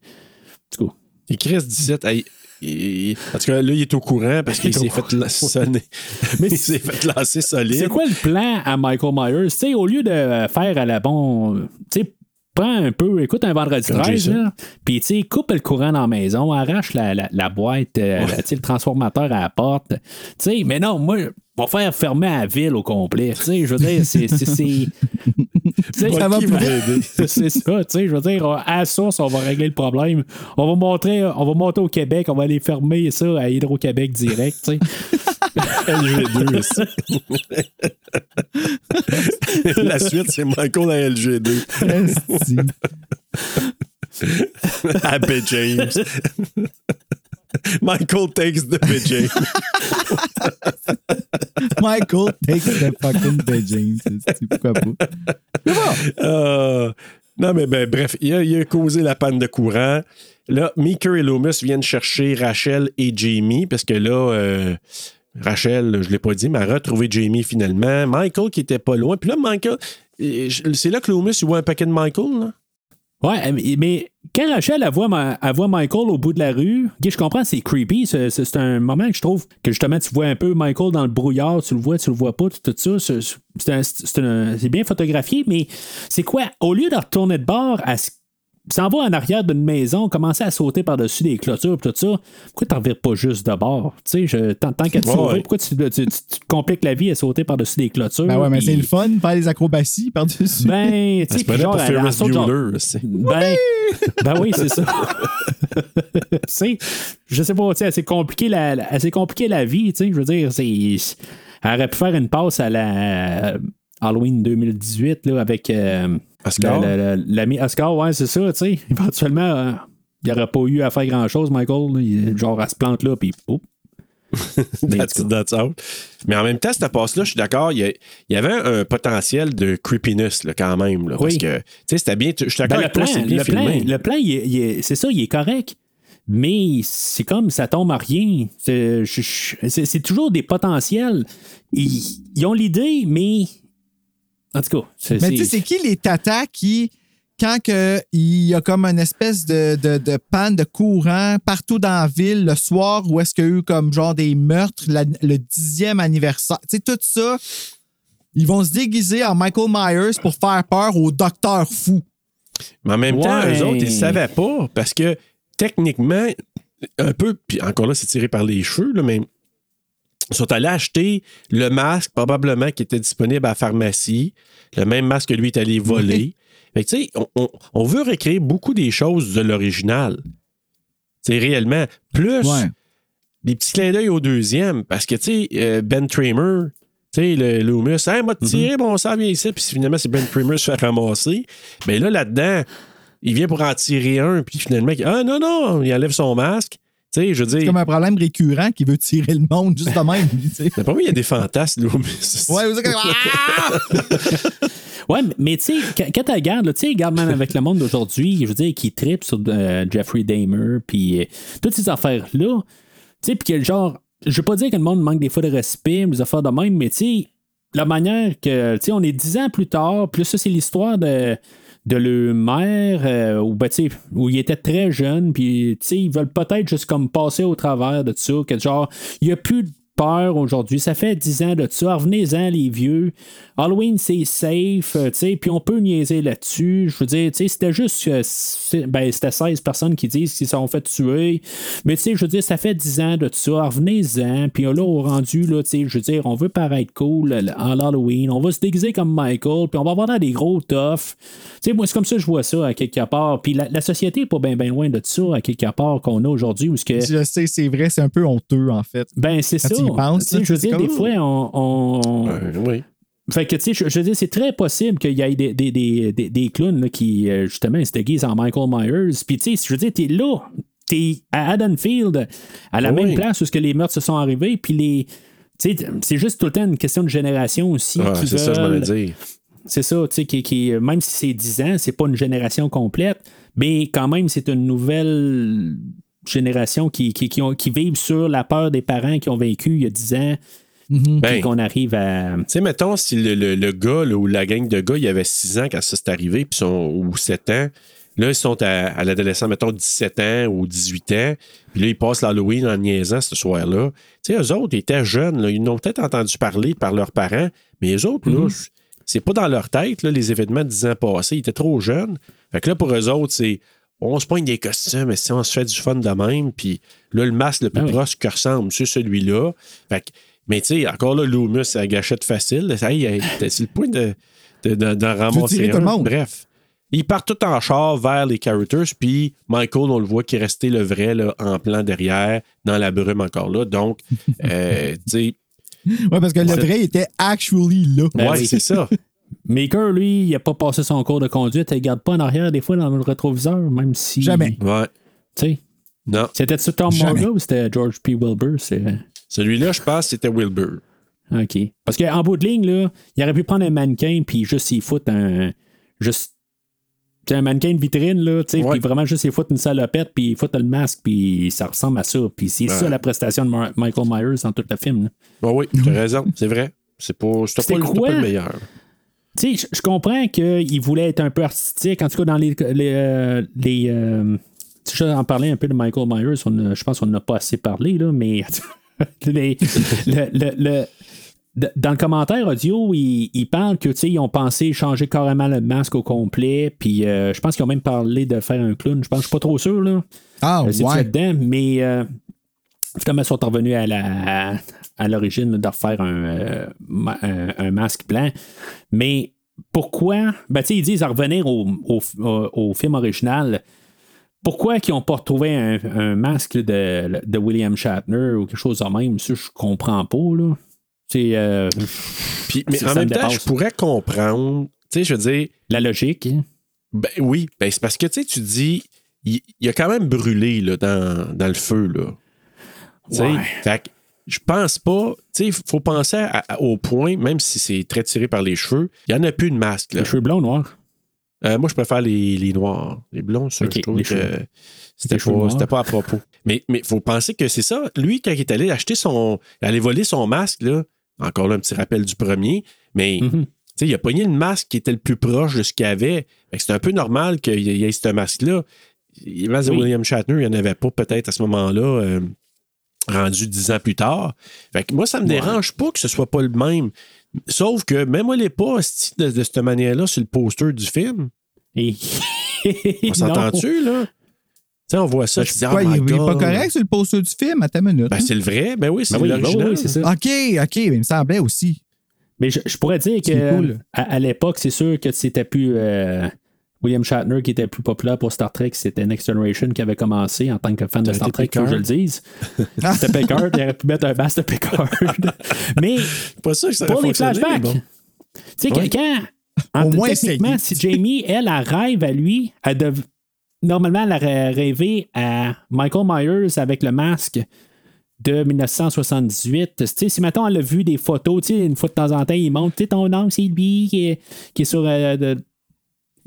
tout cas. Et Chris 17, hey, il- en tout cas, là, il est au courant parce qu'il s'est fait la- sonner. [laughs] Mais il s'est fait lancer solide. C'est quoi le plan à Michael Myers? Tu sais, au lieu de faire à la bon. Tu sais, prends un peu, écoute un vendredi Comme 13, Jason. là, puis tu sais, coupe le courant dans la maison, arrache la, la, la boîte, euh, tu sais, le transformateur à la porte. Tu sais, mais non, moi, on va faire fermer la ville au complet. Tu sais, je veux dire, c'est. [laughs] Ça va [laughs] c'est ça, tu sais, je veux dire, à la source, on va régler le problème. On va montrer, on va monter au Québec, on va aller fermer ça à Hydro-Québec direct, tu sais. [laughs] LG2 aussi. La suite, c'est Michael à LG2. Esti. Happy James. Michael takes the BJ. Michael takes the fucking Beijing. C'est pourquoi pas? Euh, non, mais ben, bref, il a, il a causé la panne de courant. Là, Meeker et Loomis viennent chercher Rachel et Jamie, parce que là, euh, Rachel, je ne l'ai pas dit, mais a retrouvé Jamie finalement. Michael qui était pas loin. Puis là, Michael, euh, c'est là que Loomis voit un paquet de Michael. Ouais, mais- quand Rachel elle voit, Michael au bout de la rue, je comprends, c'est creepy. C'est un moment que je trouve que justement tu vois un peu Michael dans le brouillard, tu le vois, tu le vois pas, tout, ça. C'est- bien photographié, mais c'est quoi? Au lieu de retourner de bord, elle s- s'en va en arrière d'une maison, commencer à sauter par-dessus les clôtures, tout ça. Pourquoi t'en revires pas juste de bord? Tu sais, tant, qu'à te sauver, pourquoi tu, tu- tu- tu te compliques la vie à sauter par-dessus les clôtures? Ben ouais, mais c'est le fun, faire des acrobaties par-dessus. Ben, tu sais, C'est pas genre, saute genre- Bueller. c'est- ben, ben oui, c'est ça. [laughs] tu sais, je sais pas, tu sais, elle s'est compliqué la, s'est compliqué la vie, tu sais, je veux dire, c'est, elle aurait pu faire une passe à la euh, Halloween 2018, là, avec euh, Oscar? la- la- la- l'ami Oscar, ouais, c'est ça, tu sais, [laughs] éventuellement, euh, il n'y aurait pas eu à faire grand-chose, Michael, là, il- genre, elle se plante là, puis oh. [laughs] That's that's. Mais en même temps, cette passe-là, je suis d'accord, il y, avait un potentiel de creepiness là, quand même. là, Parce que, tu sais, c'était bien. Je suis d'accord Ben, le toi, plan, c'est bien le plan, le c'est ça, il est correct. Mais c'est comme ça tombe à rien. C'est toujours des potentiels. Ils, ils ont l'idée, mais. En tout cas, c'est. Mais tu sais, c'est- qui les tatas qui, quand que il y a comme une espèce de, de, de panne de courant partout dans la ville le soir où est-ce qu'il y a eu comme genre des meurtres, la- le dixième anniversaire, tu sais, tout ça, ils vont se déguiser en Michael Myers pour faire peur au docteur fou. Mais en même temps, eux autres, ils ne savaient pas parce que techniquement, un peu, puis encore là, c'est tiré par les cheveux, là, mais sont allés acheter le masque, probablement, qui était disponible à la pharmacie, le même masque que lui est allé voler. Fait tu sais, on, on- on veut recréer beaucoup des choses de l'original. C'est réellement. Plus Ouais. des petits clins d'œil au deuxième, parce que, tu sais, euh, Ben Tramer, tu sais, le Loomis, hey, m'a tiré, mon sang vient ici, puis finalement, c'est Ben Tramer se fait ramasser. Mais là, là-dedans, il vient pour en tirer un, puis finalement, il- ah non, non, il enlève son masque. Je C'est dire, comme un problème récurrent qui veut tirer le monde juste de même. d'après [laughs] moi, il y a des fantasmes, Loomis. Ouais, vous ah! [laughs] Ouais, mais- mais tu sais, quand, tu regardes, tu sais, regarde même avec le monde d'aujourd'hui, je veux dire, qui tripe sur euh, Jeffrey Dahmer, puis euh, toutes ces affaires-là, tu sais, puis que genre, je veux pas dire que le monde manque des fois de respect, des affaires de même, mais tu sais, la manière que, tu sais, on est dix ans plus tard, plus ça, c'est l'histoire de de le maire euh, où, ben, où il était très jeune puis ils veulent peut-être juste comme passer au travers de ça que genre il y a plus peur aujourd'hui ça fait 10 ans de ça revenez-en les vieux Halloween c'est safe euh, tu sais puis on peut niaiser là-dessus je veux dire tu c'était juste que c'est- ben c'était 16 personnes qui disent qu'ils se sont fait tuer mais tu sais je veux dire ça fait 10 ans de ça revenez-en puis là au rendu là tu sais je veux dire on veut paraître cool euh, en Halloween on va se déguiser comme Michael puis on va avoir dans des gros tu sais, moi, c'est comme ça que je vois ça à quelque part. Puis la, la société n'est pas bien ben loin de ça à quelque part qu'on a aujourd'hui. Que, Je sais, c'est vrai, c'est un peu honteux, en fait. ben, c'est ça. Y je veux c'est dire, comme- des fois, on. on- oui. Fait que, tu sais, je, je veux dire, c'est très possible qu'il y ait des, des, des, des, des clowns là, qui, euh, justement, se déguisent en Michael Myers. Puis, tu sais, je veux dire, t'es là. T'es à Haddonfield, à la Oui. même place où ce que les meurtres se sont arrivés. Puis, les. Tu sais, c'est juste tout le temps une question de génération aussi. Ah, c'est ça, je m'en dire. c'est ça, tu sais, qui, qui- même si c'est 10 ans, c'est pas une génération complète, mais quand même, c'est une nouvelle génération qui, qui, qui, ont, qui vivent sur la peur des parents qui ont vécu il y a 10 ans, Mhm. Ben, puis qu'on arrive à. Tu sais, mettons, si le, le- le gars là, ou la gang de gars, il y avait 6 ans quand ça s'est arrivé, puis sont, ou 7 ans, là, ils sont à, à l'adolescent, mettons, 17 ans ou 18 ans, puis là, ils passent l'Halloween en niaisant ce soir-là. Tu sais, eux autres, ils étaient jeunes, là, ils n'ont peut-être entendu parler par leurs parents, mais eux autres, là, c'est pas dans leur tête, là, les événements de 10 ans passés, ils étaient trop jeunes. Fait que là, pour eux autres, c'est on se pogne des costumes, mais si on se fait du fun de même, puis là, le masque le plus Ah oui. proche que ressemble, c'est celui-là. Fait que mais tu sais, encore là, Loomis, c'est la gâchette facile. Ça y est, c'est le point de, de, de- d'en ramasser tout le monde. Bref. Ils partent tout en char vers les characters, puis Michael, on le voit qui est resté le vrai là, en plan derrière, dans la brume encore là. Donc, euh, [laughs] tu sais, Ouais, parce que le vrai était actually là. Ben ouais, oui. c'est ça. Maker, lui, il a pas passé son cours de conduite, il regarde pas en arrière des fois dans le rétroviseur, même si. Jamais. Ouais. Tu sais? Non. C'était-tu Tom Jamais. Morga ou c'était George P. Wilbur? C'est... Celui-là, je pense, c'était Wilbur. OK. Parce qu'en bout de ligne, là, il aurait pu prendre un mannequin puis juste y foutre un. Juste. un mannequin de vitrine, là, tu sais, puis vraiment juste y foutre une salopette, puis y foutre le masque, puis ça ressemble à ça. Puis c'est ça la prestation de Mar- Michael Myers dans tout le film. là. Bon, oui, tu as raison, c'est vrai. C'est pas, pas, pas le meilleur. Tu sais, je- comprends qu'il voulait être un peu artistique. En tout cas, dans les. les, euh, les euh, tu sais, en parler un peu de Michael Myers, on a- je pense qu'on n'a pas assez parlé, là, mais. [laughs] les- le- le- le- dans le commentaire audio, ils il parlent que, ils ont pensé changer carrément le masque au complet, puis euh, je pense qu'ils ont même parlé de faire un clown. Je pense, je suis pas trop sûr, là. Ah, Euh, ouais. dedans, mais finalement, ils sont revenus à la à l'origine de refaire un, euh, un, un masque blanc. Mais pourquoi? Ben, tu sais, ils disent à revenir au, au, au- au film original. Pourquoi qu'ils n'ont pas retrouvé un, un masque de, de William Shatner ou quelque chose de même? Ça, je comprends pas, là. C'est. euh, Puis, mais en me même temps, je pourrais comprendre. Tu sais, je veux dire, La logique. hein? ben oui, ben c'est parce que tu sais, tu dis, il, il a quand même brûlé là, dans, dans le feu. Là. Tu sais, Ouais. Fait que je pense pas. Tu sais, il faut penser à- à- au point, même si c'est très tiré par les cheveux, il n'y en a plus de masque. Là. Les cheveux blonds, noirs? Euh, moi, je préfère les, les noirs. Les blonds, ça, Ok, je trouve que c'était pas, noirs. c'était pas à propos. Mais il faut penser que c'est ça. Lui, quand il est allé acheter son. aller voler son masque, là, encore là, un petit rappel du premier, mais tu sais, il a pogné le masque qui était le plus proche de ce qu'il avait. Fait que C'est un peu normal qu'il y ait ce masque-là. Le masque de Oui. William Shatner, il n'y en avait pas peut-être à ce moment-là, euh, rendu dix ans plus tard. Fait que moi, ça me dérange pas que ce soit pas le même. Sauf que même moi, les pas de, de cette manière-là sur le poster du film. Et... On [laughs] s'entend-tu, là? Tu sais, on voit ça. Tu dis, quoi, oh il, il est pas correct sur le poster du film, à ta minute. Ben, c'est le vrai. Ben oui, c'est Ben oui, l'original. ben oui, ça. OK, OK, mais il me semblait aussi. Mais je, je pourrais dire que C'est cool. à, à l'époque, c'est sûr que c'était plus euh, William Shatner qui était plus populaire pour Star Trek, c'était Next Generation qui avait commencé en tant que fan de Star Trek, que je le dise. [laughs] C'était Picard, il aurait pu mettre un masque de Picard. [laughs] mais Pas sûr que ça pour les flashbacks, bon. tu sais, Ouais. en- Au moins techniquement, si Jamie, elle, elle rêve à lui, elle dev- normalement, elle aurait rêvé à Michael Myers avec le masque de 1978. Tu sais, si maintenant elle a vu des photos, une fois de temps en temps, il montre, tu sais, ton oncle, c'est lui qui est, qui est sur. euh, de-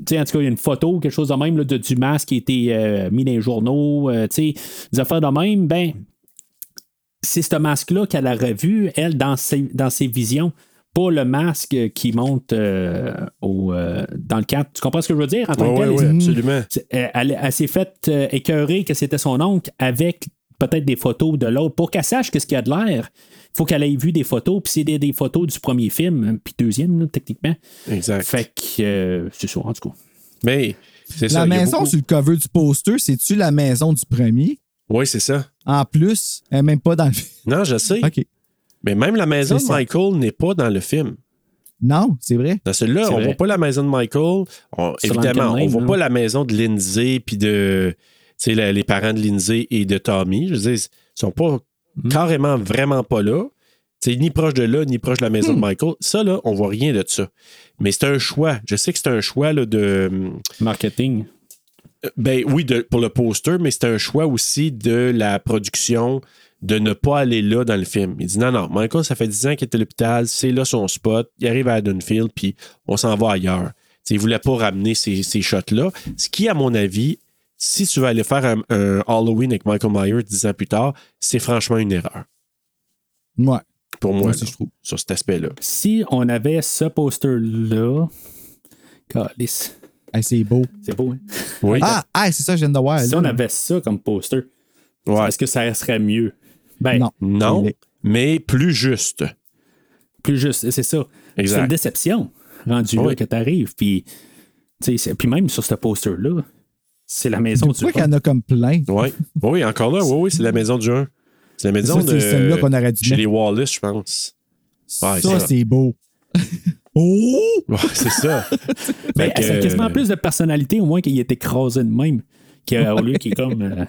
tu sais, en tout cas, il y a une photo, quelque chose de même, là, de, du masque qui a été euh, mis dans les journaux, euh, tu sais, des affaires de même, ben, c'est ce masque-là qu'elle aurait vu, elle, dans ses, dans ses visions. Pas le masque qui monte euh, au, euh, dans le cadre. Tu comprends ce que je veux dire? En tant Ouais, que ouais, ouais, absolument. c'est- Elle, elle- elle s'est faite écœurer que c'était son oncle avec peut-être des photos de l'autre. Pour qu'elle sache qu'est-ce qu'il y a de l'air, faut qu'elle ait vu des photos, puis c'est des, des photos du premier film, puis deuxième, là, techniquement. Exact. Fait que euh, c'est ça, en tout cas. Mais c'est ça. La maison beaucoup- sur le cover du poster, c'est-tu la maison du premier? Oui, c'est ça. En plus, elle est même pas dans le film. Non, je sais. [laughs] OK. Mais même la maison de. Michael n'est pas dans le film. Non, c'est vrai. Dans celui-là, on vrai. voit pas la maison de Michael. On- évidemment, on voit Name, pas hein. la maison de Lindsay puis de tu sais, la- les parents de Lindsay et de Tommy. Je veux dire, ils sont pas Hmm. carrément vraiment pas là. C'est ni proche de là, ni proche de la maison Hmm. de Michael. Ça, là, on voit rien de ça. Mais c'est un choix. Je sais que c'est un choix là, de. Marketing. Ben oui, de- pour le poster, mais c'est un choix aussi de la production de ne pas aller là dans le film. Il dit non, non, Michael, ça fait 10 ans qu'il est à l'hôpital, c'est là son spot, il arrive à Haddonfield, puis on s'en va ailleurs. T'sais, il voulait pas ramener ces, ces shots-là. Ce qui, à mon avis, si tu veux aller faire un, un Halloween avec Michael Myers 10 ans plus tard, c'est franchement une erreur. Ouais. Pour moi, Moi aussi, là, je trouve. sur cet aspect-là. Si on avait ce poster-là. Calice. Hey, c'est beau. C'est beau, hein? Oui. Ah, ah, c'est ça, je viens de voir. Si là. on avait ça comme poster, Ouais. est-ce que ça serait mieux? Ben, Non. Non, mais plus juste. plus juste, c'est ça. Exact. C'est une déception rendu Oui. là que t'arrives. Puis, tu sais, c'est- puis même sur ce poster-là, c'est la maison Tu du vois qu'il y en a comme plein? Oui. [laughs] Oui, encore là, oui, oui, c'est la maison du 1. C'est la maison Ça, c'est de. celle-là qu'on aurait dû Chez mettre. les Wallace, je pense. Ouais, ça, c'est beau. [laughs] oh! Ouais, c'est ça. [laughs] Que, ça a quasiment euh, plus de personnalité, au moins qu'il est écrasé de même, qu'au lieu qu'il est comme. euh,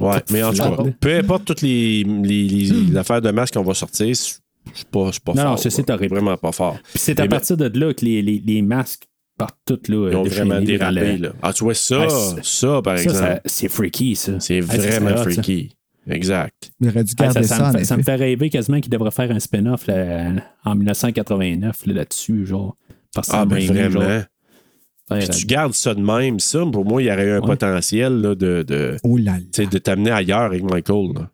Ouais, mais en tout cas, peu importe toutes les, les, les- les affaires de masque qu'on va sortir, c'est pas, c'est pas Non, fort. non, c'est- c'est horrible. Vraiment pas fort. Puis c'est à ben- partir de là que les, les, les masques par tout, là. Ils ont déchaîné vraiment dérapé. Là. Ah, tu vois ça, Ouais, ça, par Ça, exemple. c'est freaky, ça. C'est Ah, ça vraiment ça. freaky. Exact. Il aurait dû Ah, garder ça, ça, me fait, ça me effet. fait rêver quasiment qu'il devrait faire un spin-off en 1989 là, là-dessus, genre. Ah, ben vraiment. genre. Puis tu gardes ça de même, ça, pour moi, il y aurait eu un Ouais. potentiel là, de, de, Oh là de t'amener ailleurs avec Michael. là.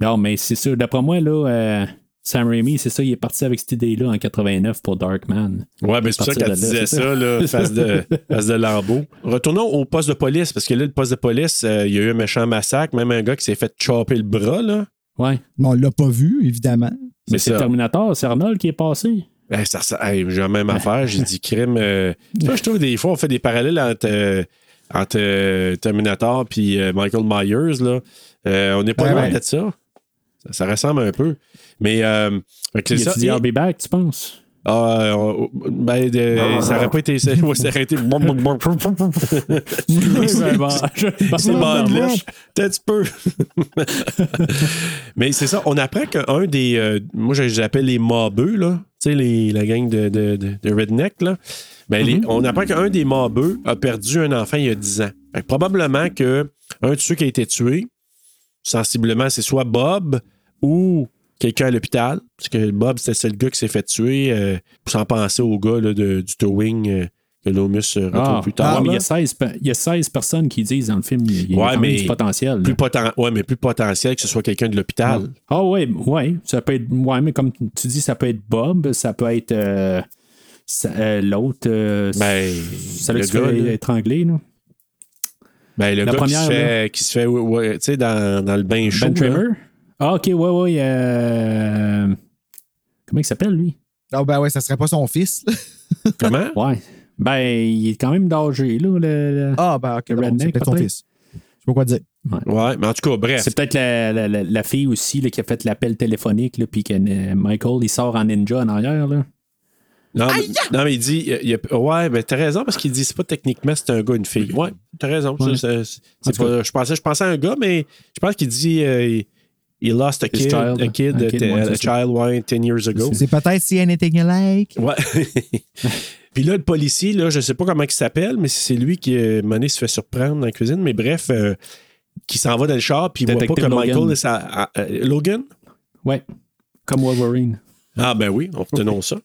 Non, mais c'est sûr. D'après moi, là, euh, Sam Raimi, c'est ça, il est parti avec cette idée-là en 89 pour Darkman. Ouais, ben c'est pour ça qu'elle disait ça, ça. là, [laughs] face de, face de lambeau. Retournons au poste de police, parce que là, le poste de police, euh, il y a eu un méchant massacre, même un gars qui s'est fait chopper le bras, là. Ouais. Mais on l'a pas vu, évidemment. Mais C'est. Terminator, c'est Arnold qui est passé. Ben, ça, ça- hey, j'ai la même affaire, j'ai dit crime. euh, ça, je trouve des fois, on fait des parallèles entre, euh, entre euh, Terminator et Michael Myers, là. Euh, on n'est pas Ouais, loin ouais. de ça. Ça. ça ressemble un peu. Mais, euh, c'est ça. I'll be back, tu penses? Ah, euh, ben, de- ça aurait pas été. Ça aurait été. ben, [laughs] C'est Bandlish. Peut-être tu peux. Mais c'est ça, on apprend qu'un des. euh, moi, je les appelle les mobeux, là. Tu sais, les- la gang de, de, de, de redneck, là. Ben, les- on apprend qu'un des mobeux a perdu un enfant il y a 10 ans. Fait que probablement que un de ceux qui a été tué, sensiblement, c'est soit Bob ou quelqu'un à l'hôpital. Parce que Bob, c'était le seul gars qui s'est fait tuer, euh, sans penser au gars là, de- du towing euh, que Lomus euh, retrouve Ah, plus tard. mais il y, a 16, pe- il y a 16 personnes qui disent dans le film il y a Ouais, mais du potentiel. Plus poten- ouais, mais plus potentiel que ce soit quelqu'un de l'hôpital. Ah ouais, ouais, ça peut être ouais, mais comme tu dis ça peut être Bob, ça peut être euh, ça- euh, l'autre euh, Ben, ça le gars, fait là. étranglé là. Ben, le La gars première, qui se fait, qui se fait ouais, ouais, tu sais, dans, dans le bain chaud. Ben là. Trimmer? Ah OK, ouais ouais, euh, comment il s'appelle lui? Ah, ben ouais, ça serait pas son fils. [laughs] Comment? Ouais. Ben, il est quand même d'âgé, là. Le, le- Ah, ben ok, bon, c'est peut-être son fils. Je sais pas quoi dire. Ouais, mais en tout cas, bref. C'est peut-être la, la- la- la fille aussi là, qui a fait l'appel téléphonique, là, puis que euh, Michael, il sort en ninja en arrière, là. Non, mais, non, mais il dit. il ouais, ben t'as raison parce qu'il dit c'est pas techniquement c'est un gars une fille. Ouais, t'as raison. Ouais. Pas- je, pensais, je pensais à un gars, mais je pense qu'il dit euh, he lost a His kid, child. a kid, Un a, kid, child, ouais, 10 years ago. C'est peut-être si anything you like. Ouais. [laughs] Puis là, le policier, là, je sais pas comment il s'appelle, mais c'est lui qui, euh, Mané se fait surprendre dans la cuisine. Mais bref, euh, qui s'en va dans le char, puis il voit pas que Logan. Michael est sa- Logan? Ouais. Comme Wolverine. Ah ben oui, on retenons ça.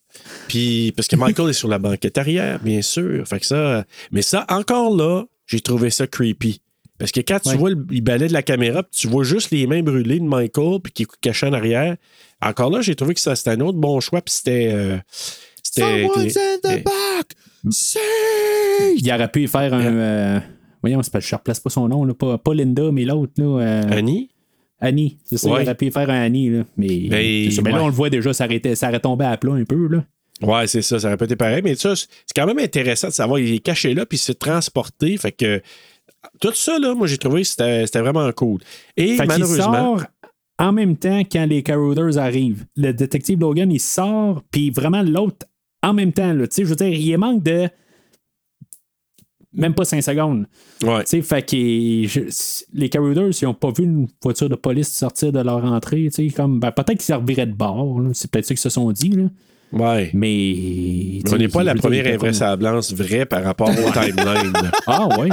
Puis parce que Michael est sur la banquette arrière, bien sûr. Fait que ça, mais ça encore là, j'ai trouvé ça creepy. Parce que quand tu Ouais. vois le, il balaie de la caméra, puis tu vois juste les mains brûlées de Michael, puis qui est caché en arrière. Encore là, j'ai trouvé que ça c'était un autre bon choix, puis c'était, euh, c'était. Someone's in the back! Say! Il aurait pu faire un. euh, voyons, c'est pas, je ne replace pas son nom, là, pas, pas Linda, mais l'autre, là. euh, Annie? Annie. C'est ça, Ouais. il aurait pu faire un Annie, là. Mais, Ben, c'est ça. Mais là, on le voit déjà, ça aurait, ça aurait tombé à plat un peu, là. Ouais, c'est ça, ça aurait pas été pareil. Mais ça, c'est quand même intéressant de savoir, il est caché là, puis il s'est transporté. Fait que tout ça, là, moi, j'ai trouvé que c'était c'était vraiment cool. Et Fait malheureusement. sort en même temps quand les Carouders arrivent. Le détective Logan, il sort, puis vraiment l'autre en même temps. Là, Tu sais, je veux dire, il manque de même pas 5 secondes. Ouais. Tu sais, fait que je- les Carouders, ils n'ont pas vu une voiture de police sortir de leur entrée. tu sais, Comme, ben, peut-être qu'ils serviraient de bord. C'est peut-être ça qu'ils se sont dit. Là. Ouais. Mais. Mais on n'est pas la première invraisemblance vraie par rapport au timeline. [laughs] Ah, ouais.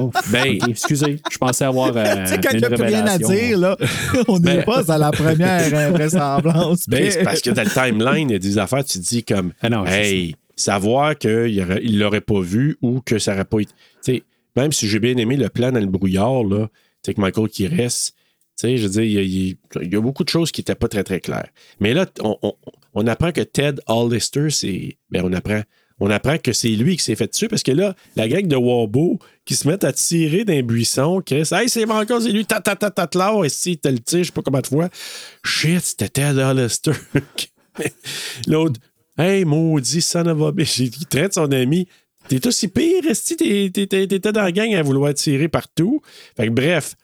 Oh, Ben- excusez, je pensais avoir. euh, [laughs] Tu sais, quand il n'y a plus rien à dire, là, [laughs] on n'est Ben- pas à la première invraisemblance. Ben, c'est parce que dans le timeline, il y a des affaires, tu dis comme Ah non, Hey, savoir qu'il ne l'aurait pas vu ou que ça n'aurait pas été. Tu même si j'ai bien aimé le plan dans le brouillard, là, tu que Michael qui reste. Tu je veux dire, il y, a, il y a- beaucoup de choses qui n'étaient pas très, très claires. Mais là, on, on- on apprend que Ted Hollister, c'est. Ben, on apprend. On apprend que c'est lui qui s'est fait tuer parce que là, la gang de Wabo qui se mettent à tirer d'un buisson, Chris, hey, c'est Michael, c'est lui, ta ta ta ta là, et si t'as le tir, je sais pas combien de fois. Shit, c'était Ted Hollister. [laughs] L'autre, hey, maudit son of a bitch. Il traite son ami. T'es aussi pire, Esti, t'es- t'es- t'es- t'étais dans la gang à vouloir tirer partout. Fait que bref,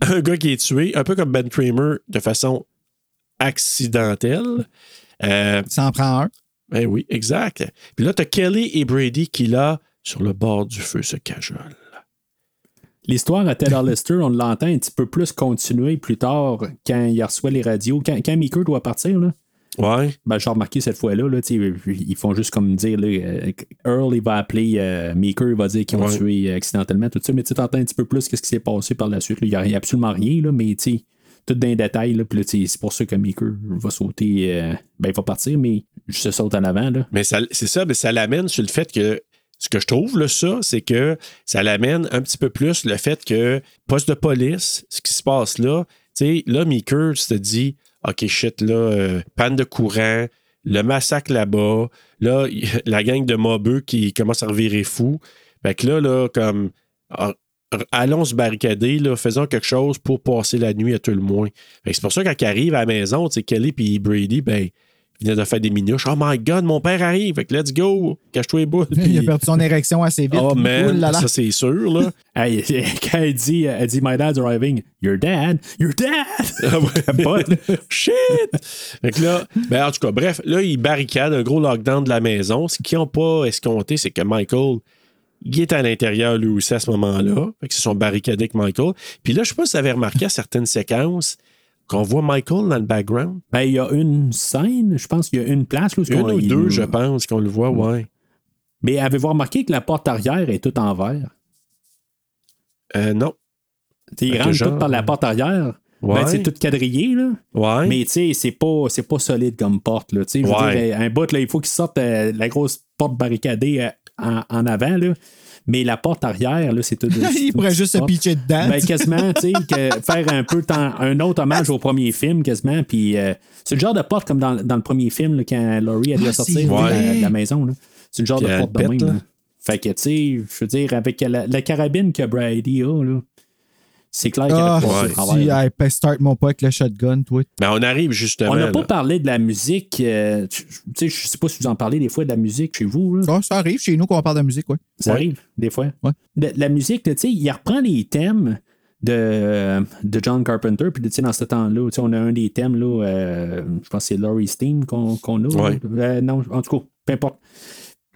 un gars qui est tué, un peu comme Ben Kramer, de façon accidentelle. Euh, Ça en prend un. ben oui, exact. Puis là, t'as Kelly et Brady qui, là, sur le bord du feu, se cajolent. L'histoire à Ted Hollister, on l'entend un petit peu plus continuer plus tard quand il reçoit les radios. Quand, quand Meeker doit partir, là, Ouais. Ben, j'ai remarqué cette fois-là, là, ils font juste comme dire, là, euh, Earl, il va appeler euh, Maker, il va dire qu'ils ont Ouais. tué euh, accidentellement, tout ça, mais tu t'entends un petit peu plus qu'est-ce qui s'est passé par la suite. Il n'y a, absolument rien, là, mais tu sais, tout dans les détails, là, c'est pour ça que Maker va sauter, euh, ben, il va partir, mais je se saute en avant, là. Mais c'est ça, mais ça l'amène sur le fait que ce que je trouve, là, ça, c'est que ça l'amène un petit peu plus le fait que poste de police, ce qui se passe là, tu sais, là, Meeker se dit OK, shit, là, euh, panne de courant, le massacre là-bas, là, [laughs] la gang de mobeux qui commence à revirer fou. Fait que là, là, comme ah, allons se barricader, là, faisons quelque chose pour passer la nuit à tout le moins. C'est pour ça quand ils à la maison, tu sais, Kelly et Brady, ben, ils venaient de faire des minouches. Oh my God, mon père arrive. Fait que let's go. Cache-toi les boules. [laughs] Il a perdu son érection assez vite. Oh man, là là. ça c'est sûr, là. [laughs] Hey, [laughs] quand elle dit, elle dit My dad's arriving, Your dad, Your dad! Ah. Shit! Fait que là, ben en tout cas, bref, là, ils barricadent un gros lockdown de la maison. Ce qu'ils n'ont pas escompté, c'est que Michael, il est à l'intérieur lui aussi à ce moment-là. Fait que se sont barricadés avec Michael. Puis là, je sais pas si vous avez remarqué à certaines séquences qu'on voit Michael dans le background. Ben, il y a une scène, je pense qu'il y a une place. Là, Une ou deux, je pense, qu'on le voit, ouais. Mais avez-vous remarqué que la porte arrière est toute en verre? Euh, non. T'sais, il Fait que rentre genre- tout par la porte arrière. Ouais. Ben, c'est tout quadrillé, là. Ouais. Mais tu sais, c'est pas, c'est pas solide comme porte, là. Tu sais, Ouais. un bout, là, il faut qu'il sorte euh, la grosse porte barricadée euh, en, en avant, là. Mais la porte arrière, là, c'est [laughs] tout. Il pourrait juste se pitcher dedans. Ben, quasiment, tu sais, que [laughs] faire un peu tant- un autre hommage au premier film, quasiment. Puis euh, c'est le genre de porte comme dans, dans le premier film, là, quand Laurie a dû Ah, sortir de la, vrai. de la maison. là. C'est le genre Puis de porte de pète, même. Fait que, tu sais, je veux dire, avec la, la carabine que Brady a, là, c'est clair qu'il Ah, aurait passé au si, ben, start mon pas avec le shotgun, toi. Mais on arrive justement. On n'a pas parlé de la musique. euh, tu sais, je sais pas si vous en parlez des fois de la musique chez vous. là. Ça, ça arrive chez nous qu'on parle de musique, ouais. Ça Ouais. arrive, des fois. Ouais. De- la musique, tu sais, il reprend les thèmes de, de John Carpenter. Puis, tu sais, dans ce temps-là, tu sais, on a un des thèmes, là, euh, je pense que c'est Laurie's Theme qu'on qu'on a. Ouais. Euh, non, en tout cas, peu importe.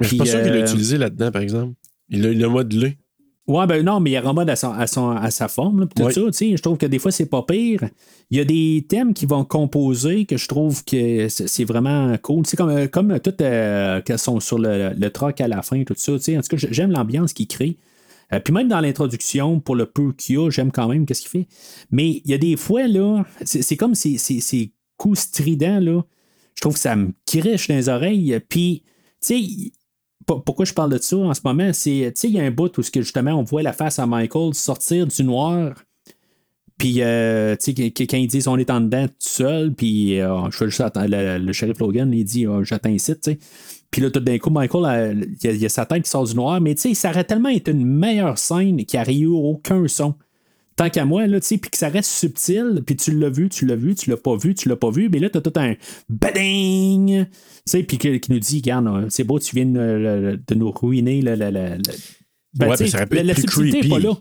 Mais je suis pas sûr qu'il l'a euh, utilisé là-dedans, par exemple. Il l'a il l'a modulé. Ouais, ben non, mais il remonte à, son, à, son- à sa forme. là, tout Ouais. ça, tu sais, je trouve que des fois, c'est pas pire. Il y a des thèmes qui vont composer que je trouve que c'est vraiment cool. Tu sais, comme, comme toutes euh, qu'elles sont sur le, le troc à la fin, tout ça. Tu sais, en tout cas, j'aime l'ambiance qu'il crée. Euh, puis même dans l'introduction, pour le peu qu'il y a, j'aime quand même qu'est-ce qu'il fait. Mais il y a des fois, là, c'est comme ces, ces, ces coups stridents, là. Je trouve que ça me crèche dans les oreilles. Puis, tu sais, pourquoi je parle de ça en ce moment, il y a un bout où justement on voit la face à Michael sortir du noir. Puis, euh, tu sais, quand ils disent on est en dedans tout seul, puis euh, je fais juste le, le shérif Logan, il dit euh, j'attends ici, tu. Puis là, tout d'un coup, Michael, euh, il y, a- a sa tête qui sort du noir, mais tu sais, ça aurait tellement été une meilleure scène qui n'aurait eu aucun son. Tant qu'à moi, là, tu sais, puis que ça reste subtil, puis tu l'as vu, tu l'as vu, tu l'as pas vu, tu l'as pas vu, mais là, t'as tout un bading, tu sais, puis qui nous dit, regarde, c'est beau, tu viens de, de nous ruiner Ben, Ouais, ça la, la plus subtilité n'est pas là.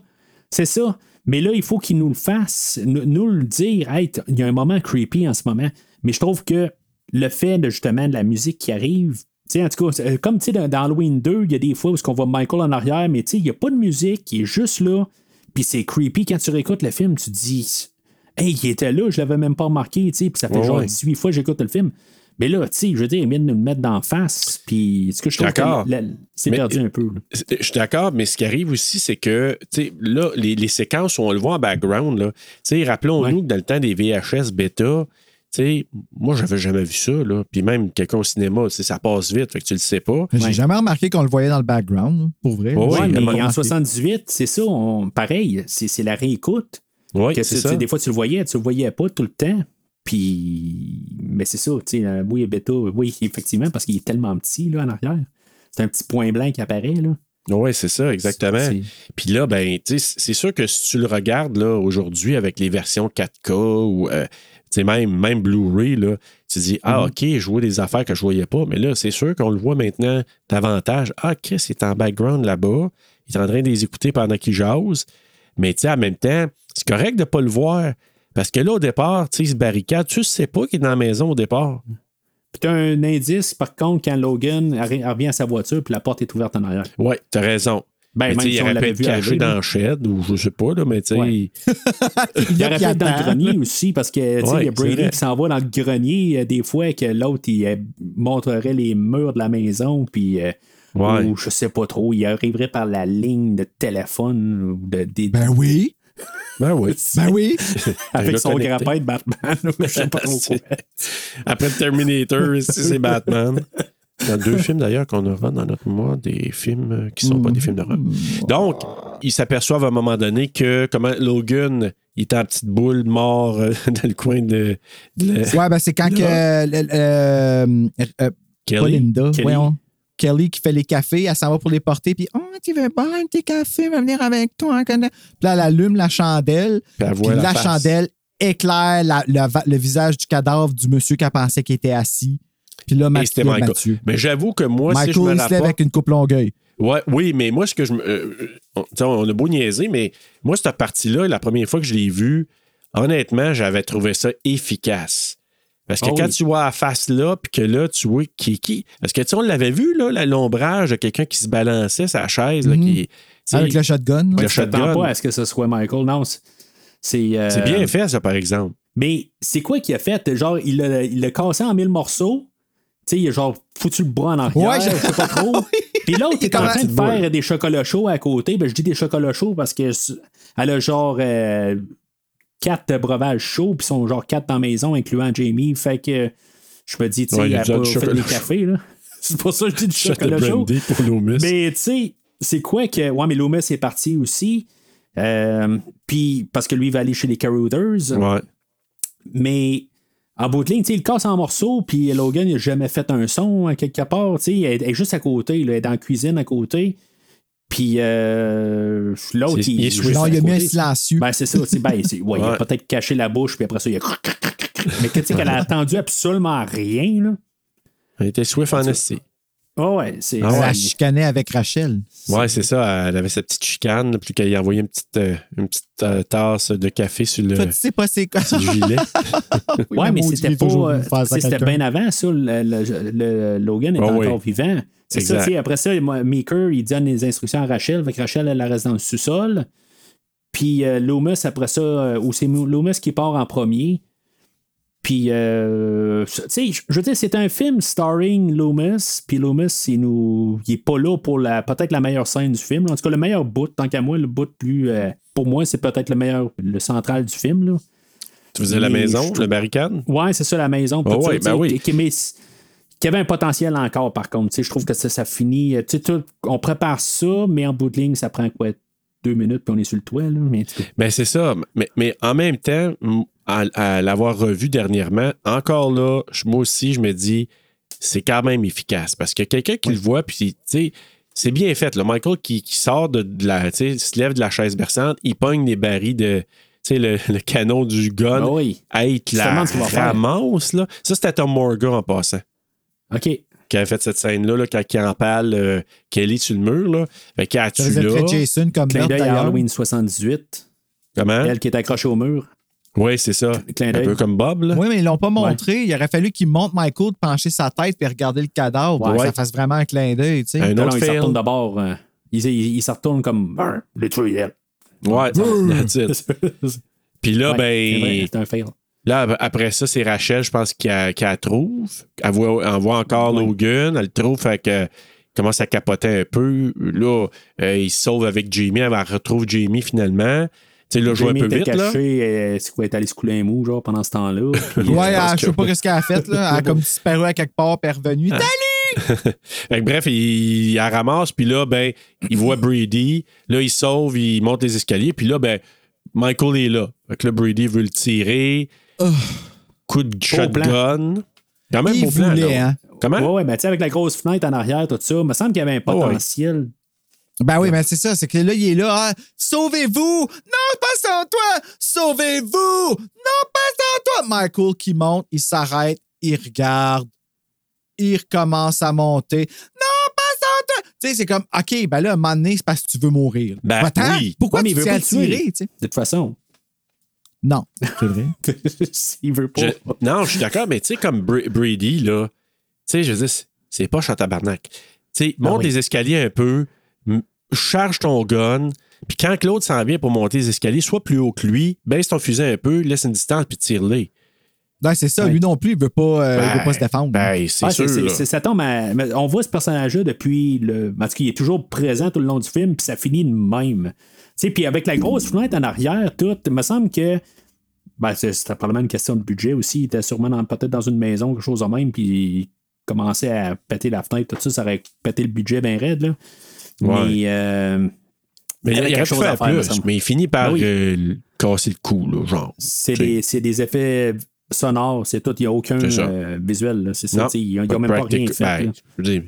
C'est ça. Mais là, il faut qu'il nous le fasse, nous, nous le dire. Hey, il y a un moment creepy en ce moment. Mais je trouve que le fait de justement de la musique qui arrive, tu sais, en tout cas, comme tu sais, dans, dans Halloween 2, il y a des fois où on voit Michael en arrière, mais tu sais, il n'y a pas de musique, il est juste là. Puis c'est creepy. Quand tu réécoutes le film, tu te dis, hey, il était là, je l'avais même pas remarqué, tu sais, puis ça fait Ouais, genre ouais. 18 fois que j'écoute le film. Mais là, tu sais, je veux dire, il vient de nous le mettre d'en face, puis ce que je trouve que c'est perdu un peu. là. Je suis d'accord, mais ce qui arrive aussi, c'est que, tu sais, là, les, les séquences où on le voit en background, là, tu sais, rappelons-nous que dans le temps des VHS bêta, sais, moi, j'avais jamais vu ça, là. Puis même quelqu'un au cinéma, ça passe vite, fait que tu le sais pas. J'ai jamais remarqué qu'on le voyait dans le background, là, pour vrai. Ouais, ouais, mais en remarqué. 78, c'est ça, on- pareil, c'est c'est la réécoute. Oui, c'est ça. Des fois, tu le voyais, tu le voyais pas tout le temps. Puis, mais c'est ça, tu sais, euh, oui, bêta, oui, [laughs] effectivement, parce qu'il est tellement petit, là, en arrière. C'est un petit point blanc qui apparaît, là. Oui, c'est ça, exactement. Puis là, ben, tu sais, c'est sûr que si tu le regardes là aujourd'hui avec les versions 4K ou euh, sais, même, même Blu-ray, là, tu dis Ah, Mhm. OK, je vois des affaires que je voyais pas, mais là, c'est sûr qu'on le voit maintenant davantage. Ah, Chris est en background là-bas, il est en train de les écouter pendant qu'il jase. Mais tu sais, en même temps, c'est correct de ne pas le voir. Parce que là, au départ, tu sais, il se barricade, tu sais pas qu'il est dans la maison au départ. Puis t'as un indice, par contre, quand Logan revient à sa voiture, puis la porte est ouverte en arrière. Oui, t'as raison. Ben, Mais même tu sais, si il on aurait pu être vu caché arriver, dans shed ou je sais pas, là, mais tu sais. Ouais. Il aurait pu être dans le grenier aussi, parce que tu sais, Ouais, il y a Brady qui s'en va dans le grenier euh, des fois que l'autre il euh, montrerait les murs de la maison, puis euh, Ouais. ou je sais pas trop, il arriverait par la ligne de téléphone ou de, des- Ben oui. Ben oui. [laughs] Ben oui. [laughs] avec son grappin de Batman. je sais pas trop quoi. [laughs] Après le Terminator, ici, c'est Batman. Il y a deux films d'ailleurs qu'on aura dans notre mois, des films euh, qui sont pas des films d'horreur. Donc, ils s'aperçoivent à un moment donné que comment Logan il est en petite boule mort euh, [laughs] dans le coin de, de Ouais, ben c'est quand [laughs] que. euh, Kelly. Linda, Kelly. voyons. Kelly qui fait les cafés, elle s'en va pour les porter, puis Oh, tu veux boire un de tes cafés, va venir avec toi. hein. Puis là, elle allume la chandelle, Puis elle puis voit la, chandelle éclaire la- le, le visage du cadavre du monsieur qu'elle pensait qu'il était assis. Puis là, Et Mathieu, c'était Michael. Mathieu. Mais j'avoue que moi, Michael, si je me il se lève rapporte... avec une coupe longueuil. Ouais, oui, mais moi, ce que je me. euh, on, tu sais, on a beau niaiser, mais moi, cette partie-là, la première fois que je l'ai vue, honnêtement, j'avais trouvé ça efficace. Parce que Ah quand oui. tu vois la face là, puis que là, tu vois qui qui. Parce que tu sais, on l'avait vu, là, l'ombrage de quelqu'un qui se balançait sa chaise, là, qui. tu sais, Avec le shotgun. le ouais. Je shotgun. t'attends pas à ce que ce soit Michael. Non, c'est- c'est. euh, C'est bien fait, ça, par exemple. Mais c'est quoi qu'il a fait? Genre, il l'a cassé en mille morceaux. Tu sais, il a genre foutu le bras en arrière, Ouais, je- je sais pas trop. [laughs] Puis l'autre est en train de faire des chocolats chauds à côté. Ben, je dis des chocolats chauds parce que elle a genre euh, quatre breuvages chauds, puis sont genre quatre dans la maison, incluant Jamie. Fait que je me dis, tu sais, Ouais, elle a pas fait chocolat des chaud. cafés, là. [laughs] C'est pour ça que je dis du chocolat chaud. pour. Mais tu sais, c'est quoi que. Ouais, mais Loomis est parti aussi. Euh, Puis parce que lui il va aller chez les Carouders. Ouais. Mais en bout de ligne, tu sais, il casse en morceaux, puis Logan, il n'a jamais fait un son à quelque part. tu sais, Elle elle est juste à côté, là, elle est dans la cuisine à côté. Puis euh, l'autre, il, il est juste Non, à il a mis un silencieux. Ben, c'est ça. tu sais, Ben, ouais, Il a peut-être caché la bouche, puis après ça, il a. Mais que, tu sais qu'elle a attendu absolument rien. Là. Elle était swift en esti. Oh, ouais, c'est. Ah Elle ouais. la chicanait avec Rachel. Ouais, c'est ça. Elle avait sa petite chicane, puis qu'elle y envoyait une petite, euh, une petite euh, tasse de café sur le, Toi, tu sais pas c'est quoi. sur le gilet. [laughs] Oui, Ouais, mais c'était pas. C'était bien avant, ça. Le, le- le- Logan est Ah oui. encore vivant. C'est ça, Exact. tu sais. Après ça, moi, Maker, il donne les instructions à Rachel. Fait que Rachel, elle, elle reste dans le sous-sol. Puis euh, Loomis, après ça, euh, ou c'est Loomis qui part en premier. Puis, euh, tu sais, je veux dire, c'est un film starring Loomis. Puis Loomis, il, nous, il est pas là pour la peut-être la meilleure scène du film. En tout cas, le meilleur bout, tant qu'à moi, le bout plus. euh, pour moi, c'est peut-être le meilleur, le central du film. Là. Tu faisais la Mais maison, je le barricade? Ouais, c'est ça, la maison. Ça, ouais, ben oui. qui, mais qui avait un potentiel encore, par contre. Tu sais, Je trouve que ça, ça finit. tu sais, tout- on prépare ça, mais en bout de ligne, ça prend quoi? Deux minutes, puis on est sur le toit. Là, mais Ben, c'est ça. Mais, mais en même temps, à, à l'avoir revu dernièrement, encore là, moi aussi, je me dis, c'est quand même efficace. Parce que quelqu'un qui le voit, puis, tu sais, c'est bien fait. Là. Michael qui, qui sort de, de la. Tu sais, se lève de la chaise berçante, il pogne des barils de. Tu sais, le, [laughs] le canon du gun. Ah oui. Hey, la ramasse, là. Ça, c'était Tom Morgan en passant. OK. Qui avait fait cette scène-là, là, quand il empale euh, Kelly sur le mur, là. Fait qu'il a tué là. Jason comme. Halloween 78. Comment? Elle qui est accrochée au mur. Oui, c'est ça. Clin Un d'œil. peu comme Bob, là. Oui, mais ils l'ont pas montré. Il aurait fallu qu'il monte Michael de pencher sa tête et regarder le cadavre pour que ça fasse vraiment un clin d'œil. Un Non, autre non, il se retourne d'abord. euh, il, il, il se retourne comme. Brr, Le tuer. Ouais, [laughs] that's it. Puis là, ben, C'est un fail. là, après ça, c'est Rachel, je pense, qui la trouve. Elle voit, elle voit encore Logan, elle le trouve, fait que commence à capoter un peu. Là, euh, il se sauve avec Jamie, elle retrouve Jamie finalement. Tu sais, là, joue un peu vite, là. euh, c'est quoi, elle est allée se couler un mou, genre, pendant ce temps-là. [laughs] Puis, Ouais, euh, elle- je sais pas ce qu'elle a fait. Là. Elle a [laughs] comme disparu à quelque part puis elle est revenue. Ah. [laughs] Fait que bref, il, il la ramasse, puis là, ben, il voit Brady. Là, il sauve, il monte les escaliers, puis là, ben, Michael est là. Fait que là, Brady veut le tirer. Coup de shotgun. Quand même Il beau plan, voulait, là. hein. Comment? Ouais, ouais, ben, tu sais, avec la grosse fenêtre en arrière, tout ça, il me semble qu'il y avait un Oh, ouais. Ben oui, mais c'est ça. C'est que là, il est là. ah, Sauvez-vous! Non, pas sans toi! Sauvez-vous! Non, pas sans toi! Michael qui monte, il s'arrête, il regarde, il recommence à monter. Non, pas sans toi! Tu sais, c'est comme, OK, ben là, un moment donné, c'est parce que tu veux mourir. Ben Va-t'en. oui. Pourquoi Ouais, mais tu il veut pas tirer? De toute façon, Non, [laughs] c'est vrai. [laughs] s'il veut pas. Je- non, je suis d'accord, mais tu sais, comme Bra- Brady, là, tu sais, je veux dire, c'est- pas à tabarnak. Tu sais, monte oui. les escaliers un peu, charge ton gun, puis quand Claude s'en vient pour monter les escaliers, sois plus haut que lui, baisse ton fusil un peu, laisse une distance, puis tire-les. Non, c'est ça. Lui non plus, il veut pas, euh, il veut pas se défendre. Ben, c'est Ah, sûr. c'est- c'est- ça tombe à- On voit ce personnage-là depuis le. Parce qu'il est toujours présent tout le long du film, puis ça finit de même. Tu sais, puis avec la grosse fenêtre en arrière, tout, il me semble que. Ben, c'est- c'était probablement une question de budget aussi. Il était sûrement dans- peut-être dans une maison, quelque chose de même, puis il commençait à péter la fenêtre, tout ça, ça aurait pété le budget bien raide, là. Ouais. Mais. euh, Mais il avait aurait quelque chose à faire plus, mais il finit par oui. euh, casser le cou, là, genre. C'est des, des effets sonores, c'est tout. Il n'y a aucun euh, visuel. C'est ça. Sais, Ils n'ont même pas rien fait. ben,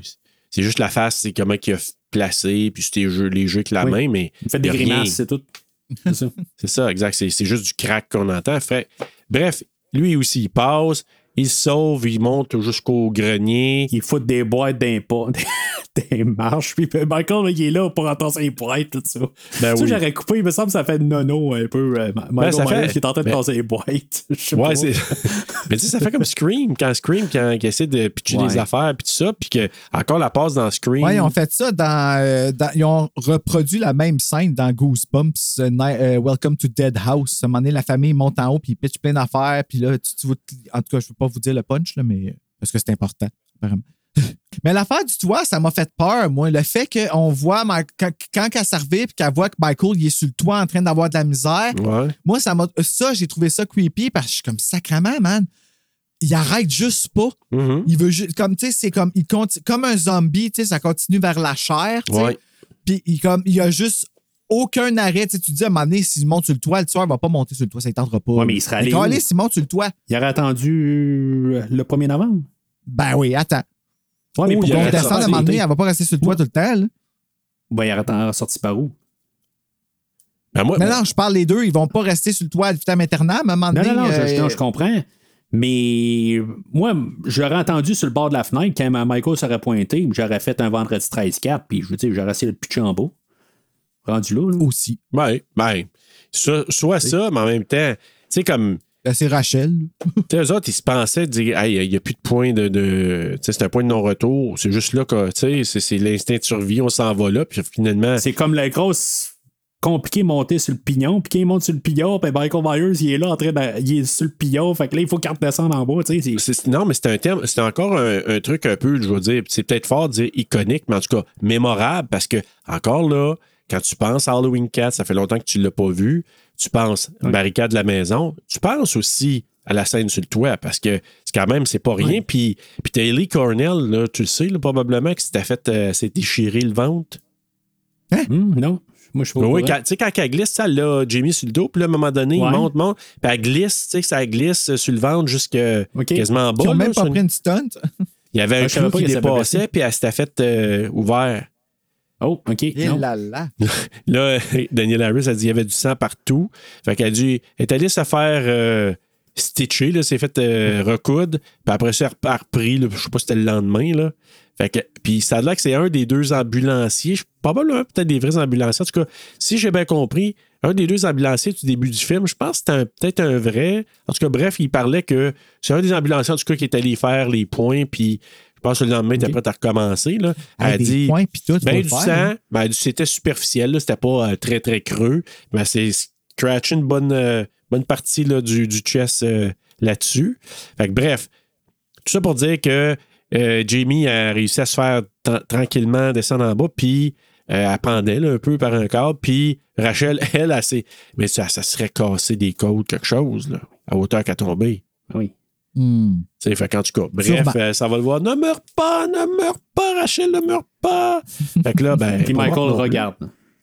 c'est juste la face, c'est comment il a placé, puis c'était les jeux, les jeux avec la Oui. main, mais. Il fait des y a grimaces, c'est tout. [laughs] C'est ça. Ça, exact. C'est, c'est juste du crack qu'on entend. Fait- bref, lui aussi, il passe, il se sauve, il monte jusqu'au grenier. Il fout des boîtes pas, [laughs] des marches. Puis Michael, là, il est là pour entendre ses boîtes, tout ça. Ben ça, oui. j'aurais coupé, il me semble que ça fait nono un peu. euh, Michael ça Myers fait- qui est en train de ben- casser les boîtes. [laughs] Je sais Ouais, pas. c'est. [laughs] Mais tu sais, ça fait comme Scream, quand Scream, quand il essaie de pitcher Ouais. des affaires, puis tout ça, puis que encore la passe dans Scream. Ouais, ils ont fait ça dans, euh, dans- Ils ont reproduit la même scène dans Goosebumps, euh, euh, Welcome to Dead House. À un moment donné, la famille monte en haut, puis ils pitchent plein d'affaires, puis là, tu, tu vois- en tout cas, je ne veux pas vous dire le punch, là, mais parce que c'est important, apparemment. [laughs] Mais l'affaire du toit, ça m'a fait peur, moi. Le fait qu'on voit, Ma- quand, quand elle servait, puis qu'elle voit que Michael, il est sur le toit en train d'avoir de la misère, Ouais. moi, ça m'a. Ça, j'ai trouvé ça creepy parce que je suis comme sacrement, man. Il arrête juste pas. Mhm. Il veut juste. Comme, tu sais, c'est comme. Il conti- comme un zombie, tu sais, ça continue vers la chair. Puis il, comme, il y a juste aucun arrêt. Tu sais, tu dis à un moment donné, s'il monte sur le toit, le tueur va pas monter sur le toit, ça ne tentera pas. Ouais, mais il serait allé où? s'il monte sur le toit. Il aurait attendu euh, le 1er novembre? Ben oui, attends. Ouais, mais Oh, pour aurait descendre à un moment donné, elle va pas rester sur le toit tout le temps. là. Ben, il aurait attendu- sorti par où? Ben, moi, Non, non, je parle les deux. Ils vont pas rester sur le toit à vitam aeternam. À un moment Non, donné. non, non, je, euh, non, je comprends. Mais moi, j'aurais entendu sur le bord de la fenêtre quand Michael serait pointé, j'aurais fait un vendredi 13-4, puis je veux dire, j'aurais essayé de pitcher en bas. Rendu là, là. Aussi. ben, ben, so- soit ça, mais en même temps, tu sais, comme. Ben, c'est Rachel. [laughs] Tu sais, eux autres, ils se pensaient dire, hey, il n'y a plus de point de. de tu sais, c'est un point de non-retour. C'est juste là que, tu sais, c'est, c'est l'instinct de survie, on s'en va là, puis finalement. C'est comme la grosse compliqué monter sur le pignon, puis quand il monte sur le pignon, puis Michael Myers, il est là en train de. Il est sur le pignon, fait que là, il faut qu'il redescende en bas, tu sais. c'est- C'est- non, mais c'est un terme, c'est encore un, un truc un peu, je veux dire, c'est peut-être fort de dire iconique, mais en tout cas mémorable, parce que, encore là, quand tu penses à Halloween 4, ça fait longtemps que tu ne l'as pas vu, tu penses barricade de la maison, tu penses aussi à la scène sur le toit, parce que c'est quand même, c'est pas rien. Puis, puis t'as Ellie Cornell, là, tu le sais, là, probablement, que c'était fait, euh, s'est déchiré le ventre. Hum, non, moi, je oui, tu sais, quand elle glisse, ça, là, Jamie sur le dos, puis là, à un moment donné, Ouais. il monte, monte, puis elle glisse, tu sais, que ça glisse sur le ventre jusque Ok. quasiment en bas. Ils ont là, même pas une- pris une stunt. il y avait un clou qui dépassait, puis elle s'était fait euh, ouvert. Oh, OK. Et non. là là. [laughs] Là, [laughs] Daniel Harris a dit qu'il y avait du sang partout. Fait qu'elle a dû, elle est allée se faire euh, stitcher, là, s'est fait euh, recoudre. Puis après ça, elle a repris, là, je sais pas si c'était le lendemain. Là. Fait que, puis ça a l'air que c'est un des deux ambulanciers, je- probablement peut-être des vrais ambulanciers. En tout cas, si j'ai bien compris, un des deux ambulanciers du début du film, je pense que c'était peut-être un vrai. En tout cas, bref, il parlait que c'est un des ambulanciers, en tout cas, qui est allé faire les points, puis pense que le lendemain, il était prêt à recommencer. Là. Elle a dit. points puis tout, Ben, du faire, sang, ben, c'était superficiel, là, c'était pas euh, très, très creux, mais c'est scratché une bonne, euh, bonne partie là, du, du chest euh, là-dessus. Fait que, bref, tout ça pour dire que Jamie a réussi à se faire tra- tranquillement descendre en bas, puis elle pendait là, un peu par un câble, puis Rachel, elle, elle, s'est- mais ça, ça serait cassé des côtes, quelque chose, là, à hauteur qu'à tomber. Oui. Sais, fait qu'en tout cas, bref, euh, ça va le voir. Ne meurs pas, ne meurs pas, Rachel, ne meurs pas. [laughs] fait que là, ben. Michael regarde.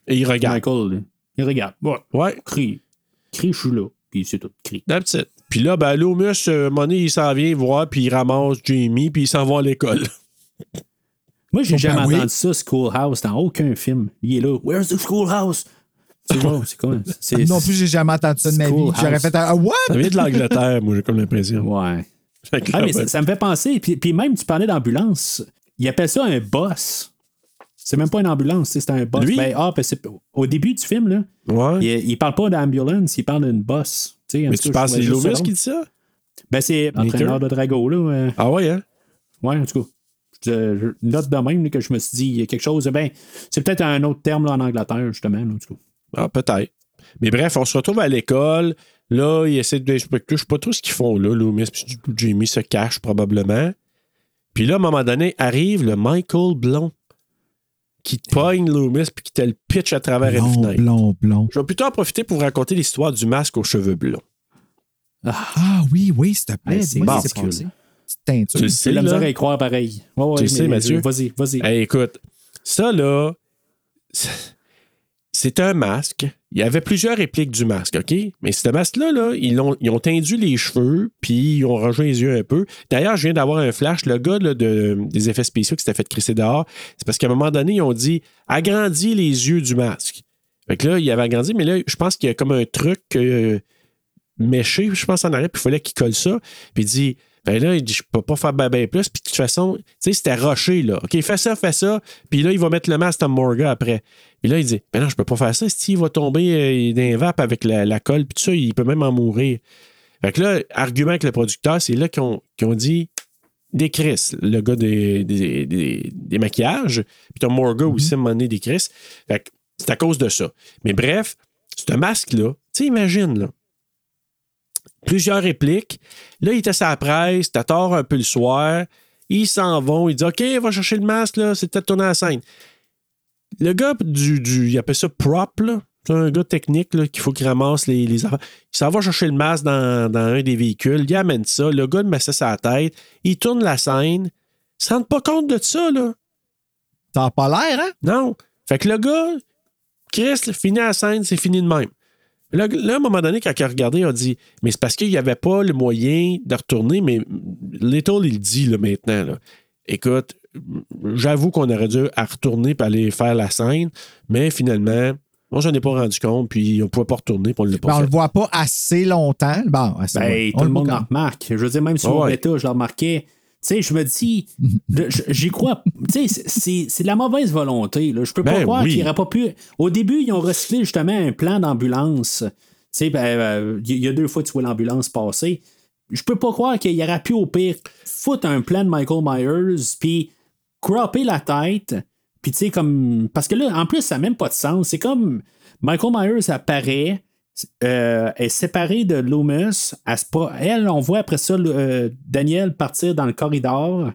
Et il regarde. Michael, là, il regarde. Ouais. Ouais, Crie. Crie, je suis là. Puis c'est tout. Crie. that's it. Puis là, ben, Loomis, euh, donné, il s'en vient voir, puis il ramasse Jamie, puis il s'en va à l'école. Moi, j'ai Ben jamais oui. entendu ça, Schoolhouse, dans aucun film. Il est là. Where's the Schoolhouse? C'est c'est Non plus, j'ai jamais entendu ça de ma vie. J'aurais fait un ah, what? Ça vient de l'Angleterre, moi, j'ai comme l'impression. Ouais. Ah, mais ça, ça me fait penser. Puis, puis même, tu parlais d'ambulance. Il appelle ça un boss. C'est même pas une ambulance, c'est un boss. Lui? Ben, ah, ben, au début du film, là, ouais. il, il parle pas d'ambulance, il parle d'une boss. Mais tu penses que c'est Loomis qui dit ça? Ben, c'est entraîneur de Drago, là. euh, Ah ouais, hein? ouais, en tout cas. Je je- note de même là, que je me suis dit, il y a quelque chose. Ben, c'est peut-être un autre terme là, en Angleterre, justement. en tout cas. Ah, peut-être. Mais bref, on se retrouve à l'école. Là, ils essaient de. Je ne sais pas trop ce qu'ils font là. Loomis puis Jamie se cache probablement. Puis là, à un moment donné, arrive le Michael Blond qui te pogne Loomis puis qui te le pitch à travers une Blond, fenêtre. blond, blond. Je vais plutôt en profiter pour vous raconter l'histoire du masque aux cheveux blonds. Ah oui, oui, s'il te plaît. Hey, c'est. Petite teinture. Tu le C'est sais, la misère là? à y croire pareil. Ouais, ouais, Tu sais, Mathieu? Vas-y, vas-y. Hey, écoute, ça là, c'est un masque. Il y avait plusieurs répliques du masque, OK? Mais ce masque-là, là, ils, ont, ils ont les cheveux, puis ils ont rejoint les yeux un peu. D'ailleurs, je viens d'avoir un flash. Le gars de, des effets spéciaux qui s'était fait crisser dehors, c'est parce qu'à un moment donné, ils ont dit agrandis les yeux du masque. Fait que là, il avait agrandi, mais là, je pense qu'il y a comme un truc euh, méché, je pense, en arrière, puis il fallait qu'il colle ça. Puis il dit ben là, il dit, je peux pas faire ben, ben plus. Puis de toute façon, tu sais, c'était roché, là. OK, fais ça, fais ça. Puis là, il va mettre le masque à Morgan après. Puis là, il dit, ben non, je peux pas faire ça. Si il va tomber euh, dans les vapes avec la, la colle, puis tout ça, il peut même en mourir. Fait que là, argument avec le producteur, c'est là qu'ils ont, qu'ils ont dit, des Chris, le gars des, des, des- des maquillages. Puis t'as Morgan aussi, à un moment donné, des Chris. Fait que c'est à cause de ça. Mais bref, ce masque-là, tu sais, imagine, là plusieurs répliques. Là, il était à la presse, t'as tort un peu le soir. Ils s'en vont, il dit OK, va chercher le masque, là, c'est peut-être tourner à la scène. Le gars du, du. Il appelle ça prop, là. C'est un gars technique qu'il faut qu'il ramasse les, les affaires. Il s'en va chercher le masque dans, dans un des véhicules, il amène ça, le gars le met ça sur la tête, il tourne la scène. Il se rend pas compte de ça, là. T'as pas l'air, hein? Non. Fait que le gars, Chris, là, finit la scène, c'est fini de même. Là, là, à un moment donné, quand il a regardé, il a dit Mais c'est parce qu'il n'y avait pas le moyen de retourner, mais Little, il le dit là, maintenant. là. Écoute, j'avoue qu'on aurait dû à retourner pour aller faire la scène, mais finalement, moi, je n'en ai pas rendu compte, puis on ne pouvait pas retourner, puis on ne l'a pas Ben, on le voit pas assez longtemps. Bon, assez Ben, tout On le monde en remarque. Je veux dire, même sur ouais. bêta, je le remarquais. Sais, je me dis, [laughs] j'y crois. Tu sais, c'est- de la mauvaise volonté. Là. Je peux pas Ben croire oui. qu'il n'aurait pas pu. Au début, ils ont recyclé justement un plan d'ambulance. Tu sais, ben, euh, il y a deux fois que tu vois l'ambulance passer. Je peux pas croire qu'il aurait pu, au pire, foutre un plan de Michael Myers, puis cropper la tête, puis tu sais, comme. Parce que là, en plus, ça n'a même pas de sens. C'est comme Michael Myers apparaît, euh, est séparée de Loomis. Elle, on voit après ça euh, Daniel partir dans le corridor.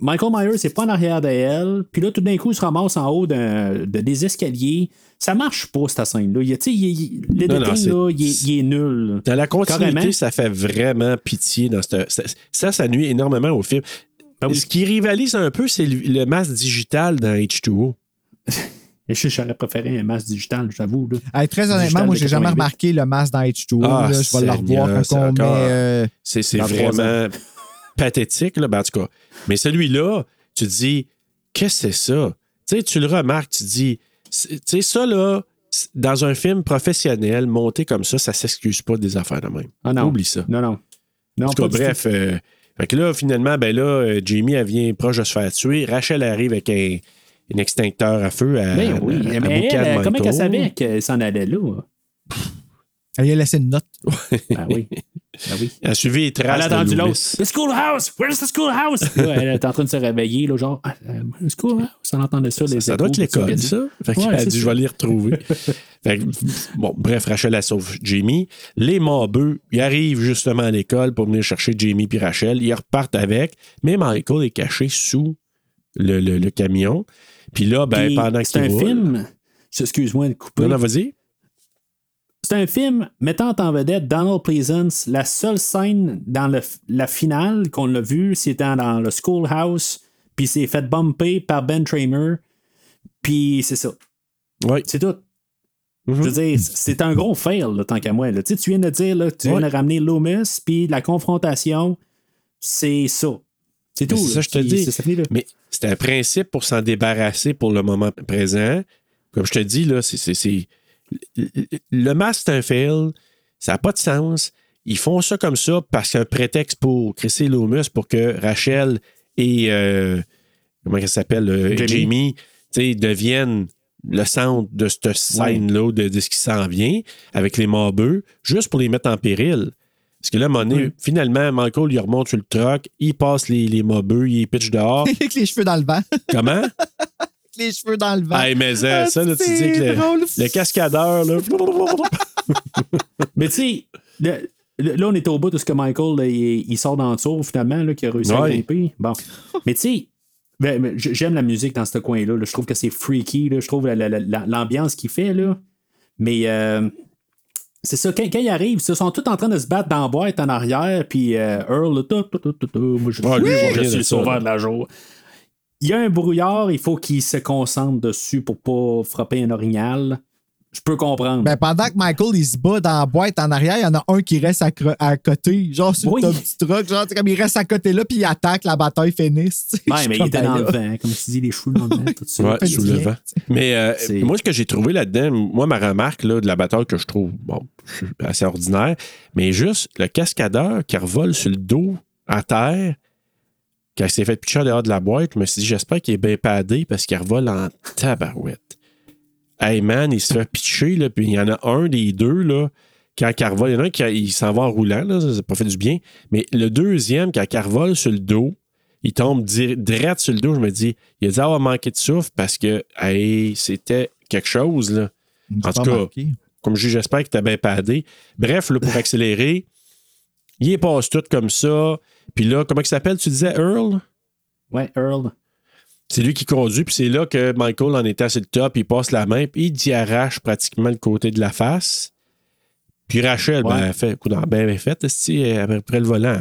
Michael Myers n'est pas en arrière de elle. Puis là, tout d'un coup, il se ramasse en haut de, des escaliers. Ça marche pas, cette scène-là. Il sais, il- il- le Non, non, détail, c'est- là, il est, il est nul. Dans la continuité, Carrément. ça fait vraiment pitié. Dans cette- ça, ça, ça nuit énormément au film. Ben oui. Ce qui rivalise un peu, c'est le, le masque digital dans H2O. [laughs] Et je j'aurais préféré un masque digital, j'avoue. là. Hey, très honnêtement, moi, j'ai jamais 88. remarqué le masque dans H2O. Ah, là. je vais le revoir c'est quand on euh, C'est vraiment [laughs] pathétique, là, ben, en tout cas. Mais celui-là, tu te dis, qu'est-ce que c'est ça? Tu sais, tu le remarques, tu te dis, tu sais, ça, là, dans un film professionnel, monté comme ça, ça s'excuse pas des affaires de même. Ah non. Oublie ça. Non, non. Non, En tout cas, pas du bref, euh, fait que là, finalement, ben là, euh, Jamie, elle vient proche de se faire tuer. Rachel arrive avec un, un extincteur à feu à, oui, à- à mais elle, comment elle savait qu'elle s'en allait là? Elle a laissé une note. [laughs] Ah oui. Ah oui. Elle a suivi les Elle traces a de entendu l'autre. The schoolhouse! Where's the schoolhouse? Là, elle est en train de se réveiller, là, genre, ah, euh, the schoolhouse. On entendait ça, les Ça doit être l'école, ça. Fait Ouais, qu'elle a dit, ça. je vais les retrouver. [laughs] Fait que, bon, bref, Rachel, elle sauve Jamie. Les mobeux, ils arrivent justement à l'école pour venir chercher Jamie puis Rachel. Ils repartent avec. Mais Michael est caché sous le, le- le camion. Puis là, ben, pendant C'est un roule- film. Excuse-moi de couper. Non, non, vas-y. C'est un film mettant en vedette Donald Pleasance. La seule scène dans le- la finale qu'on a vue, c'était dans le Schoolhouse. Puis c'est fait bumper par Ben Tramer. Puis c'est ça. C'est tout. Mhm. Je veux dire, c'est un gros fail, là, tant qu'à moi. là. Tu sais, tu viens de dire, là, que tu viens Ouais. de ramener Loomis, puis la confrontation, c'est ça. C'est tout. C'est ça, je te dis. ça. Mais c'est un principe pour s'en débarrasser pour le moment présent. Comme je te dis, là, c'est. Le masque, c'est un fail. Ça n'a pas de sens. Ils font ça comme ça parce qu'il y a un prétexte pour crisser Loomis pour que Rachel et. euh, comment elle s'appelle euh, Jamie. Deviennent le centre de cette scène-là, de, de ce qui s'en vient, avec les mobeux, juste pour les mettre en péril. Parce que là, moment donné, finalement, Michael, il remonte sur le truck, il passe les, les mobeux, il pitch dehors. [laughs] Avec les cheveux dans le vent. Comment? Avec les cheveux dans le vent. Hey, mais ça, Ah, ça, là, tu dis que le, drôle. le cascadeur, là. [laughs] Mais tu sais, le- là, on est au bout de ce que Michael, là, il, il sort dans le tour, finalement, là, qui a réussi à grimper. Bon. Mais tu sais, ben, j'aime la musique dans ce coin-là. là. Je trouve que c'est freaky. là. Je trouve la- la- la- l'ambiance qu'il fait. Là. Mais euh, c'est ça, quand, quand ils arrivent, ils sont tous en train de se battre dans la boîte en arrière. Puis euh, Earl, tout, tout, tout, tout, tout, moi, je, lui, rien suis le sauveur de la jour. Il y a un brouillard, il faut qu'il se concentre dessus pour pas frapper un orignal. Je peux comprendre. Ben, pendant que Michael il se bat dans la boîte en arrière, il y en a un qui reste à, côté, genre sur Oui. le petit truck, genre comme il reste à côté là, puis il attaque, la bataille finisse. Ouais, mais il était ben dans le vent, comme tu dis, les cheveux dans le vent, tout ça. Ouais, fait sous du le vent. Mais euh, moi, ce que j'ai trouvé là-dedans, moi, ma remarque là, de la bataille que je trouve bon, assez ordinaire, mais juste le cascadeur qui revole sur le dos à terre, quand il s'est fait pitcher dehors de la boîte, je me suis dit, j'espère qu'il est bien padé parce qu'il revole en tabarouette. Hey man, il se fait pitcher, là, puis il y en a un des deux, là, quand il revole, il y en a un qui il s'en va en roulant, là, ça n'a pas fait du bien, mais le deuxième, quand il revole sur le dos, il tombe dir- direct sur le dos. Je me dis, il a dû avoir manqué de souffle parce que hey, c'était quelque chose. Là. En tout cas, comme je dis, j'espère que tu bien padé. Bref, là, pour accélérer, il passe tout comme ça. Puis là, comment il s'appelle, tu disais, Earl? Ouais, Earl. C'est lui qui conduit, puis c'est là que Michael en était sur le top, il passe la main, puis il y arrache pratiquement le côté de la face. Puis Rachel, ben, elle fait, écoute, ben, ben fait, après le volant.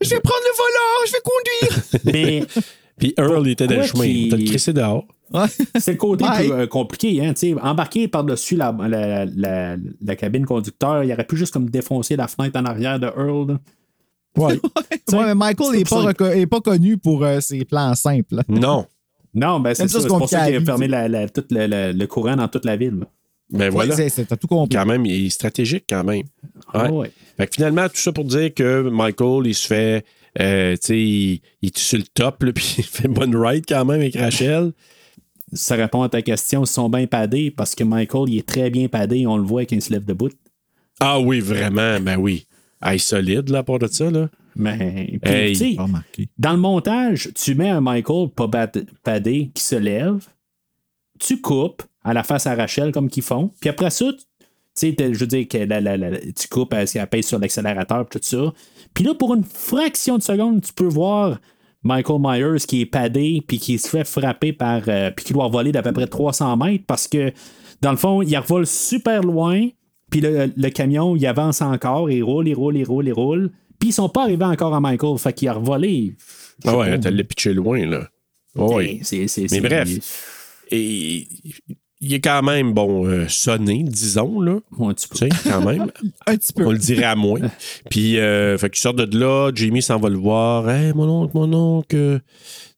Je vais prendre le volant, je vais conduire. [laughs] Mais Puis Earl, il était dans le chemin. T'as le crissé dehors. [laughs] c'est le côté plus euh, compliqué. Hein, tu sais, embarquer par-dessus la, la, la- la cabine conducteur, il aurait pu juste comme défoncer la fenêtre en arrière de Earl. Ouais. Ouais, [laughs] mais Michael n'est pas, connu pour euh, ses plans simples. non. Non, ben c'est ça, c'est c'est pour ça qu'il a fermé la, la- tout le, le- le courant dans toute la ville. Ben voilà. Ouais, T'as tout compris. Quand même, il est stratégique quand même. Ouais. Ah ouais. Fait que finalement, tout ça pour dire que Michael, il se fait. euh, tu sais, il, il est sur le top, là, [laughs] puis il fait une bonne ride quand même avec Rachel. Ça répond à ta question, ils sont bien padés parce que Michael, il est très bien padé, on le voit quand il se lève debout. Ah oui, vraiment, ben oui. Il est solide, là, à part de ça, là. Mais, puis, Hey. tu sais, Pas dans le montage, tu mets un Michael pas padé qui se lève, tu coupes à la face à Rachel comme qu'ils font, puis après ça, tu sais, je veux dire que la- la- la- tu coupes à ce qu'elle pèse sur l'accélérateur tout ça. Puis là, pour une fraction de seconde, tu peux voir Michael Myers qui est padé puis qui se fait frapper par. euh, puis qui doit voler d'à peu près 300 mètres parce que, dans le fond, il revole super loin, puis le, le camion, il avance encore, il roule, il roule, il roule, il roule. Puis ils sont pas arrivés encore à Michael, fait qu'il a revolé. Ah ouais, t'as le pitché loin, là. Oui. C'est- c'est- Mais bref. Et il est quand même, bon, euh, sonné, disons, là. Un petit peu. Tu sais, quand même. [laughs] Un petit peu. On le dirait à moins. Puis, euh, fait qu'il sort de là, Jamie s'en va le voir. Hey, mon oncle, mon oncle,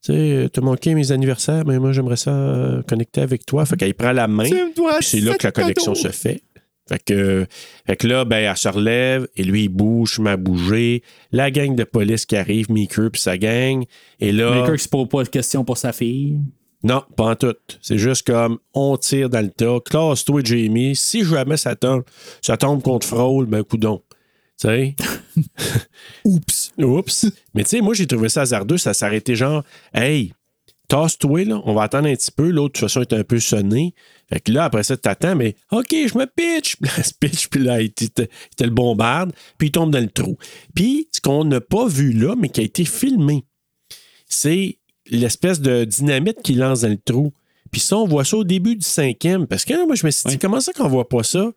tu sais, t'as manqué mes anniversaires, mais moi, j'aimerais ça euh, connecter avec toi. Fait qu'elle prend la main. Tu me dois Puis c'est là que la connexion se fait. Fait que, fait que là, ben, elle se relève et lui, il bouge, m'a bougé. La gang de police qui arrive, Meeker puis sa gang. Et là. Maker qui se pose pas de questions pour sa fille. Non, pas en tout. C'est juste comme on tire dans le tas. Classe-toi, Jamie. Si jamais ça tombe, ça tombe contre fraude, ben coudon. Tu sais? [laughs] Oups. Oups. Mais tu sais, moi, j'ai trouvé ça hasardeux. Ça s'arrêtait genre, hey, tasse-toi, là. On va attendre un petit peu. L'autre, de toute façon, est un peu sonné. Fait que là, après ça, t'attends, mais OK, je me pitch. [laughs] Puis là, se pitch, puis là, il te, il te le bombarde, puis il tombe dans le trou. Puis, ce qu'on n'a pas vu là, mais qui a été filmé, c'est l'espèce de dynamite qu'il lance dans le trou. Puis ça, on voit ça au début du cinquième. Parce que là, moi, je me suis dit, comment ça qu'on voit pas ça?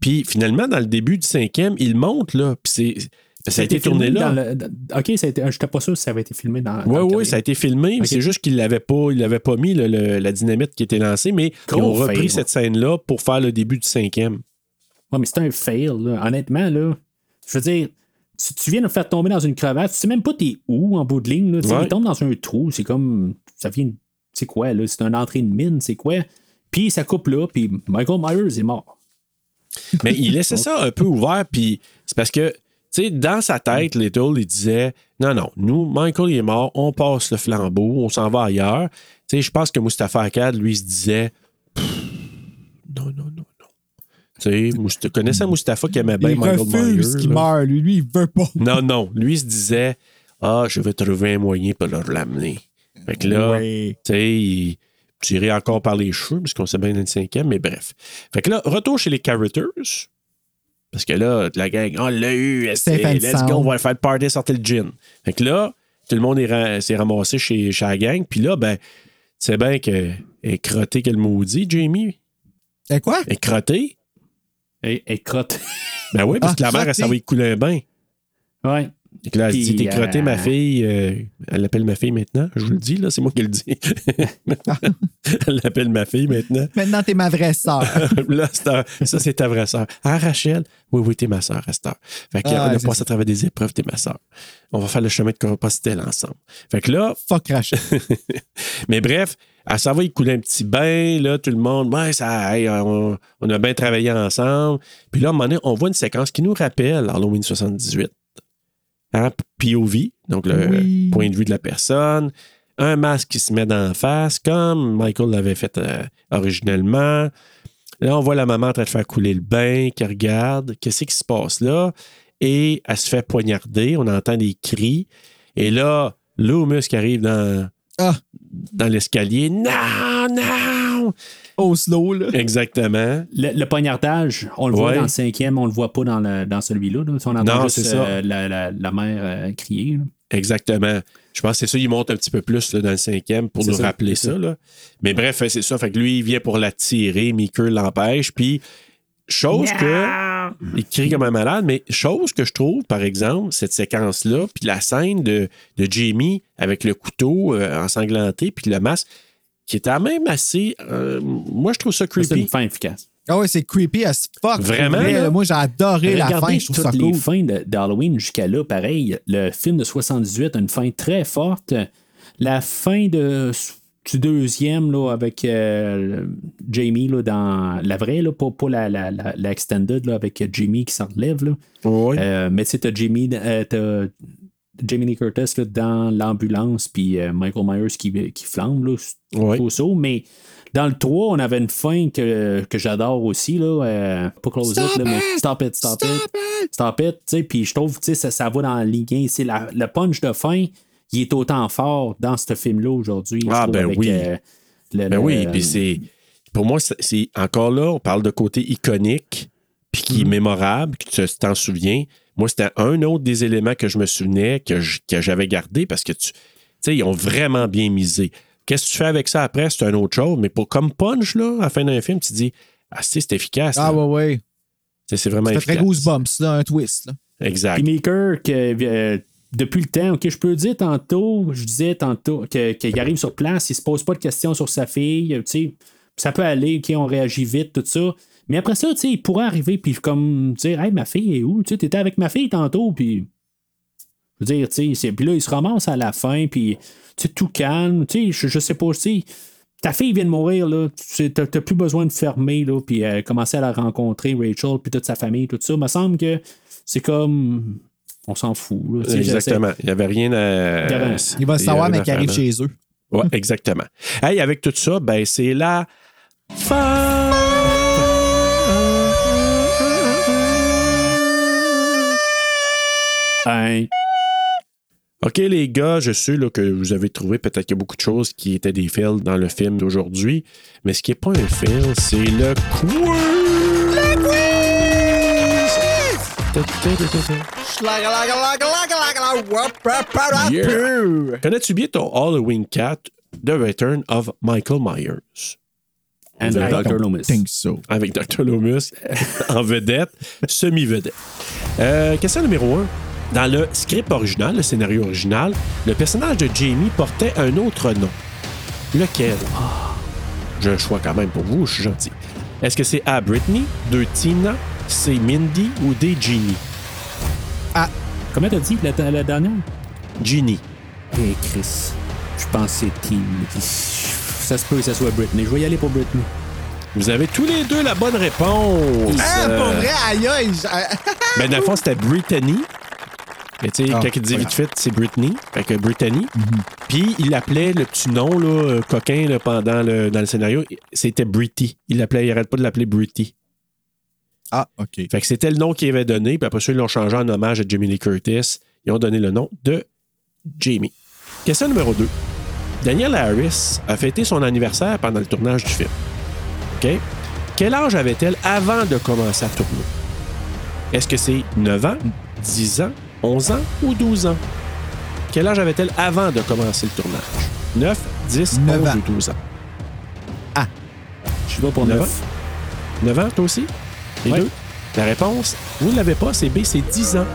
Puis finalement, dans le début du cinquième, il monte, là. Puis c'est. Ça a été tourné filmé là. le- ok, ça a été. J'étais pas sûr si ça avait été filmé dans. Oui, oui, ça a été filmé. C'est juste qu'il l'avait pas, il l'avait pas mis, le- le- la dynamite qui était lancée, mais ils ont repris cette scène-là pour faire le début du cinquième. Ouais, mais c'est un fail, là. Honnêtement, là. Je veux dire, tu, tu viens de faire tomber dans une crevasse, tu sais même pas t'es où en bout de ligne, là. Tu sais, Ouais. Il tombe dans un trou, c'est comme. Ça vient. C'est quoi, là? C'est une entrée de mine, c'est quoi? Puis ça coupe là, puis Michael Myers est mort. Mais il laissait [laughs] ça un peu ouvert, puis c'est parce que, sais, dans sa tête, Little, il disait Non, non, nous, Michael, il est mort, on passe le flambeau, on s'en va ailleurs. Tu sais, je pense que Mustapha Akkad, lui, se disait Non, non, non, non. Tu sais, connaissais Mustapha qui aimait bien il Michael refuse Myers. meurt. Lui, lui, il veut pas. Non, non. Lui, il se disait Ah, je vais trouver un moyen pour leur l'amener. Fait que là, Oui. tu sais, il tirait encore par les cheveux, parce qu'on sait bien dans le cinquième, mais bref. Fait que là, retour chez les Characters. Parce que là, la gang, on l'a eu, let's go, on va faire le party, sortir le gin. Fait que là, tout le monde est s'est ramassé chez, chez la gang. Puis là, ben, c'est bien qu'elle est crottée qu'elle maudit, Jamie. Et quoi? Elle est crottée. Et, et crotte. Ben oui, parce Ah, que la mère, elle crottée. s'en va y couler un bain. ouais. Là, Puis, t'es crotté, euh, ma fille. euh, elle l'appelle ma fille maintenant. Je vous le dis, là, c'est moi qui le dis. [laughs] elle l'appelle ma fille maintenant. Maintenant, t'es ma vraie sœur. [laughs] là, ça, c'est ta vraie sœur. Ah, Rachel? Oui, oui, t'es ma sœur, à cette heure. Fait que, Ah, on a passé à travers des épreuves, t'es ma sœur. On va faire le chemin de Compostelle ensemble. Fait que là, Fuck Rachel. [laughs] mais bref, elle s'en va y couler un petit bain, là, tout le monde, ouais, ça, hey, on, on a bien travaillé ensemble. Puis là, à un moment donné, on voit une séquence qui nous rappelle Halloween 78. Hein, POV, donc le Oui. point de vue de la personne. Un masque qui se met dans face, comme Michael l'avait fait euh, originellement. Là, on voit la maman en train de faire couler le bain, qui regarde. Qu'est-ce qui se passe là? Et elle se fait poignarder. On entend des cris. Et là, Loomis qui arrive dans, Ah, dans l'escalier. Non, non! Au slow, là. Exactement. Le, le poignardage, on le voit Ouais. dans le cinquième, on le voit pas dans, le- dans celui-là. là. On entend Non, juste c'est ça. euh, la, la- la mère euh, crier. là. Exactement. Je pense que c'est ça, il monte un petit peu plus là, dans le cinquième pour nous ça, rappeler ça. ça. là. Mais bref, c'est ça. Fait que lui, il vient pour la tirer, Meeker l'empêche. Puis, chose que. Il crie comme un malade, mais chose que je trouve, par exemple, cette séquence-là, puis la scène de, de Jamie avec le couteau euh, ensanglanté, puis le masque, qui est quand même assez. euh, moi, je trouve ça C'est une creepy. fin efficace. Ah ouais, c'est creepy as fuck. Vraiment, vrai, moi, j'ai adoré la fin. Je trouve ça toutes les cool. fins d'Halloween jusqu'à là, pareil. Le film de 78 a une fin très forte. La fin de, du deuxième, là, avec euh, Jamie là, dans la vraie, là, pas, pas la, la, la, la extended, là, avec Jimmy qui s'enlève. là. Oui. Euh, mais tu sais, t'as Jamie, euh, t'as Jamie Lee Curtis là, dans l'ambulance, puis euh, Michael Myers qui, qui flambe, là, Ouais. Mais dans le 3, on avait une fin que, que j'adore aussi, là, euh, pas close Stop it, là, mais stop it, stop, it, stop it, tu sais, puis je trouve, sais, ça, ça va dans la ligne, c'est la, le punch de fin, il est autant fort dans ce film-là aujourd'hui. Ah, ben avec, oui. euh, le- Ben le- oui, puis c'est. Pour moi, c'est- encore là, on parle de côté iconique, puis qui est mémorable, que tu t'en souviens. Moi, c'était un autre des éléments que je me souvenais, que j'avais gardé, parce que tu tu sais, ils ont vraiment bien misé. Qu'est-ce que tu fais avec ça après? C'est un autre chose, mais pour comme punch, là, à la fin d'un film, tu te dis, ah, si, c'est efficace. Ah là. ouais, ouais. C'est vraiment Ça fait très efficace. Goosebumps, là, un twist. Là. Exact. Puis Maker, que, euh, depuis le temps, ok, je peux dire tantôt, je disais tantôt que- qu'il arrive sur place, il se pose pas de questions sur sa fille, tu sais, ça peut aller, ok, on réagit vite, tout ça. Mais après ça, tu sais, il pourrait arriver puis comme dire, hey, ma fille est où? Tu sais, t'étais avec ma fille tantôt, puis. Je veux dire, tu sais, puis là, il se ramasse à la fin, puis tu sais, tout calme, tu sais, je, je sais pas, tu sais. Ta fille vient de mourir, là. Tu sais, T'as plus besoin de fermer, là, puis euh, commencer à la rencontrer, Rachel, puis toute sa famille, tout ça. Il me semble que c'est comme. On s'en fout, là. Tu sais, Exactement. Il n'y avait rien à. Il avait- Il va savoir, mais qu'il arrive chez eux. Ouais, exactement. Hey, avec tout ça, ben, c'est la fin. Hein. OK, les gars, je sais là, que vous avez trouvé peut-être qu'il y a beaucoup de choses qui étaient des fails dans le film d'aujourd'hui, mais ce qui n'est pas un fail, c'est le quiz! Yeah. Connais-tu bien ton Halloween 4, The Return of Michael Myers? And Dr. Loomis. think so. Avec Dr. Loomis [laughs] en vedette, semi-vedette. Euh, question numéro 1. Dans le script original, le scénario original, le personnage de Jamie portait un autre nom. Lequel? J'ai un choix quand même pour vous, je suis gentil. Est-ce que c'est A. Britney, 2. Tina, C. Mindy ou D. Jeannie? Comment t'as dit la, la dernière? Jeannie. Et Chris. Je pense que c'est Team. Ça se peut que ça soit Britney. Je vais y aller pour Britney. Vous avez tous les deux la bonne réponse. Ah, Euh, pour vrai, aïe, aïe. je- Ben, dans le fond, c'était Brittany. Mais tu sais, Ah, quand il dit vite fait, c'est Britney. Fait que Brittany. Puis il l'appelait le petit nom, là, euh, coquin, là, pendant le, dans le scénario, c'était Britty. Il l'appelait, il arrête pas de l'appeler Britty. Ah, OK. Fait que c'était le nom qu'ils avaient donné, puis après ça, ils l'ont changé en hommage à Jamie Lee Curtis. Ils ont donné le nom de Jamie. Question numéro 2. Danielle Harris a fêté son anniversaire pendant le tournage du film. OK? Quel âge avait-elle avant de commencer à tourner? Est-ce que c'est 9 ans, 10 ans, 11 ans ou 12 ans? Quel âge avait-elle avant de commencer le tournage? 9, 10, 9 11 ans. ou 12 ans? Je suis pas pour 9 9. ans? 9 ans, toi aussi? Les Ouais. deux? La réponse, vous ne l'avez pas, c'est B, c'est 10 ans.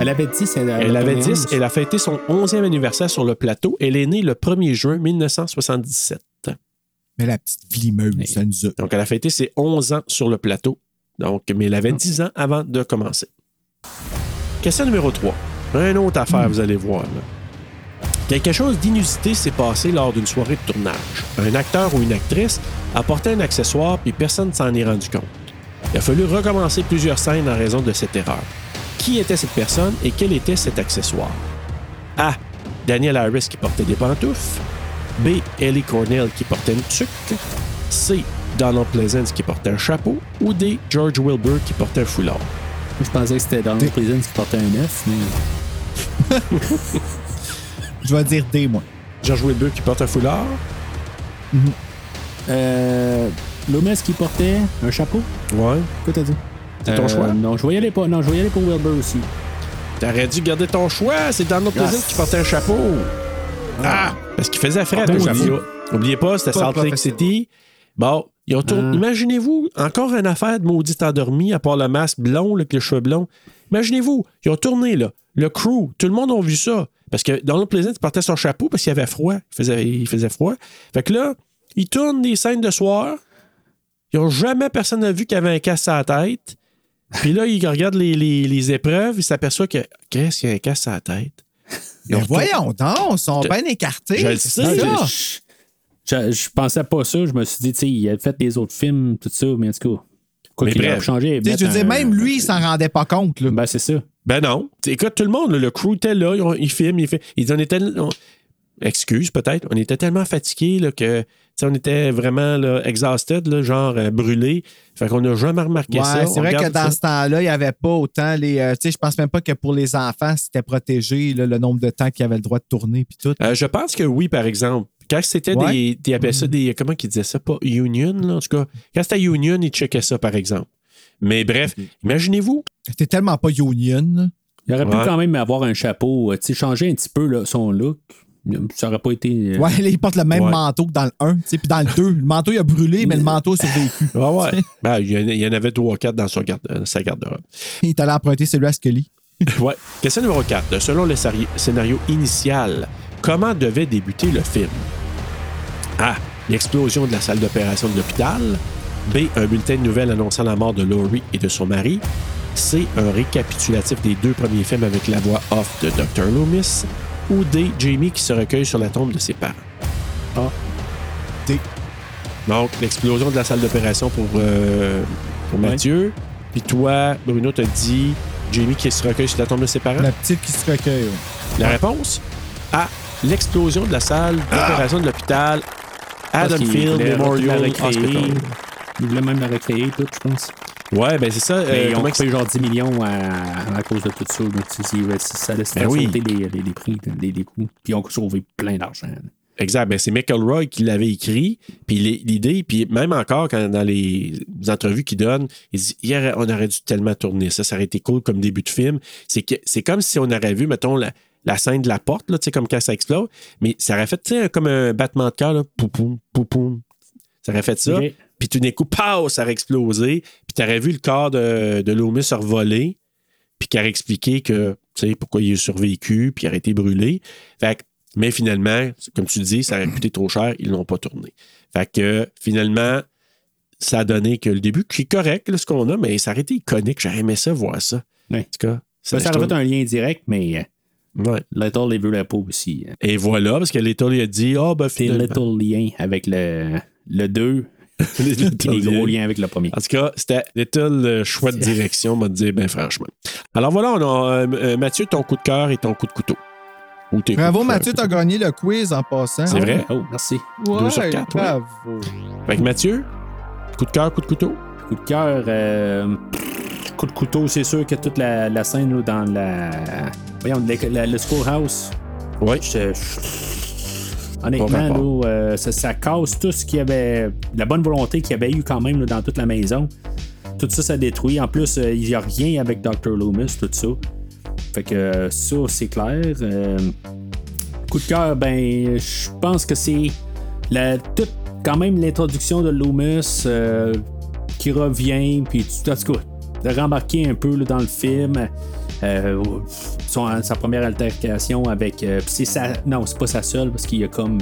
Elle avait 10. Elle, Elle avait 10, elle a fêté son 11e anniversaire sur le plateau. Elle est née le 1er juin 1977. Mais la petite flimeuse, ça nous a. Donc, elle a fêté ses 11 ans sur le plateau. Donc, mais elle avait 10 ans avant de commencer. Question numéro 3. Une autre affaire, vous allez voir. Quelque chose d'inusité s'est passé lors d'une soirée de tournage. Un acteur ou une actrice a porté un accessoire puis personne ne s'en est rendu compte. Il a fallu recommencer plusieurs scènes en raison de cette erreur. Qui était cette personne et quel était cet accessoire? A. Daniel Harris qui portait des pantoufles. B. Ellie Cornell qui portait une tuque. C. Donald Pleasance qui portait un chapeau. Ou D. George Wilbur qui portait un foulard. Je pensais que c'était Donald Pleasance qui portait un 9, mais. [laughs] Je vais dire D, moi. George Wilbur qui porte un foulard. Euh. Loomis qui portait un chapeau? Ouais. Quoi t'as dit? C'est ton Euh, choix? Non, je vais y aller pour, non, je vais y aller pour Wilbur aussi. T'aurais dû garder ton choix. C'est Donald Pleasance qui portait un chapeau. Ah! Parce qu'il faisait frais, Ah, le oui. chapeau. Oubliez pas, c'était Salt Lake. City. Bon, ils ont tourné- Ah. Imaginez-vous, encore une affaire de maudit endormi, à part le masque blond, là, avec les cheveux blonds. Imaginez-vous, ils ont tourné, là. Le crew, tout le monde a vu ça. Parce que Donald Pleasance portait son chapeau parce qu'il avait froid. Il faisait, il faisait froid. Fait que là, ils tournent des scènes de soir. Ils ont jamais personne n'a vu qu'il avait un casque à la tête. Puis là, ils regardent les, les- les épreuves, ils s'aperçoivent que qu'est-ce qu'il y a un casque à la tête? Ils voyons donc, ils sont bien écartés. je le sais, ça. Je, pensais pas ça. Je me suis dit, tu sais, il a fait des autres films, tout ça, mais en tout cas. Quoi qu'il a changé. Tu sais, je veux dire, même lui, il s'en rendait pas compte. Là. Ben, c'est ça. Ben non. Écoute, tout le monde, le crew était là, ils, ont- ils filment, ils filment. Ils en étaient. on- excuse peut-être, on était tellement fatigués là, que t'sais, on était vraiment là, exhausted, là, genre euh, brûlés. Fait qu'on n'a jamais remarqué Ouais, ça. c'est vrai que dans ça. ce temps-là, il n'y avait pas autant les. euh, tu sais, je pense même pas que pour les enfants, c'était protégé là, le nombre de temps qu'ils avaient le droit de tourner puis tout. Euh, je pense que oui, par exemple. Quand c'était Ouais. des, des. appelaient ça des. Comment qu'ils disaient ça? Pas Union, là, en tout cas. Quand c'était Union, ils checkaient ça, par exemple. Mais bref, imaginez-vous. C'était tellement pas union. Il aurait pu Ouais. quand même avoir un chapeau, euh, tu sais, changer un petit peu là, son look. Ça aurait pas été. euh, Ouais, là, il porte le même Ouais. manteau que dans le 1. tu sais, Puis dans le 2, le manteau il a brûlé, mais le manteau a survécu. Ah [laughs] ouais. Ben, il y en- il y en avait trois ou quatre dans son garde- euh, sa garde-robe. Il est allé emprunter celui à Scully. Ouais. Question numéro 4. Selon le scénario initial, comment devait débuter le film? A. L'explosion de la salle d'opération de l'hôpital. B. Un bulletin de nouvelles annonçant la mort de Laurie et de son mari. C. Un récapitulatif des deux premiers films avec la voix off de Dr. Loomis. Ou D. Jamie qui se recueille sur la tombe de ses parents. A. D. Donc, l'explosion de la salle d'opération pour, euh, pour. Mathieu. Puis toi, Bruno, t'as dit Jamie qui se recueille sur la tombe de ses parents? La petite qui se recueille. La réponse? A. L'explosion de la salle d'opération de l'hôpital Haddonfield voulait Memorial. Hospital. Il voulait même la recréer, tout, je pense. Ouais, ben c'est ça. Mais euh, ils ont coupé genre 10 millions à, à cause de tout ça. Donc, tu sais, c'est- ça laisse Ben oui. les, les, les prix, les, les coûts. Puis ils ont sauvé plein d'argent. Exact. Ben, c'est McElroy qui l'avait écrit. Puis l'idée, puis même encore quand dans les entrevues qu'il donne, il dit Hier, on aurait dû tellement tourner ça. Ça aurait été cool comme début de film. C'est que c'est comme si on aurait vu, mettons, la, la scène de la porte, là, tu sais, comme quand ça explose. Mais ça aurait fait, tu sais, comme un battement de cœur. Poupoum, poupoum. Ça aurait fait ça. Puis tout d'un coup, pow, ça aurait explosé. Puis tu aurais vu le corps de, de Loomis se revoler. Puis qui aurait expliqué que, tu sais, pourquoi il a survécu, puis il aurait été brûlé. Fait que, mais finalement, comme tu dis, ça aurait coûté trop cher, ils l'ont pas tourné. Fait que finalement, ça a donné que le début, qui est correct, là, ce qu'on a, mais ça aurait été iconique. J'aurais aimé ça, voir ça. En tout cas, Ça, ça aurait fait un lien direct, mais euh, Ouais. Little les voulait pas aussi. hein. Et voilà, parce que l'État lui a dit Ah, ben C'est. Little lien avec le, le 2 [laughs] [laughs] Les gros liens avec le premier. En tout cas, c'était little euh, choix de direction, on va te dire, ben franchement. Alors voilà, on a euh, euh, Mathieu, ton coup de cœur et ton coup de couteau. Ou tes Bravo, Mathieu, t'as gagné le quiz en passant. C'est vrai? Oh, merci. Ouais, Deux sur quatre, ouais. bravo. Fait que Mathieu, coup de cœur, coup de couteau? coup de cœur. euh, coup de couteau, c'est sûr que toute la, la scène là, dans la. Voyons, le, la- le schoolhouse. Je- je- Honnêtement, là, euh, ça, ça casse tout ce qu'il y avait. La bonne volonté qu'il y avait eu quand même là, dans toute la maison. Tout ça, ça détruit. En plus, euh, il n'y a rien avec Dr. Loomis, tout ça. Fait que euh, ça, c'est clair. Euh, coup de cœur, ben, je pense que c'est la, toute, quand même l'introduction de Loomis qui revient, puis tout en tout cas, de rembarquer un peu là, dans le film. Euh, son- sa première altercation avec. euh, c'est sa, non, c'est pas sa seule, parce qu'il y a comme.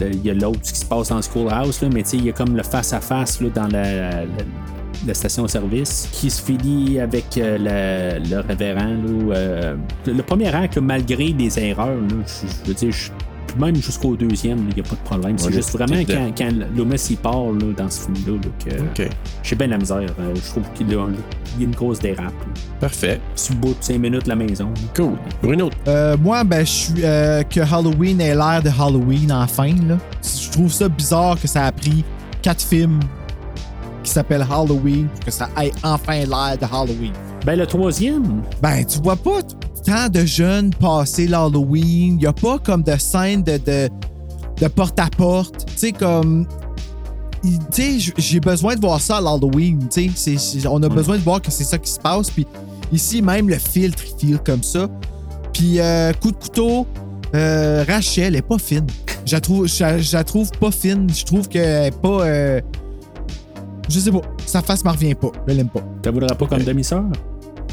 Il y a l'autre qui se passe dans schoolhouse, là, mais il y a comme le face-à-face dans la, la- station-service qui se finit avec euh, le, le révérend. euh, le premier acte, malgré des erreurs, je veux dire, je- même jusqu'au deuxième, il n'y a pas de problème. C'est juste vraiment quand, quand Loomis il part là, dans ce film-là là, que OK. j'ai bien la misère. Euh, je trouve qu'il y a, a une grosse dérape. là. Parfait. Le bout de 5 minutes la maison. Cool. Bruno? Euh, moi, ben, je suis euh, que Halloween ait l'air de Halloween enfin. Là. Je trouve ça bizarre que ça a pris quatre films qui s'appellent Halloween pour que ça ait enfin l'air de Halloween. Ben, le troisième, Ben, tu vois pas tant de jeunes passer l'Halloween. Il y a pas comme de scène de, de, de porte-à-porte. Tu sais, comme. Tu sais, j'ai besoin de voir ça à l'Halloween. Tu sais, on a besoin de voir que c'est ça qui se passe. Puis ici, même le filtre, il file comme ça. Puis, euh, coup de couteau, euh, Rachel elle est pas fine. Je la trouve, je, la- je la trouve pas fine. Je trouve qu'elle est pas. euh, je sais pas. Sa face me revient pas. Je l'aime pas. tu ne voudrais pas comme demi-sœur?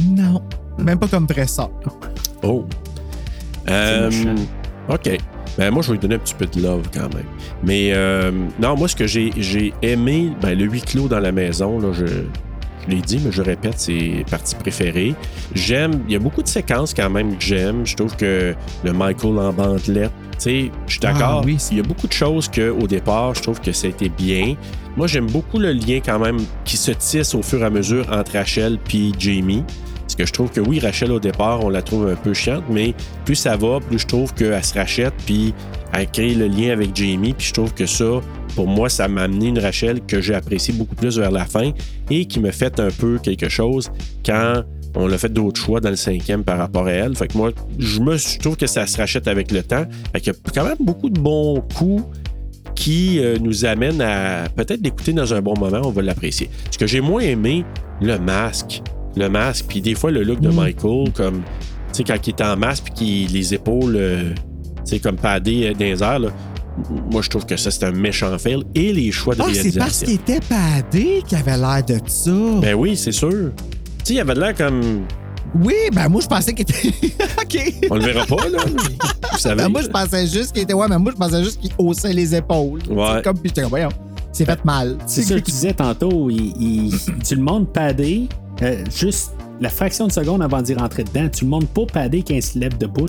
Non. Même pas comme sœur. Oh. Euh. OK. Ben, moi, je vais lui donner un petit peu de love quand même. Mais euh, non, moi, ce que j'ai aimé, ben, le huis clos dans la maison, là, je, je l'ai dit, mais je répète, c'est partie préférée. J'aime, il y a beaucoup de séquences quand même que j'aime. Je trouve que le Michael en bandelette, tu sais, je suis d'accord. Ah, oui, il y a beaucoup de choses qu'au départ, je trouve que ça a été bien. Moi, j'aime beaucoup le lien quand même qui se tisse au fur et à mesure entre Rachel puis Jamie. Parce que je trouve que oui, Rachel au départ, on la trouve un peu chiante, mais plus ça va, plus je trouve qu'elle se rachète, puis elle crée le lien avec Jamie, puis je trouve que ça, pour moi, ça m'a amené une Rachel que j'ai appréciée beaucoup plus vers la fin et qui me fait un peu quelque chose quand on a fait d'autres choix dans le cinquième par rapport à elle. Fait que moi, je me trouve que ça se rachète avec le temps. Fait qu'il y a quand même beaucoup de bons coups qui euh, nous amènent à peut-être l'écouter dans un bon moment, on va l'apprécier. Ce que j'ai moins aimé, le masque. Le masque, puis des fois le look de Michael, comme, tu sais, quand il est en masque, puis les épaules, euh, tu sais, comme padé euh, dans les airs, là. Moi, je trouve que ça, c'est un méchant fail. Et les choix de Ah, c'est parce qu'il était padé qu'il avait l'air de ça. Ben oui, c'est sûr. Tu sais, il avait de l'air comme. Oui, ben moi, je pensais qu'il était. [laughs] OK. On le verra pas, là. [laughs] Vous savez. Ben, moi, je pensais juste qu'il était. Ouais, mais moi, je pensais juste qu'il haussait les épaules. Ouais. C'est comme, puis j'étais comme, voyons, c'est fait mal. C'est ça que tu disais tantôt. Il, il- tu le montres padé, euh, juste la fraction de seconde avant d'y rentrer dedans. Tu le montres pas padé quand il se lève debout.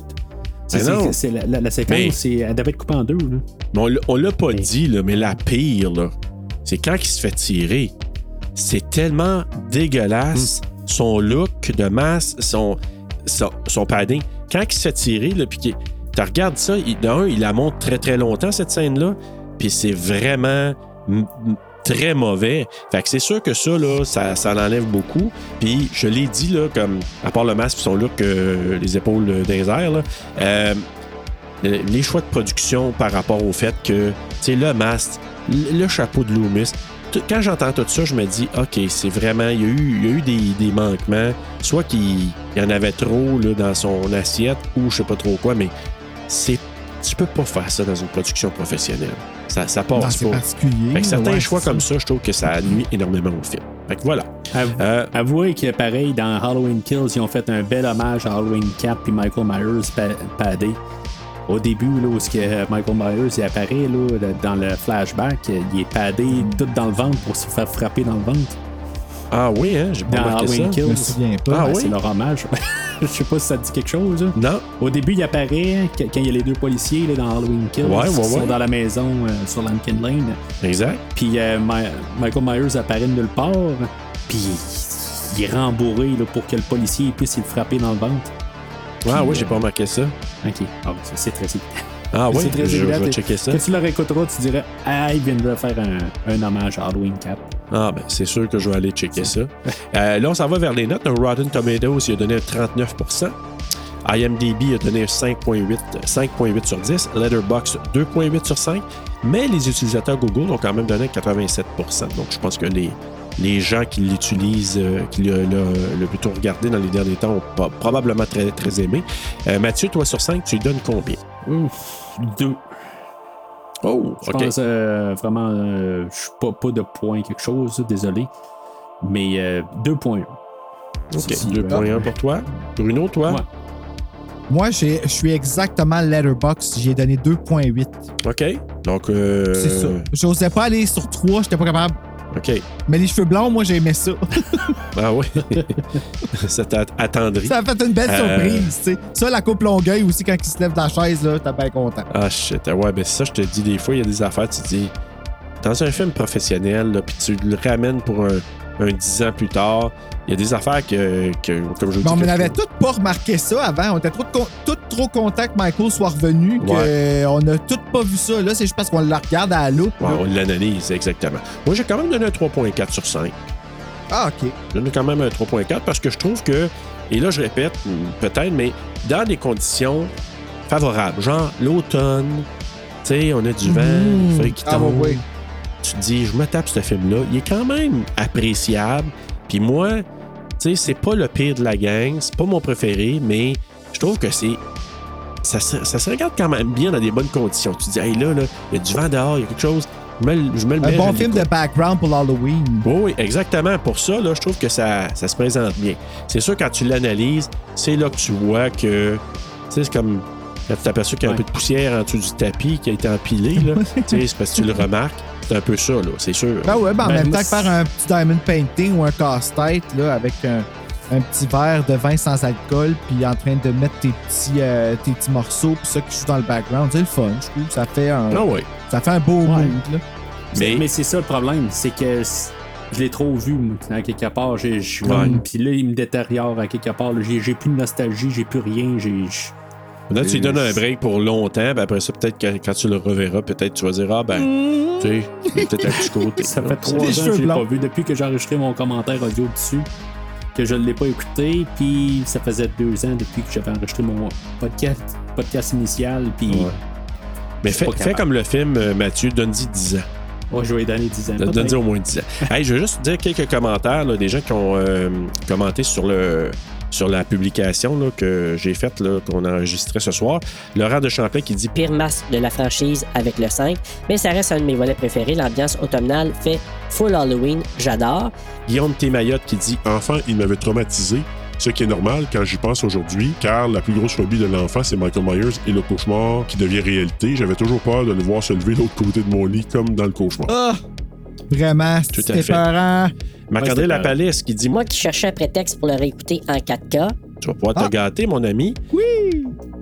C'est, la, la- la séquence, Mais- c'est, elle devait être coupée en deux. Là. Mais on, l'a- on l'a pas dit, là, mais la pire, c'est quand il se fait tirer. C'est tellement dégueulasse. Son look de masse, son, son, son padding. Quand il se fait tirer, là, puis qu'il- tu regardes ça, il, d'un, il la montre très très longtemps, cette scène-là. Puis c'est vraiment très mauvais. Fait que c'est sûr que ça, là, ça, ça beaucoup. Puis je l'ai dit, là, comme, à part le masque et son look, euh, les épaules euh, euh, le- les choix de production par rapport au fait que, tu le masque, le chapeau de Loomis, quand j'entends tout ça, je me dis, OK, c'est vraiment, il y a eu, des, manquements, soit qu'il y en avait trop dans son assiette ou je sais pas trop quoi, mais c'est, tu peux pas faire ça dans une production professionnelle. Ça, ça Non, passe c'est pas. particulier. Fait que certains ouais, choix comme ça, je trouve que ça nuit énormément au film. Fait que voilà. Av- Euh, Avouez que pareil, dans Halloween Kills, ils ont fait un bel hommage à Halloween 4 puis Michael Myers pa- padé. Au début, là, où ce que Michael Myers il apparaît là, dans le flashback, il est padé tout dans le ventre pour se faire frapper dans le ventre. Ah oui, hein, j'ai pas Dans remarqué Halloween ça. Kills. Je me souviens pas. Ah oui? C'est leur hommage. [laughs] Je sais pas si ça te dit quelque chose. là. Non. Au début, il apparaît quand il y a les deux policiers là, dans Halloween Kills Ouais, ouais, qui sont ouais. dans la maison euh, sur Lankin Lane. Exact. Puis euh, Michael Myers apparaît de nulle part. Puis il est rembourré là, pour que le policier puisse le frapper dans le ventre. Ah Puis, oui, j'ai euh, pas remarqué ça. Ok. Ah, c'est- très évident. Ah [laughs] oui, c'est très je, vais checker ça. Quand tu le réécouteras, tu dirais Ah, il vient de faire un, un hommage à Halloween 4. Ah, ben, c'est sûr que je vais aller checker ça. Euh, là, on s'en va vers les notes. Rotten Tomatoes, il a donné un 39% IMDb a donné un 5.8 5.8 sur 10. Letterboxd, 2.8 sur 5. Mais les utilisateurs Google ont quand même donné 87% Donc, je pense que les, gens qui l'utilisent, euh, qui le, le- le plutôt regardé dans les derniers temps, ont probablement très, aimé. Euh, Mathieu, toi, sur 5, tu donnes combien? Ouf, deux. Oh, Je OK. pense euh, vraiment, euh, je suis pas, pas de point quelque chose, désolé. Mais euh, 2.1. OK, Si, 2.1 pour toi. Bruno, toi? Ouais. Moi, j'ai- je suis exactement Letterboxd. J'ai donné 2.8. OK. Donc, euh, C'est ça. J'osais pas aller sur 3, j'étais pas capable. OK. Mais les cheveux blancs, moi, j'aimais ça. Ah [laughs] oui. [laughs] ça t'a attendri. ça a fait une belle Euh, surprise, tu sais. Ça, la coupe Longueuil aussi, quand il se lève de la chaise, là, t'es bien content. Ah shit. Ouais, ben ça, je te dis, des fois, il y a des affaires, tu te dis, dans un film professionnel, là, puis tu le ramènes pour un, un 10 ans plus tard, il y a des affaires que, que comme je vous Mais on n'avait tous pas remarqué ça avant. On était trop, tous trop contents que Michael soit revenu, Ouais. qu'on n'a tous pas vu ça. Là, c'est juste parce qu'on le regarde à la loupe. Ouais, on l'analyse, exactement. Moi, j'ai quand même donné un 3.4 sur 5. Ah, OK. Je donne quand même un 3.4 parce que je trouve que, et là je répète, peut-être, mais dans des conditions favorables, genre l'automne, tu sais, on a du vent, Mmh. feuilles qui Ah, tombent. ouais. Tu te dis, je me tape ce film-là, il est quand même appréciable. Puis moi, tu sais, c'est pas le pire de la gang, c'est pas mon préféré, mais je trouve que c'est. Ça se, ça se regarde quand même bien dans des bonnes conditions. Tu te dis, hey là, là, il y a du vent dehors, il y a quelque chose. Je me, le- je me le Un mets, bon film de background pour l'Halloween. Oui, oui, exactement. Pour ça, là, je trouve que ça, ça se présente bien. C'est sûr, quand tu l'analyses, c'est là que tu vois que. Tu sais, c'est comme. Quand tu t'aperçois qu'il y a un peu de poussière en dessous du tapis qui a été empilé, là. [laughs] tu sais, c'est parce que tu le remarques. C'est un peu ça, là, c'est sûr. Ben ouais, ben en Ben, même temps que faire un petit diamond painting ou un casse-tête là, avec un, un petit verre de vin sans alcool, puis en train de mettre tes petits, euh, tes petits morceaux, puis ça qui joue dans le background, c'est le fun, je trouve. Ça fait un, Ah ouais. ça fait un beau mood. Là. Mais, Mais- c'est ça le problème, c'est que je l'ai trop vu, moi, à quelque part. j'ai- je suis Ouais. Puis là, il me détériore à quelque part. j'ai plus de nostalgie, j'ai plus rien. J'ai. Là, tu lui donnes un break pour longtemps, puis après ça, peut-être que quand tu le reverras, peut-être tu vas dire, ah ben, tu sais, peut-être un petit côté. Ça fait trois ans que je l'ai pas vu depuis que j'ai enregistré mon commentaire audio dessus. Que je ne l'ai pas écouté, puis ça faisait deux ans depuis que j'avais enregistré mon podcast, podcast initial, puis Ouais. Mais fais, comme le film, euh, Mathieu, donne-y 10 ans. moi je vais lui donner 10 ans. Donne-y au moins 10 ans. hey, je vais juste dire quelques commentaires, là, des gens qui ont euh, commenté sur le sur la publication là, que j'ai faite, qu'on a enregistrée ce soir. Laurent de Champlain qui dit Pire masque de la franchise avec le 5, mais ça reste un de mes volets préférés. L'ambiance automnale fait full Halloween, j'adore. Guillaume Témayotte qui dit Enfant, il m'avait traumatisé, ce qui est normal quand j'y pense aujourd'hui, car la plus grosse phobie de l'enfant, c'est Michael Myers et le cauchemar qui devient réalité. J'avais toujours peur de le voir se lever de l'autre côté de mon lit, comme dans le cauchemar. Ah! Vraiment, c'est épeurant. Marc-André Lapalisse qui dit Moi qui cherchais un prétexte pour le réécouter en 4K, Tu vas pouvoir te Ah. gâter, mon ami. Oui.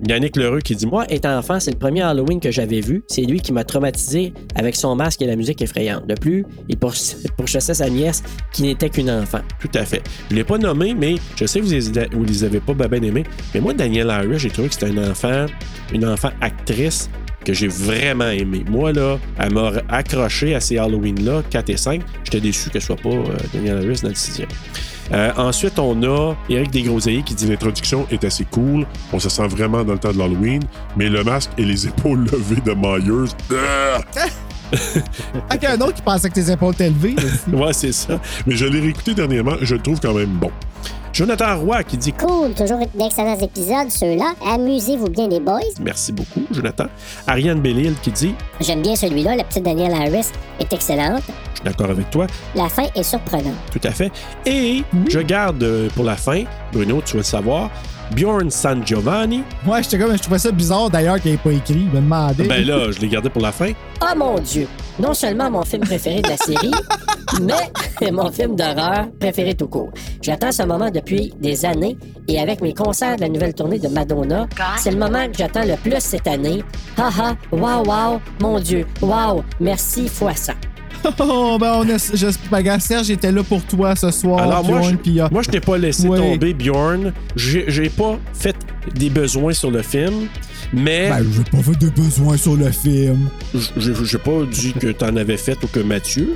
Yannick Lheureux qui dit Moi, étant enfant, c'est le premier Halloween que j'avais vu. C'est lui qui m'a traumatisé avec son masque et la musique effrayante. De plus, il pourch- pourchassait sa nièce qui n'était qu'une enfant. Tout à fait. Je ne l'ai pas nommé, mais je sais que vous les, vous les avez pas bien aimés. Mais moi, Daniel Harris, j'ai trouvé que c'était un enfant, une enfant actrice que j'ai vraiment aimé. Moi, là, elle m'a accroché à ces Halloween-là, 4 et 5. J'étais déçu que ce soit pas euh, Daniel Harris dans le sixième. Euh, ensuite, on a Éric Desgroseilliers qui dit L'introduction est assez cool, on se sent vraiment dans le temps de l'Halloween, mais le masque et les épaules levées de Myers, ah! Ah, qu'il y a un autre qui pensait que tes épaules étaient levées. Ouais, c'est ça. mais je l'ai réécouté dernièrement, je le trouve quand même bon. Jonathan Roy qui dit Cool, toujours d'excellents épisodes, ceux-là. Amusez-vous bien, les boys. Merci beaucoup, Jonathan. Ariane Bellil qui dit J'aime bien celui-là, la petite Danielle Harris est excellente. Je suis d'accord avec toi. La fin est surprenante. Tout à fait. Et je garde euh, pour la fin, Bruno, tu vas le savoir, Bjorn San Giovanni. Moi, j'étais comme, je trouvais ça bizarre d'ailleurs qu'il n'ait pas écrit. Il demandait. Ben là, je l'ai gardé pour la fin. Oh mon Dieu! Non seulement mon film préféré de la série, [laughs] mais mon film d'horreur préféré tout court. J'attends ce moment depuis des années et avec mes concerts de la nouvelle tournée de Madonna, c'est le moment que j'attends le plus cette année. Haha, wow, wow, mon Dieu, wow, merci fois 100. [laughs] Oh, ben, on est, je, ben, Serge était là pour toi ce soir. Alors moi, je, euh, moi, je t'ai pas laissé Ouais. tomber, Bjorn. J'ai pas fait des besoins sur le film, mais ben, j'ai pas fait de besoin sur le film. j'ai pas dit que t'en avais fait ou que Mathieu.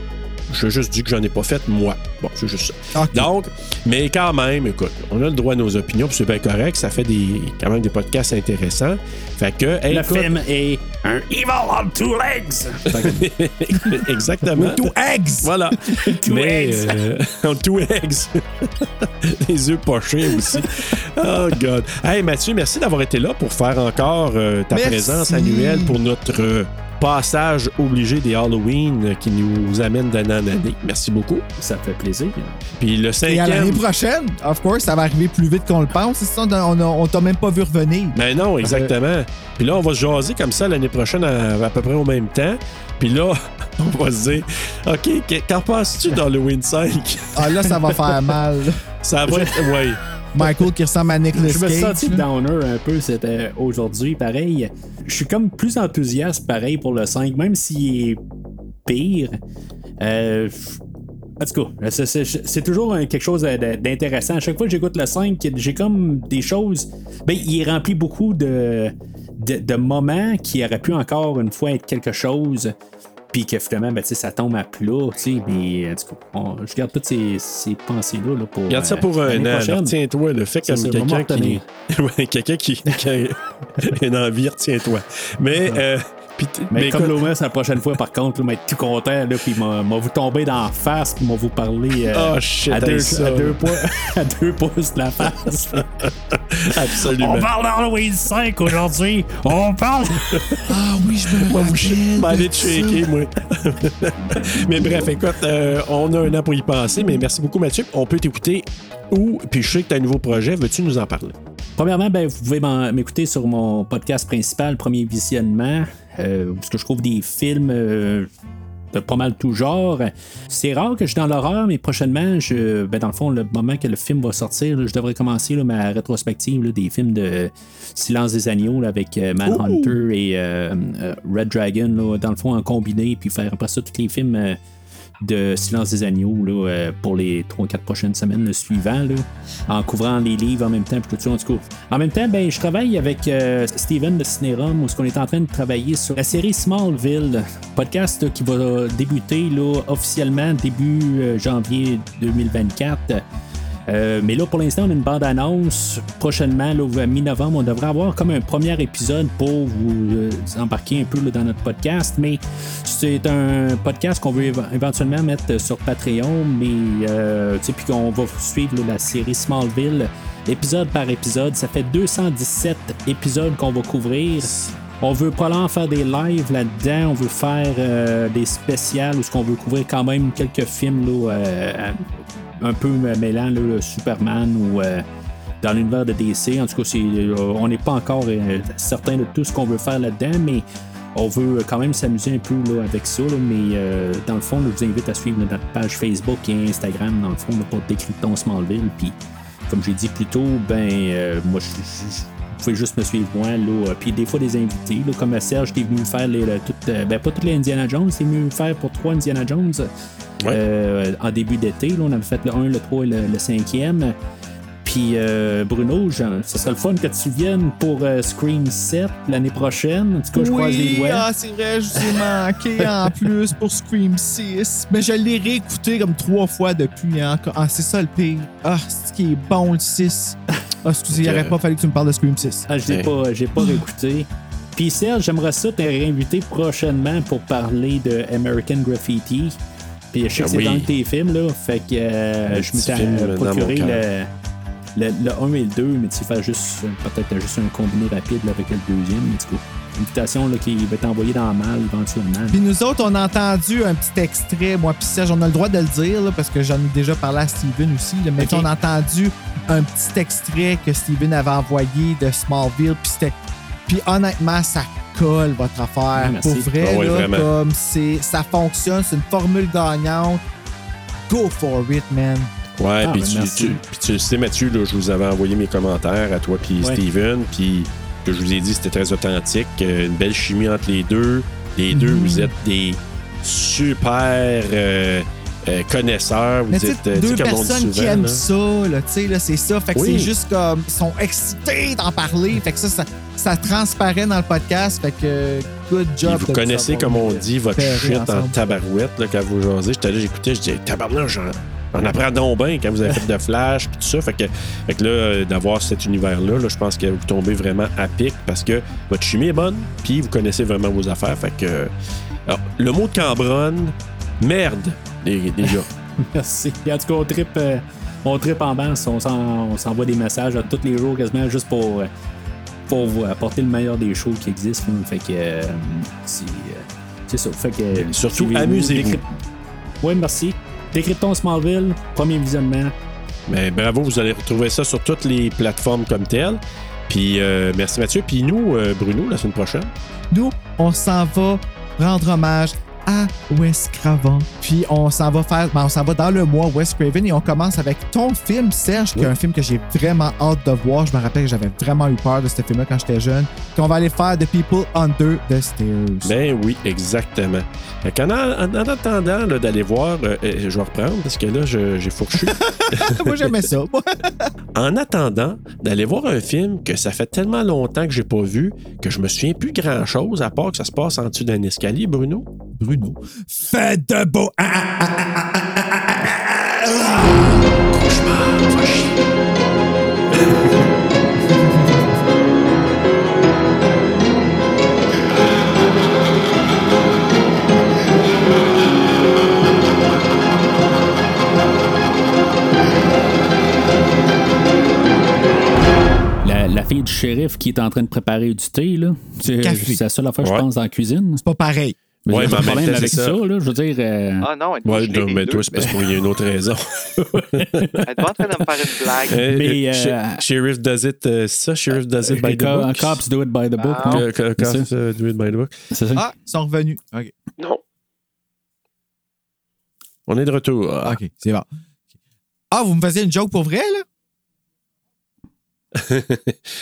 Je juste dis que j'en ai pas fait moi. Bon, c'est juste ça. Ok. Donc, mais quand même, écoute, on a le droit à nos opinions, puis c'est bien correct. Ça fait des, quand même des podcasts intéressants. Fait que, hey, Le écoute- film est un Evil on Two Legs. [laughs] Exactement. Two eggs! Voilà. [laughs] Two Mais, eggs. euh, [laughs] two eggs. Les œufs pochés aussi. Oh, God. Hey, Mathieu, merci d'avoir été là pour faire encore euh, ta Merci. présence annuelle pour notre euh, passage obligé des Halloween euh, qui nous amène d'année en année. Merci beaucoup. Ça fait plaisir. Puis le Et à l'année cinquième. prochaine, of course, ça va arriver plus vite qu'on le pense. Ça, on, on, t'a même pas vu revenir. Ben non, exactement. Puis là, on va se jaser comme ça l'année prochaine à, à peu près au même temps. Puis là, [laughs] on va se dire, OK, que- qu'en penses-tu d'Halloween 5? Ah là, ça va faire [laughs] mal. Ça va être. Ouais. Michael qui ressemble à Nicolas Je me suis Cage. senti downer un peu c'était aujourd'hui, pareil. Je suis comme plus enthousiaste, pareil, pour le 5, même s'il est pire. Euh, en tout cas, c'est- toujours quelque chose d'intéressant. À chaque fois que j'écoute le 5, j'ai comme des choses. Ben, il est rempli beaucoup de, de, de moments qui auraient pu encore une fois être quelque chose. Puis que finalement, ben, tu sais, ça tombe à plat. tu sais, Mais cas, on- je garde toutes ces, ces pensées-là là, pour. Regarde ça euh, pour un l'année an. Retiens-toi, le fait ça, quelqu'un qui. [laughs] quelqu'un qui, qui a [laughs] une envie, retiens-toi. Mais. Mais, mais comme Loomis, la prochaine fois, par contre, là, m'a être tout content, là, puis m'a m'a vous tomber dans la face, puis m'a vous parler euh, Oh, shit, à, deux, ça. à, deux poids- [laughs] à deux pouces de la face. Absolument. On parle d'Halloween 5 aujourd'hui. On parle. Ah oui, je me Moi, je rappelle. vais aller shaker, moi. [laughs] mais bref, écoute, euh, on a un an pour y penser, mais merci beaucoup, Mathieu. On peut t'écouter où? Puis je sais que tu as un nouveau projet. Veux-tu nous en parler? Premièrement, ben, vous pouvez m'écouter sur mon podcast principal, Premier Visionnement, euh, est-ce que je trouve des films euh, de pas mal tout genre. C'est rare que je suis dans l'horreur, mais prochainement, je, ben, dans le fond, le moment que le film va sortir, là, je devrais commencer là, ma rétrospective là, des films de Silence des Agneaux avec euh, Manhunter et euh, euh, Red Dragon, là, dans le fond, en combiné, puis faire après ça tous les films. De Silence des Agneaux là, euh, pour les 3-4 prochaines semaines le suivant, là, en couvrant les livres en même temps, tout ça, en tout cas. En même temps, ben, je travaille avec euh, Steven de Cinérum, où qu'on est en train de travailler sur la série Smallville, podcast qui va débuter là, officiellement début euh, janvier 2024. Euh, mais là, pour l'instant, on a une bande-annonce. Prochainement, là, à mi-novembre, on devrait avoir comme un premier épisode pour vous euh, embarquer un peu là, dans notre podcast. Mais c'est un podcast qu'on veut éve- éventuellement mettre sur Patreon, mais euh, puis qu'on va suivre la série Smallville épisode par épisode. Ça fait 217 épisodes qu'on va couvrir. On veut en faire des lives là-dedans, on veut faire euh, des spéciales où ce qu'on veut couvrir quand même quelques films là, euh, un peu mêlant le Superman ou euh, dans l'univers de DC. En tout cas, c'est, euh, on n'est pas encore euh, certain de tout ce qu'on veut faire là-dedans, mais on veut quand même s'amuser un peu là, avec ça. mais dans le fond, je vous invite à suivre notre page Facebook et Instagram, dans le fond, pour Décryptons Smallville. Puis, comme j'ai dit plus tôt, ben, moi, je vous pouvez juste me suivre moi, là. euh, Puis des fois des invités, là, comme Serge qui est venu faire les, le- toutes, euh, ben pas toutes les Indiana Jones, il est venu faire pour trois Indiana Jones euh, en début d'été. là. On avait fait le 1, le 3 et le, le 5e. Puis euh, Bruno, genre, ce serait le fun que tu viennes pour euh, Scream 7 l'année prochaine. En tout cas, je croise les Oui, doigts. ah, c'est vrai, je vous ai manqué [laughs] en plus pour Scream 6. Mais je l'ai réécouté comme trois fois depuis. Hein. Ah, c'est ça le pire. Ah, c'est ce qui est bon le 6. Ah, excusez, il Ok. n'aurait pas fallu que tu me parles de Scream 6. Ah, je l'ai pas, j'ai pas réécouté. Puis Serge, j'aimerais ça te réinviter prochainement pour parler de American Graffiti. Puis je sais que Ah c'est oui. dans tes films, là. Fait que euh, je m'étais film euh, procuré le, le, le 1 et le 2, mais tu faire juste, peut-être juste un combiné rapide là, avec le deuxième. Mais du coup, invitation là, qui va être envoyée dans le mal éventuellement. Puis nous autres, on a entendu un petit extrait, moi puis Serge, on a le droit de le dire, là, parce que j'en ai déjà parlé à Steven aussi, là, mais Ok. on a entendu un petit extrait que Steven avait envoyé de Smallville, puis c'était... Puis honnêtement, ça colle votre affaire. Pour vrai, Ah là, comme c'est, ça fonctionne, c'est une formule gagnante. Go for it, man. Ouais, Ah, puis ben, tu, tu- puis tu le sais, Mathieu, là, je vous avais envoyé mes commentaires à toi puis Ouais. Steven, puis que je vous ai dit c'était très authentique, euh, une belle chimie entre les deux. Les deux, Mhm. vous êtes des super euh, euh, connaisseurs. Vous êtes euh, deux personnes qui aiment là. ça, là, tu sais, là, c'est ça. Fait que Oui. c'est juste comme, ils sont excités d'en parler. Fait que ça, ça, ça transparaît dans le podcast. Fait que, good job. Puis vous de connaissez, comme on dit, votre shit en tabarouette là, quand vous jasez. J'étais là, j'écoutais, je disais, tabarnak, j'en on apprend donc bien quand vous avez fait de Flash puis tout ça. Fait que, fait que là, d'avoir cet univers-là, là, je pense que vous tombez vraiment à pic parce que votre chimie est bonne, puis vous connaissez vraiment vos affaires. Fait que. alors, le mot de Cambronne, merde, gars. [laughs] Merci. En tout cas, on tripe, euh, on tripe en masse. On s'en- on s'envoie des messages à tous les jours quasiment juste pour, euh, pour vous apporter le meilleur des shows qui existent. là. Fait que euh, c'est ça. Fait que surtout, amusez-vous. Oui, merci. Décryptons Smallville, premier visionnement. Mais bravo, vous allez retrouver ça sur toutes les plateformes comme telles. Puis euh, merci Mathieu. Puis nous, euh, Bruno, la semaine prochaine. Nous, on s'en va rendre hommage à Wes Craven. Puis on s'en va faire, ben, on s'en va dans le mois Wes Craven et on commence avec ton film, Serge, qui est un film que j'ai vraiment hâte de voir. Je me rappelle que j'avais vraiment eu peur de ce film-là quand j'étais jeune. Qu'on va aller faire The People Under the Stairs. Ben oui, exactement. Qu'en en, en attendant d'aller voir, euh, euh, je vais reprendre parce que là, j'ai fourchu. [laughs] Moi, j'aimais ça. [laughs] en attendant d'aller voir un film que ça fait tellement longtemps que j'ai pas vu que je me souviens plus grand chose à part que ça se passe en dessous d'un escalier, Bruno? Bruno. Faites de beau. La, la fille du shérif qui est en train de préparer du thé, là. C'est la seule affaire, je pense, dans la cuisine. C'est pas pareil. Mais Ouais, j'ai mais pas de problème avec c'est ça. ça. là. Je veux dire. euh, Ah non, elle Ouais, non, mais deux. toi, c'est parce qu'il y a une autre raison. Elle est pas en train de me faire une blague. Euh, Mais, euh, euh, Sh- Sheriff does it, euh, c'est ça, Sheriff does it by the book. Cops do it by the book, Ah. C'est Cops euh, do it by the book. C'est ça? Ah, ils sont revenus. OK. Non. On est de retour. Ah. OK, c'est bon. Ah, vous me faisiez une joke pour vrai, là?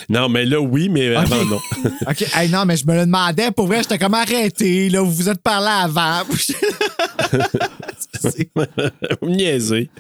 Non, mais là, oui, mais Ok. avant, non. [laughs] OK. Hey, non, mais je me le demandais. Pour vrai, j'étais comme arrêté. Là, vous vous êtes parlé avant. [laughs] [laughs] Vous me niaisez.